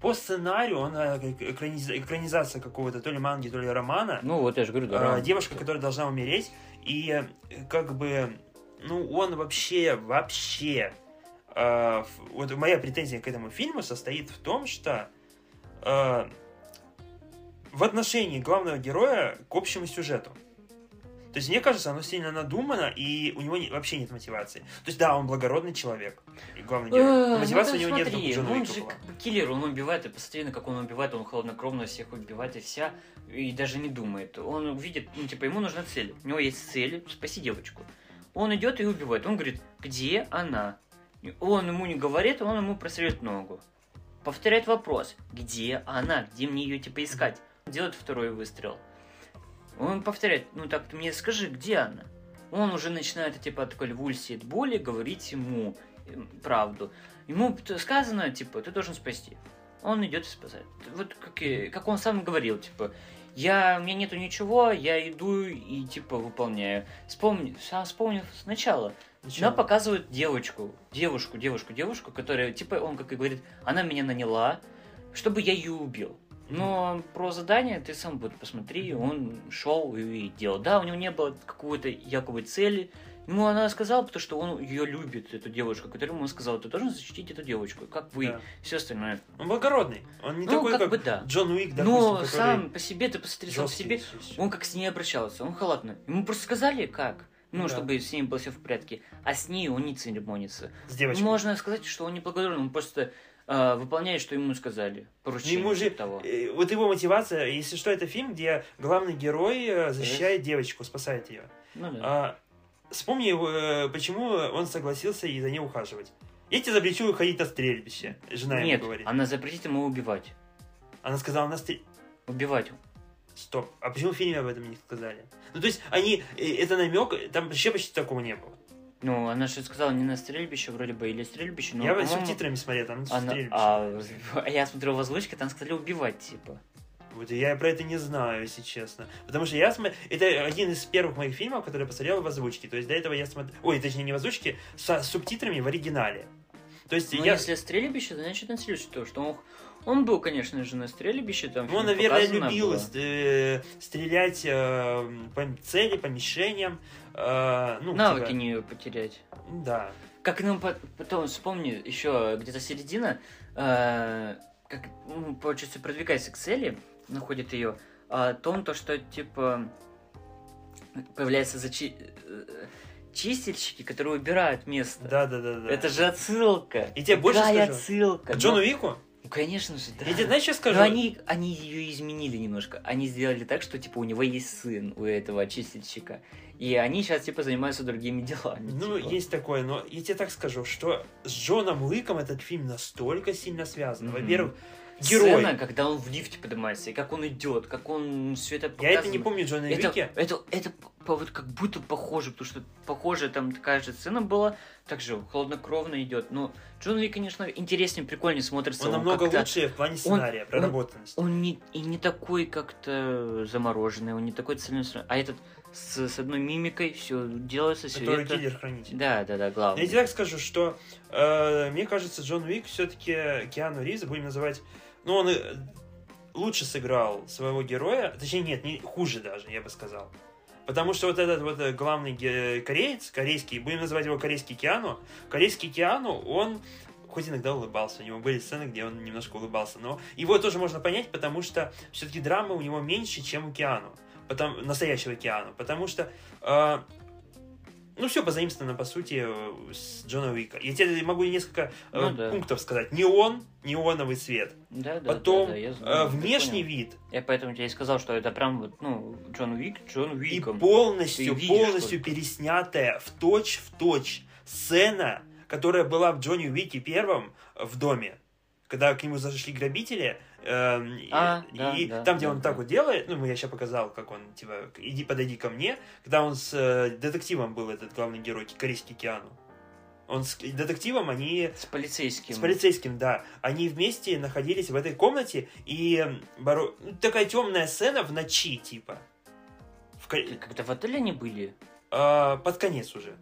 S1: По сценарию он э, экраниз- экранизация какого-то то ли манги, то ли романа.
S2: Ну вот я же говорю, да. Роман.
S1: девушка, которая должна умереть, и э, как бы, ну, он вообще, вообще, э, вот моя претензия к этому фильму состоит в том, что э, в отношении главного героя к общему сюжету. То есть, мне кажется, оно сильно надумано, и у него не- вообще нет мотивации. То есть, да, он благородный человек, и главный герой. но
S2: Э,
S1: мотивации
S2: ну,
S1: у него нет, как у
S2: смотри,
S1: Джона
S2: он
S1: Уика
S2: же
S1: была.
S2: киллер, он убивает, и посмотри, на как он убивает, он хладнокровно всех убивает, и вся, и даже не думает. Он видит, ну, типа, ему нужна цель. У него есть цель, спаси девочку. Он идет и убивает. Он говорит, где она? Он ему не говорит, он ему прострелит ногу. Повторяет вопрос, где она, где мне ее, типа, искать? Делает второй выстрел. Он повторяет, ну так ты мне скажи, где она? Он уже начинает, типа, от конвульсии, от боли говорить ему э, правду. Ему сказано, типа, ты должен спасти. Он идет и спасает. Вот как, и- как он сам говорил, типа, я, у меня нету ничего, я иду и, типа, выполняю. Вспомни, сам вспомнив сначала.
S1: Ничего.
S2: Она показывает девочку, девушку, девушку, девушку, которая, типа, он как и говорит, она меня наняла, чтобы я ее убил. Но про задание ты сам вот посмотри, он шел и делал. Да, у него не было какой-то якобы цели. Ему она сказала, потому что он ее любит, эту девушку, которому он сказал, ты должен защитить эту девочку, как вы,
S1: Да.
S2: все остальное.
S1: Он благородный. Он не
S2: Ну,
S1: такой,
S2: как
S1: как,
S2: бы да.
S1: Джон Уик, допустим,
S2: Но сам по себе, ты посмотри сам по себе, он как с ней обращался, он халатно. Ему просто сказали, как. Ну,
S1: Да.
S2: чтобы с ней было все в порядке. А с ней он не церемонится.
S1: С девочкой.
S2: Можно сказать, что он не благодарен, он просто э, выполняет, что ему сказали. Поручение
S1: Ему же,
S2: типа того.
S1: э, вот его мотивация, если что, это фильм, где главный герой э, защищает девочку, спасает ее.
S2: Ну да.
S1: А, вспомни, э, почему он согласился и за ней ухаживать. Я тебе запрещу ходить на стрельбище, жена
S2: Нет,
S1: ему говорит.
S2: она запретит ему убивать.
S1: Она сказала на стрельбище.
S2: Убивать.
S1: Стоп, а почему в фильме об этом не сказали? Ну, то есть, они, э, это намек, там вообще почти такого не было.
S2: Ну, она же сказала не на стрельбище вроде бы, или стрельбище, но,
S1: Я
S2: по-моему,
S1: субтитрами смотрел, там
S2: она-
S1: стрельбище.
S2: а, а я смотрел в озвучке, там сказали убивать, типа.
S1: Вот я про это не знаю, если честно. Потому что я смотрю... Это один из первых моих фильмов, который я посмотрел в озвучке. То есть до этого я смотрел... Ой, точнее, не в озвучке, с субтитрами в оригинале. То есть
S2: Ну,
S1: я...
S2: если стрельбище, значит на стрельбище, то, что он, он был, конечно же, на стрельбище, там
S1: Ну, он, наверное, любил
S2: было.
S1: э, стрелять э, по цели, по мишеням. э, ну,
S2: Навыки
S1: типа,
S2: не потерять.
S1: Да.
S2: Как нам по- потом вспомни еще где-то середина, э, как ну, получается продвигается к цели, находит ее, о том то, что типа появляются зачи... э, чистильщики, которые убирают место.
S1: Да, да, да, да.
S2: Это же отсылка.
S1: И тебе больше
S2: Какая
S1: скажу.
S2: отсылка.
S1: К Джону
S2: Ну,
S1: Вику?
S2: ну, конечно же, да.
S1: Я тебе знаешь, что скажу?
S2: Но они, они ее изменили немножко. Они сделали так, что типа у него есть сын, у этого чистильщика. И они сейчас типа занимаются другими делами.
S1: Ну,
S2: типа.
S1: есть такое, но я тебе так скажу, что с Джоном Уиком этот фильм настолько сильно связан.
S2: Мгм.
S1: Во-первых, герой.
S2: Сцена, когда он в лифте поднимается, и как он идет, как он все это
S1: Я
S2: показывает.
S1: это не помню Джона
S2: Это,
S1: Уике.
S2: это, это типа, вот как будто похоже, потому что похожая там такая же сцена была, также хладнокровно идет. Но Джон Уик, конечно, интереснее, прикольнее смотрится.
S1: Он, намного лучше в плане сценария,
S2: он-
S1: проработанности.
S2: Он не, и не такой как-то замороженный, он не такой целеустремленный. А этот с, с одной мимикой все делается, все
S1: который
S2: это...
S1: киллер-хранитель.
S2: Да, да, да,
S1: Я
S2: главное.
S1: тебе так скажу, что э, мне кажется, Джон Уик все-таки Киану Ривза будем называть. Ну, он э, лучше сыграл своего героя. Точнее, нет, не хуже даже, я бы сказал. Потому что вот этот вот э, главный кореец, корейский, будем называть его корейский Киану, корейский Киану, он хоть иногда улыбался, у него были сцены, где он немножко улыбался, но его тоже можно понять, потому что все-таки драмы у него меньше, чем у Киану, потому, настоящего Киану, потому что э, ну, все позаимствовано, по сути, э, с Джона Уика. Я тебе могу несколько э,
S2: Ну да.
S1: пунктов сказать. Неон, неоновый цвет.
S2: Да, да,
S1: Потом
S2: да, да, я
S1: э,
S2: знаю, ты
S1: внешний
S2: понял.
S1: вид
S2: Я поэтому тебе и сказал, что это прям вот, ну, Джон Уик, Джон
S1: и
S2: Уиком.
S1: полностью,
S2: Ты видишь
S1: полностью
S2: только.
S1: переснятая в точь в точь сцена, которая была в Джонни Уике первом в доме. Когда к нему зашли грабители, эм, и-
S2: А,
S1: и,
S2: да, да,
S1: там, где
S2: да,
S1: он
S2: да.
S1: так вот делает, ну, я сейчас показал, как он, типа, иди, подойди ко мне, когда он с э, детективом был, этот главный герой, корейский Киану. Он с детективом, они
S2: С полицейским.
S1: С полицейским, да. Они вместе находились в этой комнате, и боро- ну, такая темная сцена в ночи, типа. В ко-
S2: Когда в отеле они были?
S1: а, под конец уже.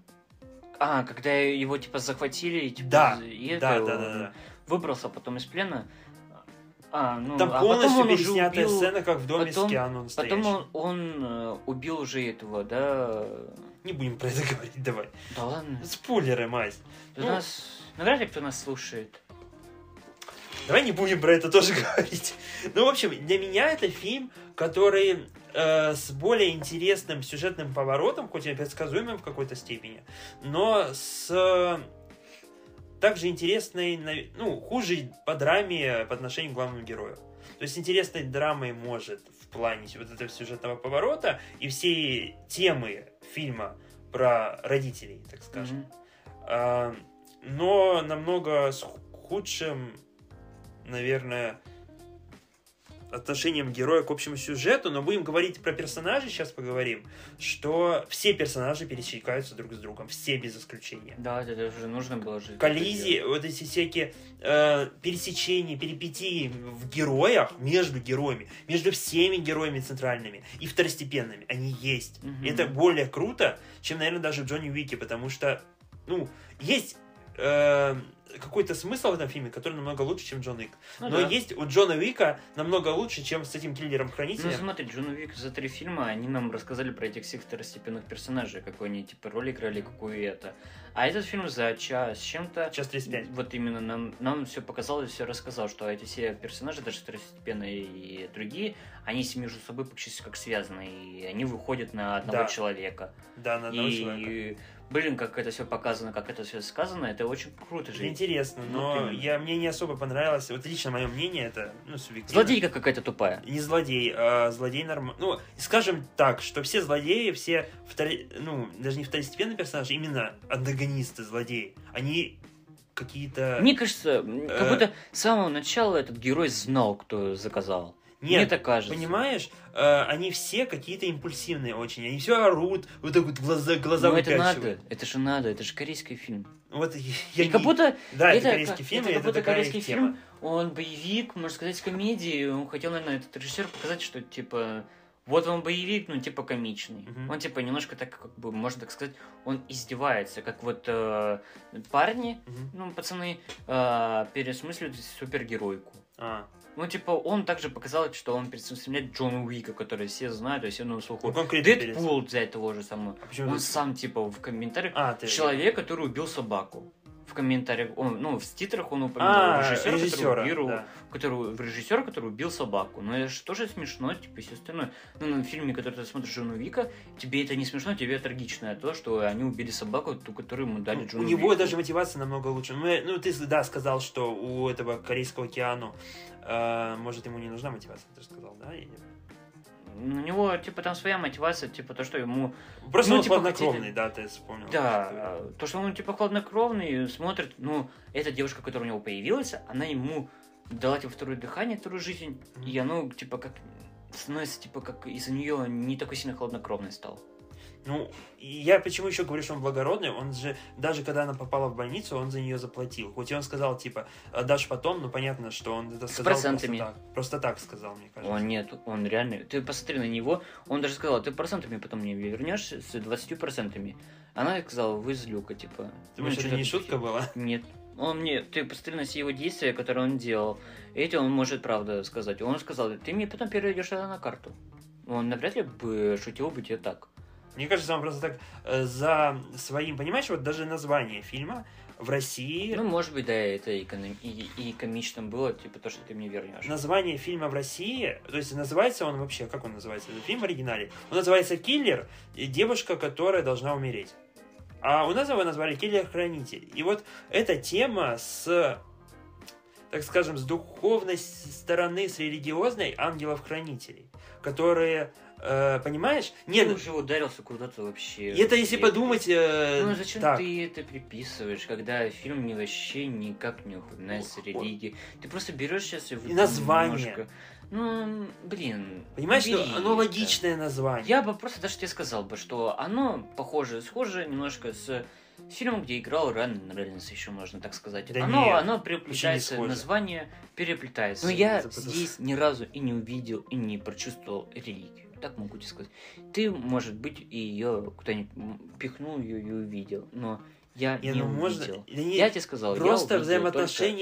S2: А, когда его, типа, захватили, и, типа,
S1: Да,
S2: и это,
S1: Да, да,
S2: он
S1: да, да.
S2: выбрался потом из плена. А, ну,
S1: Там
S2: а потом
S1: полностью
S2: уже
S1: переснятая
S2: убил...
S1: сцена, как в доме
S2: потом-
S1: с Киану настоящим.
S2: Потом он, он э, убил уже этого, да...
S1: Не будем про это говорить, давай.
S2: Да ладно.
S1: Спойлеры, мать.
S2: Да
S1: Ну.
S2: нас... Навряд ли кто нас слушает.
S1: Давай не будем про это тоже говорить. Ну, в общем, для меня это фильм, который э, с более интересным сюжетным поворотом, хоть и предсказуемым в какой-то степени, но с также интересной, ну, хуже по драме по отношению к главному герою. То есть интересной драмой может в плане вот этого сюжетного поворота и всей темы фильма про родителей, так скажем. А, но намного с худшим, наверное, отношением героя к общему сюжету, но будем говорить про персонажей, сейчас поговорим, что все персонажи пересекаются друг с другом, все без исключения.
S2: Да, это уже нужно было же.
S1: Коллизии, вот эти всякие э, пересечения, перипетии в героях, между героями, между всеми героями центральными и второстепенными, они есть. И это более круто, чем, наверное, даже в Джонни Уике, потому что, ну, есть э, какой-то смысл в этом фильме, который намного лучше, чем Джон Уик.
S2: Ну
S1: Но
S2: да.
S1: есть у Джона Уика намного лучше, чем с этим
S2: Ну
S1: киллером-хранителем.
S2: смотри, Джон Уик за три фильма, они нам рассказали про этих всех второстепенных персонажей, какой они типа роль играли, какую это. А этот фильм за час с чем-то...
S1: Час 35.
S2: Вот именно нам, нам все показал и все рассказал, что эти все персонажи, даже второстепенные и другие, они с- между собой практически как связаны, и они выходят на одного
S1: Да.
S2: человека.
S1: Да, на одного человека.
S2: Блин, как это все показано, как это все сказано, это очень круто же.
S1: Интересно, но
S2: именно.
S1: я, мне не особо понравилось. Вот лично мое мнение, это ну, субъективно.
S2: Злодейка какая-то тупая.
S1: Не злодей, а злодей нормально. Ну, скажем так, что все злодеи, все втори... ну, даже не второстепенные персонажи, именно антагонисты, злодеи, они какие-то...
S2: Мне кажется,
S1: Э.
S2: как будто с самого начала этот герой знал, кто заказал. Мне
S1: Нет,
S2: так кажется.
S1: понимаешь, э, они все какие-то импульсивные очень, они все орут, вот так вот глаза, глаза
S2: Но Ну, это надо, это же надо, это же корейский фильм.
S1: Вот я
S2: и как
S1: не-
S2: будто
S1: Да, это,
S2: это
S1: корейский
S2: как-
S1: фильм,
S2: это как
S1: это такая
S2: корейский
S1: тема.
S2: фильм, он боевик, можно сказать, комедии. Он хотел, наверное, этот режиссер показать, что типа вот он боевик, ну типа комичный.
S1: Мгм.
S2: Он типа немножко так, как бы, можно так сказать, он издевается, как вот э, парни,
S1: Мгм.
S2: ну пацаны э, пересмысливают супергеройку.
S1: А,
S2: Ну, типа, он также показал, что он представляет Джона Уика, который все знают, то есть он слуху.
S1: ну,
S2: Дэдпул взять того же самого.
S1: А
S2: Он
S1: ты-
S2: сам, типа, в комментариях
S1: А, ты...
S2: Человек, который убил собаку. В комментариях, он, ну, в титрах он упомянул
S1: А,
S2: режиссера,
S1: режиссера,
S2: который убил,
S1: да.
S2: который, режиссер, который убил собаку. Но это же тоже смешно, типа, все остальное. Ну, на фильме, который ты смотришь Джона Вика, тебе это не смешно, тебе трагичное то, что они убили собаку, ту, которую ему дали
S1: Ну,
S2: Джону
S1: у него
S2: Вику.
S1: даже мотивация намного лучше. Мы- ну, ты, да, сказал, что у этого корейского Киану, э, может, ему не нужна мотивация, ты же сказал, да? или-
S2: У него, типа, там своя мотивация, типа, то, что ему
S1: Просто
S2: Ну,
S1: он
S2: типа,
S1: хладнокровный,
S2: хотите-
S1: да, ты вспомнил.
S2: Да, то, что он типа хладнокровный, смотрит, ну, эта девушка, которая у него появилась, она ему дала типа второе дыхание, вторую жизнь,
S1: Мгм.
S2: и оно типа как становится типа как из-за нее не такой сильно хладнокровный стал.
S1: Ну, я почему еще говорю, что он благородный, он же, даже когда она попала в больницу, он за нее заплатил. Хоть и он сказал, типа, отдашь потом, но понятно, что он это сказал
S2: процентами.
S1: просто так. Просто так сказал, мне кажется.
S2: Он нет, он реально... Ты посмотри на него, он даже сказал, ты процентами потом мне вернешь с 20%. Она сказала, вы злюка, типа.
S1: Ты
S2: ну,
S1: думаешь, это
S2: что-то
S1: не шутка была?
S2: Нет. Он мне, ты посмотри на все его действия, которые он делал. Эти он может правда сказать. Он сказал, ты мне потом переведешь это на карту. Он навряд ли бы шутил бы тебе так.
S1: Мне кажется, он просто так э, за своим, понимаешь, вот даже название фильма в России,
S2: Ну, может быть, да, это и, эконом- и, и комичным было, типа то, что ты мне вернешь.
S1: название фильма в России, то есть называется он вообще, как он называется, этот фильм в оригинале? Он называется «Киллер» и девушка, которая должна умереть. А у нас его назвали «Киллер-хранитель». И вот эта тема с, так скажем, с духовной стороны, с религиозной ангелов-хранителей, которые, э, понимаешь?
S2: Ты
S1: Нет,
S2: уже ударился куда-то вообще.
S1: это если
S2: вообще.
S1: подумать э,
S2: Ну зачем
S1: так.
S2: ты это приписываешь, когда фильм не вообще никак не упоминается религии? Ты просто берешь сейчас и,
S1: И название.
S2: немножко- Ну, блин.
S1: Понимаешь, что оно
S2: это.
S1: логичное название.
S2: Я бы просто даже тебе сказал бы, что оно похоже, схоже немножко с фильмом, где играл Райан Рейнольдс, еще можно так сказать.
S1: Да
S2: оно,
S1: нет,
S2: оно переплетается, название переплетается. Но я
S1: Запутался.
S2: здесь ни разу и не увидел, и не прочувствовал религию. Так могу тебе сказать. Ты, может быть, и ее куда-нибудь м, пихнул ее и увидел, но я
S1: Не,
S2: не
S1: ну можно.
S2: увидел.
S1: не-
S2: Я тебе сказал,
S1: просто
S2: это,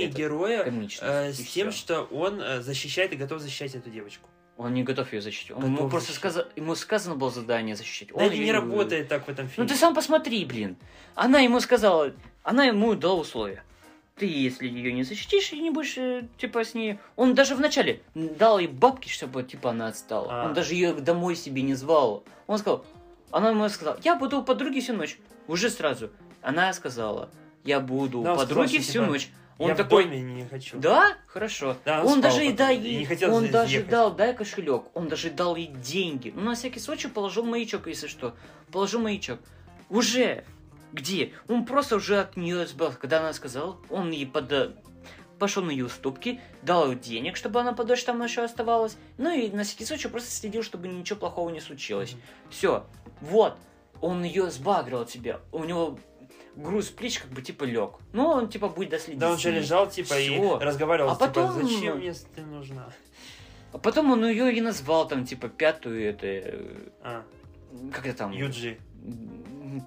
S1: героя э, с тем,
S2: всё.
S1: что он э, защищает и готов защищать эту девочку.
S2: Он не готов ее защитить. Он, ему просто
S1: защищать.
S2: сказа- ему сказано было задание защищать.
S1: Да
S2: Он
S1: это не
S2: её-
S1: работает так в этом
S2: Ну
S1: фильме.
S2: ты сам посмотри, блин. Она ему сказала, она ему дала условия. Ты, если ее не защитишь и не будешь, э, типа, с ней... Он даже вначале дал ей бабки, чтобы, типа, она отстала.
S1: А.
S2: Он даже ее домой себе не звал. Он сказал... Она ему сказала, я буду у подруги всю ночь. Уже сразу. Она сказала, я буду
S1: Да,
S2: у подруги
S1: что,
S2: всю
S1: типа,
S2: ночь. Он
S1: Я
S2: такой,
S1: в доме не хочу.
S2: да, хорошо.
S1: Да, он
S2: он даже и
S1: потом, и не хотел
S2: он даже
S1: ехать.
S2: дал, дай кошелек, он даже дал ей деньги. Ну, на всякий случай положил маячок, если что. Положил маячок. Уже. Где? Он просто уже от нее избавился. Когда она сказала, он ей пода... пошел на ее уступки, дал ей денег, чтобы она подольше там еще оставалась. Ну и на всякий случай просто следил, чтобы ничего плохого не случилось.
S1: Мгм.
S2: Все. Вот. Он ее сбагрил от себя. У него груз плеч как бы типа лег. Ну, он типа будет доследить.
S1: Да, он же лежал, типа,
S2: Всё.
S1: и разговаривал,
S2: А
S1: типа,
S2: потом-
S1: зачем мне ты нужна?
S2: А потом он ее и назвал там, типа, пятую, это... э,
S1: А,
S2: Как это там?
S1: Юджи.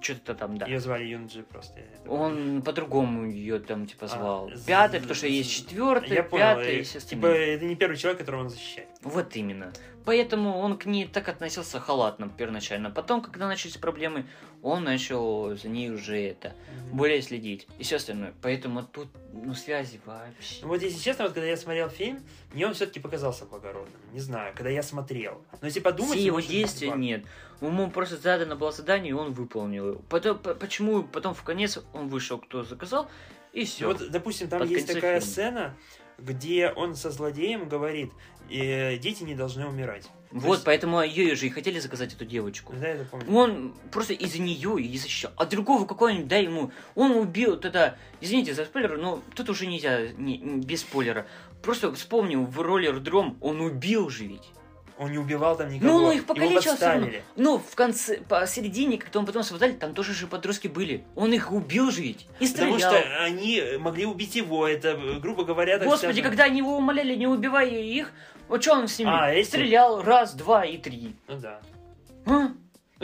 S2: Что-то там, да.
S1: Ее звали Юнджи просто.
S2: Он по-другому ее там, типа,
S1: А,
S2: звал.
S1: з-
S2: Пятая, потому что
S1: з-
S2: есть четвертая,
S1: Я понял,
S2: пятая
S1: э,
S2: и все
S1: Типа, это не первый человек, которого он защищает.
S2: Вот именно. Поэтому он к ней так относился халатно первоначально. Потом, когда начались проблемы, он начал за ней уже это, более следить и все остальное. Поэтому тут, ну, связи вообще.
S1: Ну вот, если честно, вот когда я смотрел фильм, мне он все-таки показался благородным. Не знаю, когда я смотрел. Но если подумать...
S2: Все его действия нет. Ему просто задано было задание, и он выполнил его. Потом, по- почему потом в конец он вышел, кто заказал, и все.
S1: Ну Вот, допустим, там
S2: Под
S1: есть такая
S2: фильма.
S1: сцена, где он со злодеем говорит, дети не должны умирать.
S2: вот,
S1: есть-
S2: поэтому ее же и хотели заказать эту девочку.
S1: Да, я помню.
S2: Он просто из-за нее и защищал. А другого какого-нибудь, дай ему. Он убил тогда. Извините за спойлер, но тут уже нельзя не, без спойлера. Просто вспомнил в роли Рдром, он убил же ведь.
S1: Он не убивал там никого.
S2: Ну, их
S1: Его
S2: покалечил всё равно. Ну, в конце, посередине, когда он потом освобождали, там тоже же подростки были. Он их убил же ведь. И стрелял.
S1: Потому что они могли убить его, это, грубо говоря, так
S2: Господи,
S1: скажем-
S2: когда они его умоляли, не убивай их, вот что он с ними?
S1: А, эти?
S2: Стрелял раз, два и три.
S1: Ну да.
S2: А?
S1: Ну,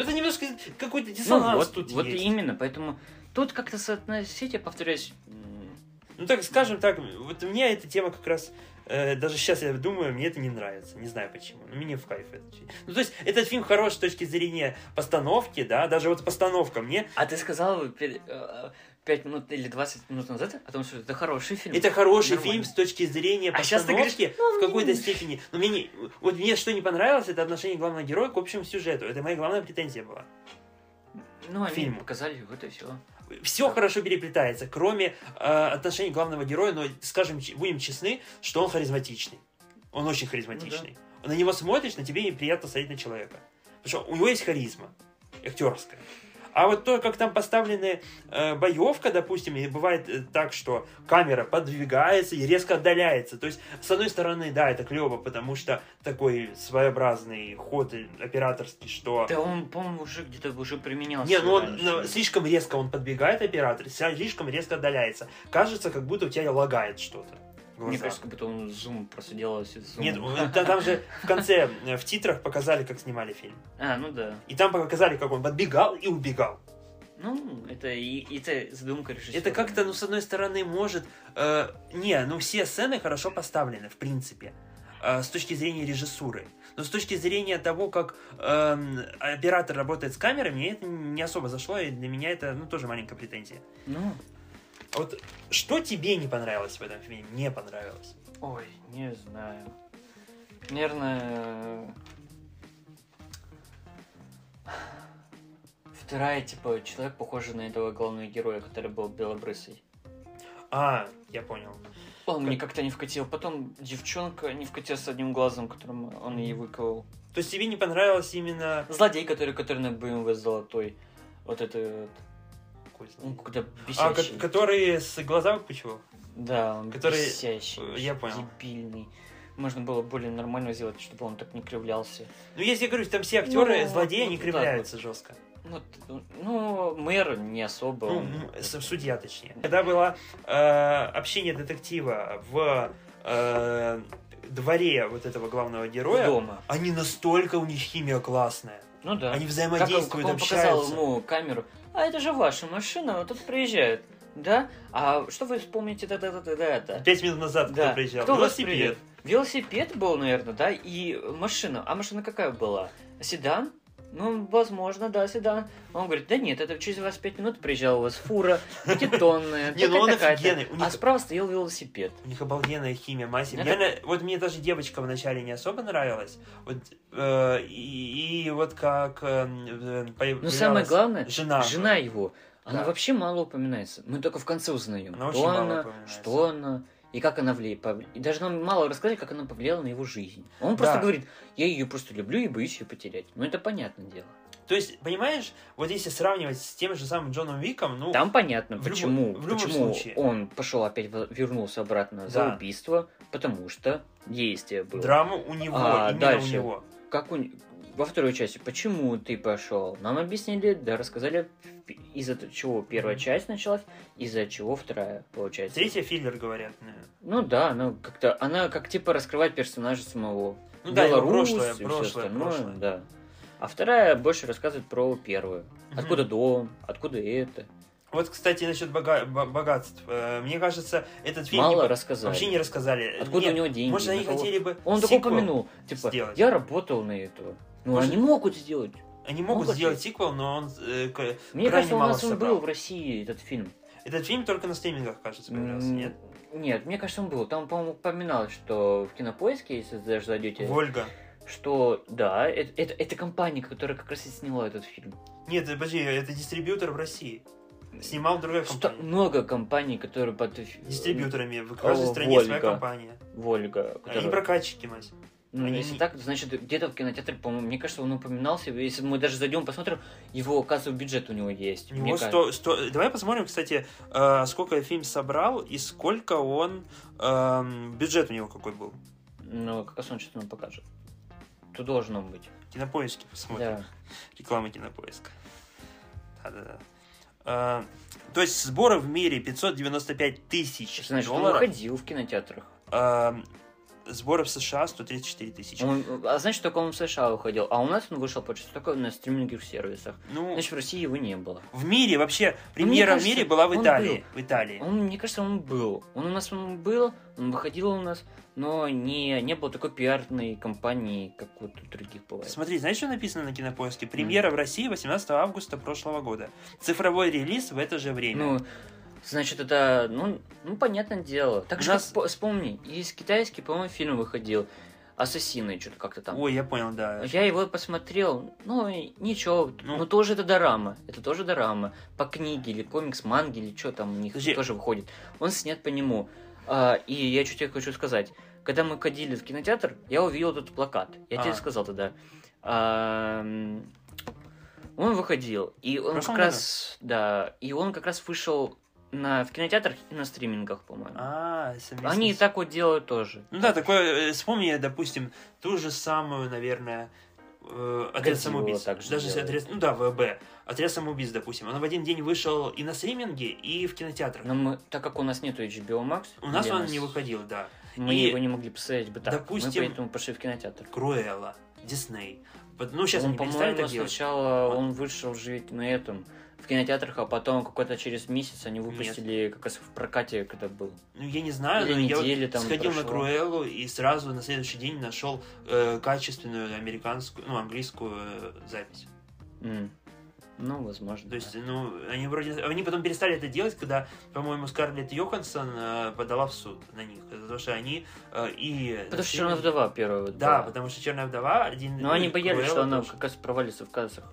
S1: это немножко какой-то
S2: Ну
S1: диссонанс
S2: вот,
S1: тут
S2: вот
S1: есть.
S2: именно, поэтому тут как-то соотносить, я повторяюсь,
S1: Ну, так скажем так, вот мне эта тема как раз, даже сейчас я думаю, мне это не нравится. Не знаю почему, но мне в кайф это. Ну, то есть, этот фильм хорош с точки зрения постановки, да, даже вот постановка мне...
S2: А ты сказал пять минут или 20 минут назад о том, что это хороший фильм.
S1: Это хороший
S2: Нормально.
S1: фильм с точки зрения
S2: А щас ты
S1: постановки
S2: говоришь, ну,
S1: в какой-то
S2: мне-
S1: степени. Но мне не... Вот мне что не понравилось, это отношение главного героя к общему сюжету. Это моя главная претензия была.
S2: Ну, они
S1: фильму.
S2: показали, вот и все.
S1: Все хорошо переплетается, кроме э, отношений главного героя, но, скажем, будем честны, что он харизматичный. Он очень харизматичный. На него смотришь, на тебе приятно смотреть на человека. Потому что у него есть харизма, актерская. А вот то, как там поставлены э, боевка, допустим, и бывает э, так, что камера подвигается и резко отдаляется. То есть, с одной стороны, да, это клево, потому что такой своеобразный ход операторский, что...
S2: Да он, по-моему, уже где-то уже применялся.
S1: Не, ну он
S2: раньше.
S1: ну, слишком резко он подбегает оператор, слишком резко отдаляется. Кажется, как будто у тебя лагает что-то. В
S2: Мне кажется, как будто он зум просто делался зум.
S1: Нет, э, та- там же в конце, э, в титрах показали, как снимали фильм.
S2: А, ну да.
S1: И там показали, как он подбегал и убегал.
S2: Ну, это и это задумка режиссера.
S1: Это как-то, ну, с одной стороны, может... э, не, ну, все сцены хорошо поставлены, в принципе, э, с точки зрения режиссуры. Но с точки зрения того, как эм, оператор работает с камерой, мне это не особо зашло, и для меня это, ну, тоже маленькая претензия.
S2: Ну,
S1: Вот что тебе не понравилось в этом фильме? Не понравилось.
S2: ой, не знаю. Наверное... Вторая, типа, человек похожий на этого главного героя, который был белобрысый.
S1: А, я понял.
S2: Он мне как-то не вкатил. Потом девчонка не вкатила с одним глазом, которым он ей выковал.
S1: То есть тебе не понравилось именно...
S2: Злодей, который, который на BMW золотой. Вот это вот.
S1: Какой
S2: Он когда
S1: А,
S2: бесящий.
S1: который с глаза выпучивал?
S2: Да, он
S1: который-
S2: бесящий.
S1: э, я понял.
S2: Дебильный. Можно было более нормально сделать, чтобы он так не кривлялся.
S1: Ну, если я говорю, там все актеры,
S2: Ну,
S1: злодеи,
S2: вот
S1: они кривляются жестко.
S2: Вот, ну, мэр не особо.
S1: Ну,
S2: он-
S1: с- судья, точнее. Когда было э, общение детектива в э, дворе вот этого главного героя,
S2: дома.
S1: они настолько, у них химия классная.
S2: Ну да.
S1: Они
S2: Как,
S1: взаимодействуют,
S2: как он показал
S1: общаются.
S2: ему камеру. А это же ваша машина, вот тут приезжает. Да? А что вы вспомните да да да да да
S1: Пять минут назад
S2: Да.
S1: кто приезжал?
S2: Кто
S1: Велосипед.
S2: Велосипед был, наверное, да, и машина. А машина какая была? Седан? Ну, возможно, да, седан. Он говорит, да нет, это через 25 минут приезжала у вас фура, пятитонная,
S1: Не, ну он
S2: такая-то, такая-то».
S1: офигенный.
S2: А справа стоял велосипед.
S1: У них обалденная химия, Реально, вот мне даже девочка вначале не особо нравилась. Вот, э, и, вот как
S2: Ну, самое главное,
S1: жена.
S2: жена его, она вообще мало упоминается. Мы только в конце узнаем, кто она, что она, и как она влияет. И даже нам мало рассказать, как она повлияла на его жизнь. Он просто
S1: Да.
S2: говорит, я ее просто люблю и боюсь ее потерять. Ну, это понятное дело.
S1: То есть, понимаешь, вот если сравнивать с тем же самым Джоном Виком, ну,
S2: Там понятно,
S1: в любом-
S2: почему,
S1: в любом
S2: почему
S1: случае.
S2: он пошел опять, вернулся обратно за
S1: Да.
S2: убийство, потому что действие было.
S1: драма у него,
S2: А,
S1: именно
S2: дальше.
S1: у него.
S2: Как у... Во второй части, почему ты пошел? Нам объяснили, да, рассказали, из-за чего первая часть началась, из-за чего вторая, получается.
S1: Третья филлер, говорят. э.
S2: Ну да, ну как-то, она как типа раскрывает персонажа самого.
S1: Ну да, его
S2: Беларусь
S1: прошлое,
S2: и
S1: прошлое,
S2: остальное,
S1: прошлое.
S2: да. А вторая больше рассказывает про первую. Откуда дом, откуда это.
S1: Вот, кстати, насчет бога- бо- богатств. Э, Мне кажется, этот фильм
S2: Мало
S1: не
S2: рассказали.
S1: вообще не рассказали.
S2: Откуда
S1: Нет,
S2: у него деньги?
S1: Может, они хотели бы
S2: Он только
S1: сиквел.
S2: упомянул, типа,
S1: сделать.
S2: я работал на это. Ну,
S1: Может-
S2: они могут сделать.
S1: Они могут
S2: Могут
S1: сделать сиквел, но он э,
S2: Мне кажется, у нас он
S1: собрал.
S2: был в России, этот фильм.
S1: Этот фильм только на стримингах, кажется, появлялся, нет?
S2: Нет, мне кажется, он был. Там, по-моему, упоминалось, что в кинопоиске, если даже зайдете,
S1: Вольга.
S2: что да, это, это, это компания, которая как раз и сняла этот фильм.
S1: Нет, подожди, это дистрибьютор в России. Снимал другая
S2: Что
S1: компания.
S2: много компаний, которые под...
S1: Дистрибьюторами. В каждой
S2: О,
S1: стране своя
S2: Вольга.
S1: компания.
S2: Вольга.
S1: Они
S2: которая-
S1: прокатчики, мать.
S2: Ну, если так, значит, где-то в кинотеатре, по-моему, мне кажется, он упоминался. Если мы даже зайдем, посмотрим, его, оказывается, бюджет у него есть.
S1: У него
S2: кажется.
S1: 100, 100 Давай посмотрим, кстати, э, сколько фильм собрал и сколько он... эм, бюджет у него какой был.
S2: Ну, как раз он что-то нам покажет. Тут должно быть.
S1: Кинопоиски посмотрим.
S2: Да.
S1: Реклама кинопоиска. Да-да-да. Э, то есть сборы в мире 595 тысяч
S2: Значит, он
S1: долларов.
S2: выходил в кинотеатрах.
S1: Эм, сборы в США 134 тысячи.
S2: Он, а значит, только он в США выходил. А у нас он вышел, почти только на стриминговых сервисах.
S1: Ну,
S2: Значит, в России его не было.
S1: в мире вообще,
S2: Ну,
S1: премьера в
S2: кажется,
S1: мире была в Италии. В Италии.
S2: Он, мне кажется, он был. Он у нас он был, он выходил у нас, но не, не было такой пиарной кампании, как вот у других бывает.
S1: Смотри, знаешь, что написано на кинопоиске? Премьера в России 18 августа прошлого года. Цифровой релиз в это же время.
S2: Ну, значит, это, ну, ну понятное дело. Так же,
S1: нас-
S2: как, вспомни, есть китайский, по-моему, фильм выходил. Ассасины, что-то как-то там.
S1: Ой, я понял, да.
S2: Я его посмотрел, ну, ничего,
S1: Ну.
S2: ну, тоже это дорама, это тоже дорама, по книге или комикс, манги или что там у них
S1: Подожди.
S2: тоже выходит, он снят по нему, А, и я что тебе хочу сказать, когда мы ходили в кинотеатр, я увидел этот плакат, я
S1: А.
S2: тебе сказал тогда, а, Он выходил, и он
S1: прошлом
S2: как раз, да, и он как раз вышел на, в кинотеатрах и на стримингах, по-моему.
S1: А, совместно
S2: Они и так вот делают тоже.
S1: Ну да, такое, э, вспомни, допустим, ту же самую, наверное, э, отряд самоубийц. Даже
S2: делает.
S1: отряд, ну да, ВБ. Отряд самоубийц, допустим. Он в один день вышел и на стриминге, и в кинотеатрах.
S2: Но мы, так как у нас нету HBO Max,
S1: У нас он не выходил, да.
S2: Мы
S1: И,
S2: его не могли посмотреть бы так.
S1: допустим,
S2: мы поэтому пошли в кинотеатр.
S1: Круэлла, Дисней. Ну, сейчас
S2: он,
S1: они перестали так делать.
S2: сначала
S1: Он-
S2: он вышел же ведь на этом в кинотеатрах, а потом какой-то через месяц они выпустили как раз в прокате, когда был.
S1: Ну, я не знаю,
S2: Или
S1: но я
S2: недели
S1: вот
S2: там
S1: сходил на
S2: прошло.
S1: Круэллу и сразу на следующий день нашел э, качественную американскую, ну, английскую э, запись.
S2: М. Ну, возможно.
S1: То есть,
S2: да.
S1: ну, они вроде... Они потом перестали это делать, когда, по-моему, Скарлетт Йоханссон э, подала в суд на них. То, что они э, и...
S2: Потому что Черная вдова первая.
S1: Да,
S2: была.
S1: потому что Черная вдова один...
S2: Но они боялись, что
S1: Круэлла
S2: она
S1: тоже.
S2: как раз провалится в кассах.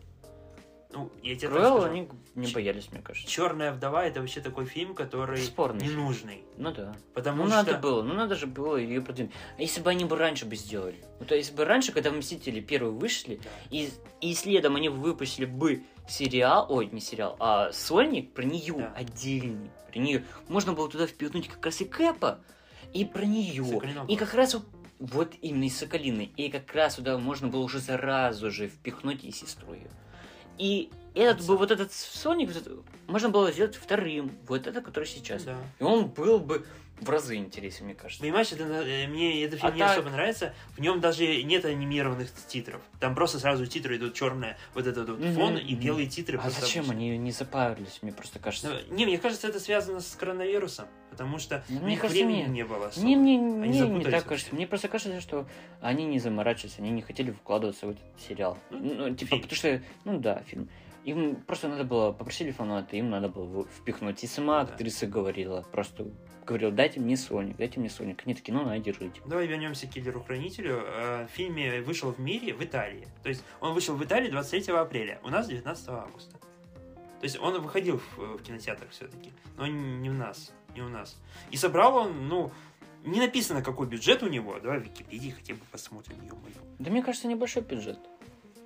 S1: Ну, я тебе так
S2: Круэлла
S1: скажу.
S2: они не боялись, мне кажется.
S1: Черная вдова это вообще такой фильм, который
S2: Спорный.
S1: ненужный.
S2: Ну да.
S1: Потому
S2: Ну
S1: что...
S2: надо было, ну надо же было ее продвинуть. А если бы они бы раньше бы сделали? Вот а если бы раньше, когда Мстители первые вышли,
S1: Да.
S2: и, и следом они выпустили бы сериал, ой, не сериал, а сольник про нее
S1: Да.
S2: отдельный. Про нее. Можно было туда впихнуть как раз и Кэпа, и про нее. И как раз вот, вот именно из Соколины. И как раз туда можно было уже сразу же впихнуть и сестру ее. И этот бы, вот этот вот этот, можно было сделать вторым. Вот это, который сейчас.
S1: Да.
S2: И он был бы в разы интереснее, мне кажется.
S1: Понимаешь, это, э, мне этот фильм
S2: А
S1: не
S2: так-
S1: особо нравится. В нем даже нет анимированных титров. Там просто сразу титры идут черная, вот этот вот
S2: Мгм,
S1: фон и белые титры.
S2: А зачем
S1: обычные.
S2: они не запарились, мне просто кажется.
S1: Ну, не, мне кажется, это связано с коронавирусом, потому что
S2: Ну, мне кажется,
S1: времени
S2: нет.
S1: не было. особо.
S2: Не, мне, мне не так кажется. Мне просто кажется, что они не заморачивались, они не хотели вкладываться в этот сериал.
S1: Ну,
S2: Ну, типа,
S1: фильм.
S2: потому что, ну да, фильм. Им просто надо было, попросили фанаты, им надо было в- впихнуть. И сама
S1: Да.
S2: актриса говорила, просто говорила, дайте мне Соник, дайте мне Соник. Они такие, ну на, держите.
S1: Давай вернемся к Киллеру-хранителю. Э, В фильме вышел в мире в Италии. То есть он вышел в Италии 23 апреля, у нас 19 августа. То есть он выходил в, в кинотеатрах все-таки, но не у нас, не у нас. И собрал он, ну, не написано, какой бюджет у него. Давай в Википедии хотя бы посмотрим, ё-моё.
S2: Да мне кажется, небольшой бюджет.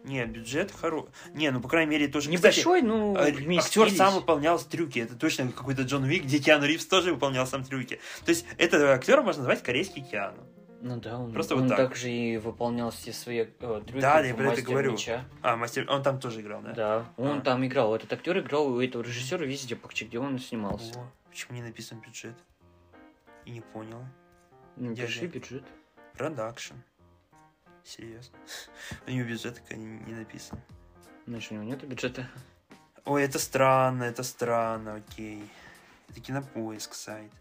S1: Не, бюджет хороший. Не, ну, по крайней мере, тоже...
S2: Небольшой, ну,
S1: Кстати, актер сам выполнял трюки. Это точно какой-то Джон Уик, где Киану Ривз тоже выполнял сам трюки. То есть этого актера можно назвать корейский Киану.
S2: Ну да, он,
S1: Просто вот
S2: он
S1: так.
S2: также и выполнял все свои э, трюки
S1: Да, я про это
S2: «Мастер
S1: говорю.
S2: меча».
S1: А, мастер, он там тоже играл, да?
S2: Да, он
S1: А.
S2: там играл. Этот актер играл у этого режиссера везде, где он снимался.
S1: О, почему не написан бюджет? И не понял.
S2: Ну,
S1: Дядя.
S2: пиши бюджет.
S1: Продакшн. Серьезно. У него бюджет не, не написан.
S2: Значит, у него нет бюджета.
S1: Ой, это странно, это странно, окей. Это кинопоиск сайт.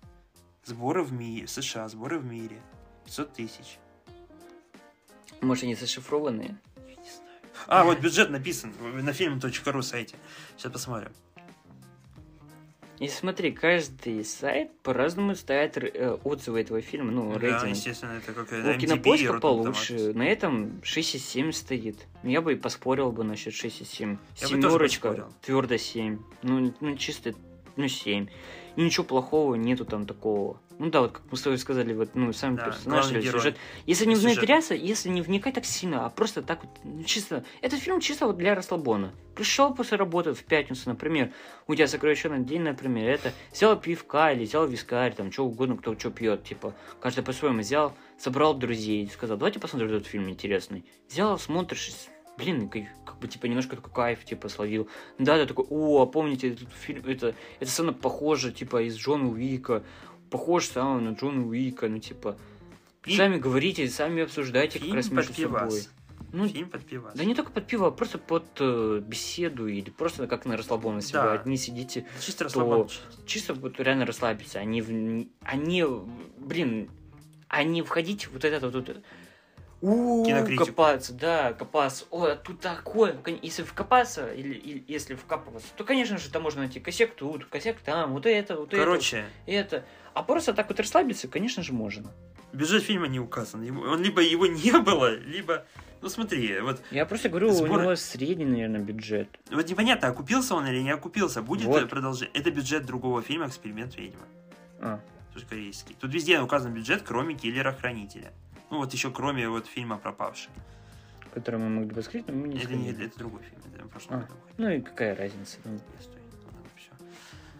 S1: Сборы в мире, США, сборы в мире. 500 тысяч.
S2: Может, они зашифрованные?
S1: А, вот бюджет написан на film.ru сайте. Сейчас посмотрим.
S2: И смотри, каждый сайт по-разному ставит э, отзывы этого фильма, ну,
S1: Да,
S2: рейтинг.
S1: естественно, это как
S2: У
S1: MTV и
S2: кинопоиска получше. На этом 6,7 стоит. Я бы и поспорил бы насчет 6,7.
S1: Я бы тоже
S2: Семерочка, твердо 7. Ну, ну, чисто, ну, 7. И ничего плохого нету там такого. Ну да, вот как мы с тобой сказали, вот, ну, сам
S1: Да,
S2: персонаж или сюжет. Если не
S1: Сюжет.
S2: внедряться, если не вникать так сильно, а просто так вот, ну, чисто... Этот фильм чисто вот для расслабона. Пришел после работы в пятницу, например, у тебя сокращенный день, например, это взял пивка или взял вискарь, там, что угодно, кто что пьет, типа, каждый по-своему взял, собрал друзей, сказал, давайте посмотрим этот фильм интересный. Взял, смотришь, блин, как, как бы, типа, немножко такой кайф, типа, словил. Да, ты такой, о, а помните, этот фильм, это, это сцена похожа, типа, из Джона Уика, похож сам на Джона Уика, ну, типа,
S1: И
S2: сами говорите, сами обсуждайте как
S1: фильм
S2: раз
S1: под
S2: между собой. Ну,
S1: Фильм под пивас.
S2: да не только под пиво, а просто под э, беседу или просто как на расслабон, если
S1: Да.
S2: одни сидите,
S1: Чисто
S2: то
S1: расслабон.
S2: чисто вот реально расслабиться, они, в, они, блин, а не входить вот это вот, вот у
S1: Кинокритику.
S2: копаться, да, копаться, о, а тут такое, если вкопаться, или, или если вкапываться, то, конечно же, там можно найти косяк тут, косяк там, вот это, вот
S1: Короче,
S2: это, это, а просто так вот расслабиться, конечно же, можно.
S1: бюджет фильма не указан. Он либо его не было, либо... Ну смотри, вот,
S2: Я просто говорю,
S1: Сбор-
S2: у него средний, наверное, бюджет.
S1: вот непонятно, окупился он или не окупился. Будет
S2: Вот.
S1: продолжение. Это бюджет другого фильма «Эксперимент ведьмы».
S2: А,
S1: Тоже корейский. Тут везде указан бюджет, кроме «Киллера-хранителя». Ну вот еще кроме вот фильма «Пропавший».
S2: который мы могли бы скрыть, но мы не сходили.
S1: это другой фильм, это прошлом
S2: А.
S1: году.
S2: Ну и какая разница? Ну,
S1: Стой, ладно, всё.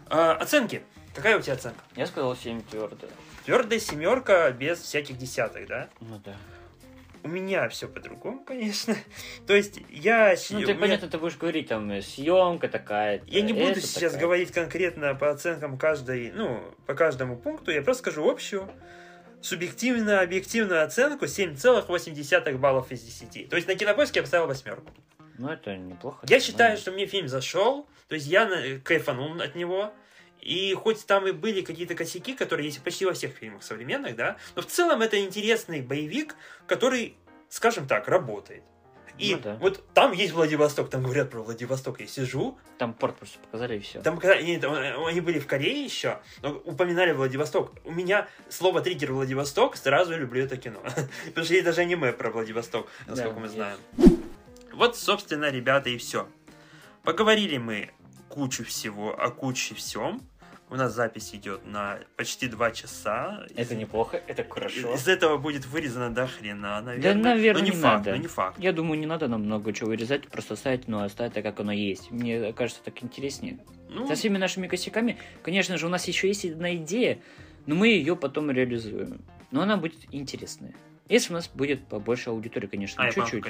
S1: А, оценки. Какая у тебя оценка?
S2: Я сказал 7 твердо.
S1: Твердая семерка без всяких десяток, да?
S2: Ну да.
S1: У меня все по-другому, конечно. То есть я...
S2: Ну, ты,
S1: меня-
S2: понятно, ты будешь говорить, там, съемка такая
S1: Я не буду
S2: это
S1: сейчас
S2: такая.
S1: говорить конкретно по оценкам каждой, ну, по каждому пункту, я просто скажу общую, субъективную, объективную оценку 7,8 баллов из 10. То есть на кинопоиске я поставил восьмерку.
S2: Ну, это неплохо.
S1: Я
S2: это
S1: считаю,
S2: нормально.
S1: что мне фильм зашел, то есть я на- кайфанул от него, и хоть там и были какие-то косяки, которые есть почти во всех фильмах современных, да, но в целом это интересный боевик, который, скажем так, работает. И
S2: Ну да.
S1: вот там есть Владивосток, там говорят про Владивосток, я сижу,
S2: Там порт просто показали, и все.
S1: там, там, э, они были в Корее еще, но упоминали Владивосток. У меня слово триггер Владивосток, сразу люблю это кино. Потому что есть даже аниме про Владивосток, насколько
S2: Да,
S1: мы
S2: есть.
S1: знаем. Вот, собственно, ребята, и все. Поговорили мы кучу всего о куче всем. У нас запись идет на почти два часа.
S2: Это
S1: Из-
S2: неплохо, это хорошо.
S1: Из этого будет вырезано до хрена, наверное.
S2: наверное,
S1: но не,
S2: не
S1: факт,
S2: надо.
S1: но не факт.
S2: Я думаю, не надо нам много чего вырезать, просто оставить, но оставить так, как оно есть. Мне кажется, так интереснее.
S1: Ну,
S2: Со всеми нашими косяками, конечно же, у нас еще есть одна идея, но мы ее потом реализуем. Но она будет интересная. Если у нас будет побольше аудитории, конечно,
S1: а,
S2: чуть-чуть.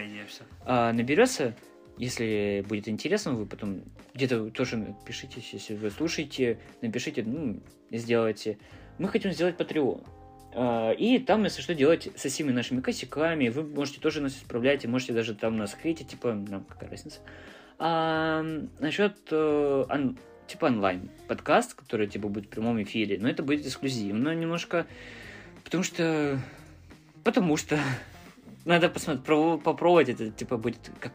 S2: А, наберется, если будет интересно, вы потом где-то тоже напишите, если вы слушаете, напишите, ну, сделайте. Мы хотим сделать Patreon. А, И там, если что, делать со всеми нашими косяками. Вы можете тоже нас исправлять, и можете даже там нас хейтить, типа, нам какая разница. А насчет э, он- типа онлайн подкаст, который типа будет в прямом эфире, но это будет эксклюзивно немножко, потому что потому что надо посмотреть, попробовать это типа будет как.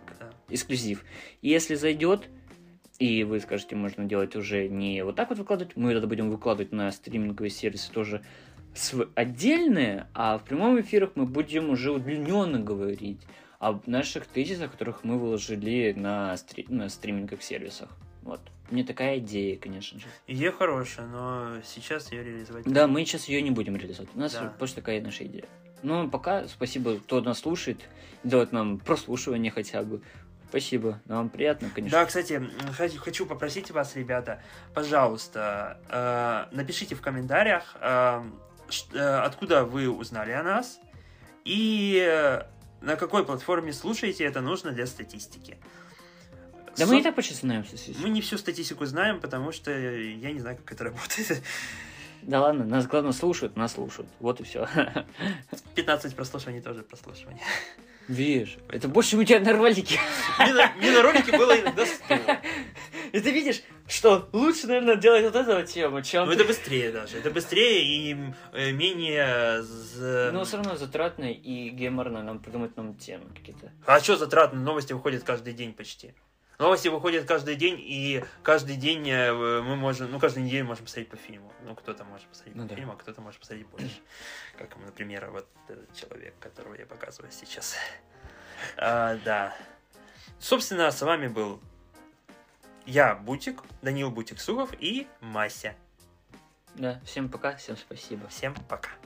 S2: Эксклюзив. И если зайдет, и вы скажете, можно делать уже не вот так вот выкладывать, мы это будем выкладывать на стриминговые сервисы тоже отдельные, а в прямом эфирах мы будем уже удлиненно говорить об наших тезисах, которых мы выложили на, стри- на стриминговых сервисах. Вот. Мне такая идея, конечно же.
S1: Идея хорошая, но сейчас ее реализовать
S2: Да, мы сейчас ее не будем реализовать. У нас
S1: Да.
S2: просто такая наша идея. Ну, пока спасибо, кто нас слушает, делает нам прослушивание хотя бы. Спасибо, нам приятно, конечно.
S1: Да, кстати, хочу- попросить вас, ребята, пожалуйста, э, напишите в комментариях, э, ш- э, откуда вы узнали о нас и на какой платформе слушаете, это нужно для статистики.
S2: Да
S1: Со-
S2: мы и так почти знаем. всё-
S1: мы не всю статистику знаем, потому что я не знаю, как это работает.
S2: Да ладно, нас главное слушают, нас слушают. Вот и все.
S1: 15 прослушиваний тоже прослушивание.
S2: Видишь, это больше у тебя на ролике.
S1: Мне на, мне на ролике было иногда 100.
S2: И ты видишь, что лучше, наверное, делать вот эту вот тему, чем...
S1: Но это быстрее даже. Это быстрее и э, менее... з-
S2: Но все равно затратно и геморно нам придумать нам темы какие-то.
S1: А что затратно? Новости выходят каждый день почти. Новости выходят каждый день, и каждый день э, мы можем, ну, каждую неделю можем посмотреть по фильму. Ну, кто-то может посмотреть
S2: Ну
S1: по
S2: да.
S1: фильму, а кто-то может посмотреть больше. Как, например, вот этот человек, которого я показываю сейчас. А, да. Собственно, с вами был я, Бутик, Данил Бутик-Сухов и Мася.
S2: Да, всем пока, всем спасибо.
S1: Всем пока.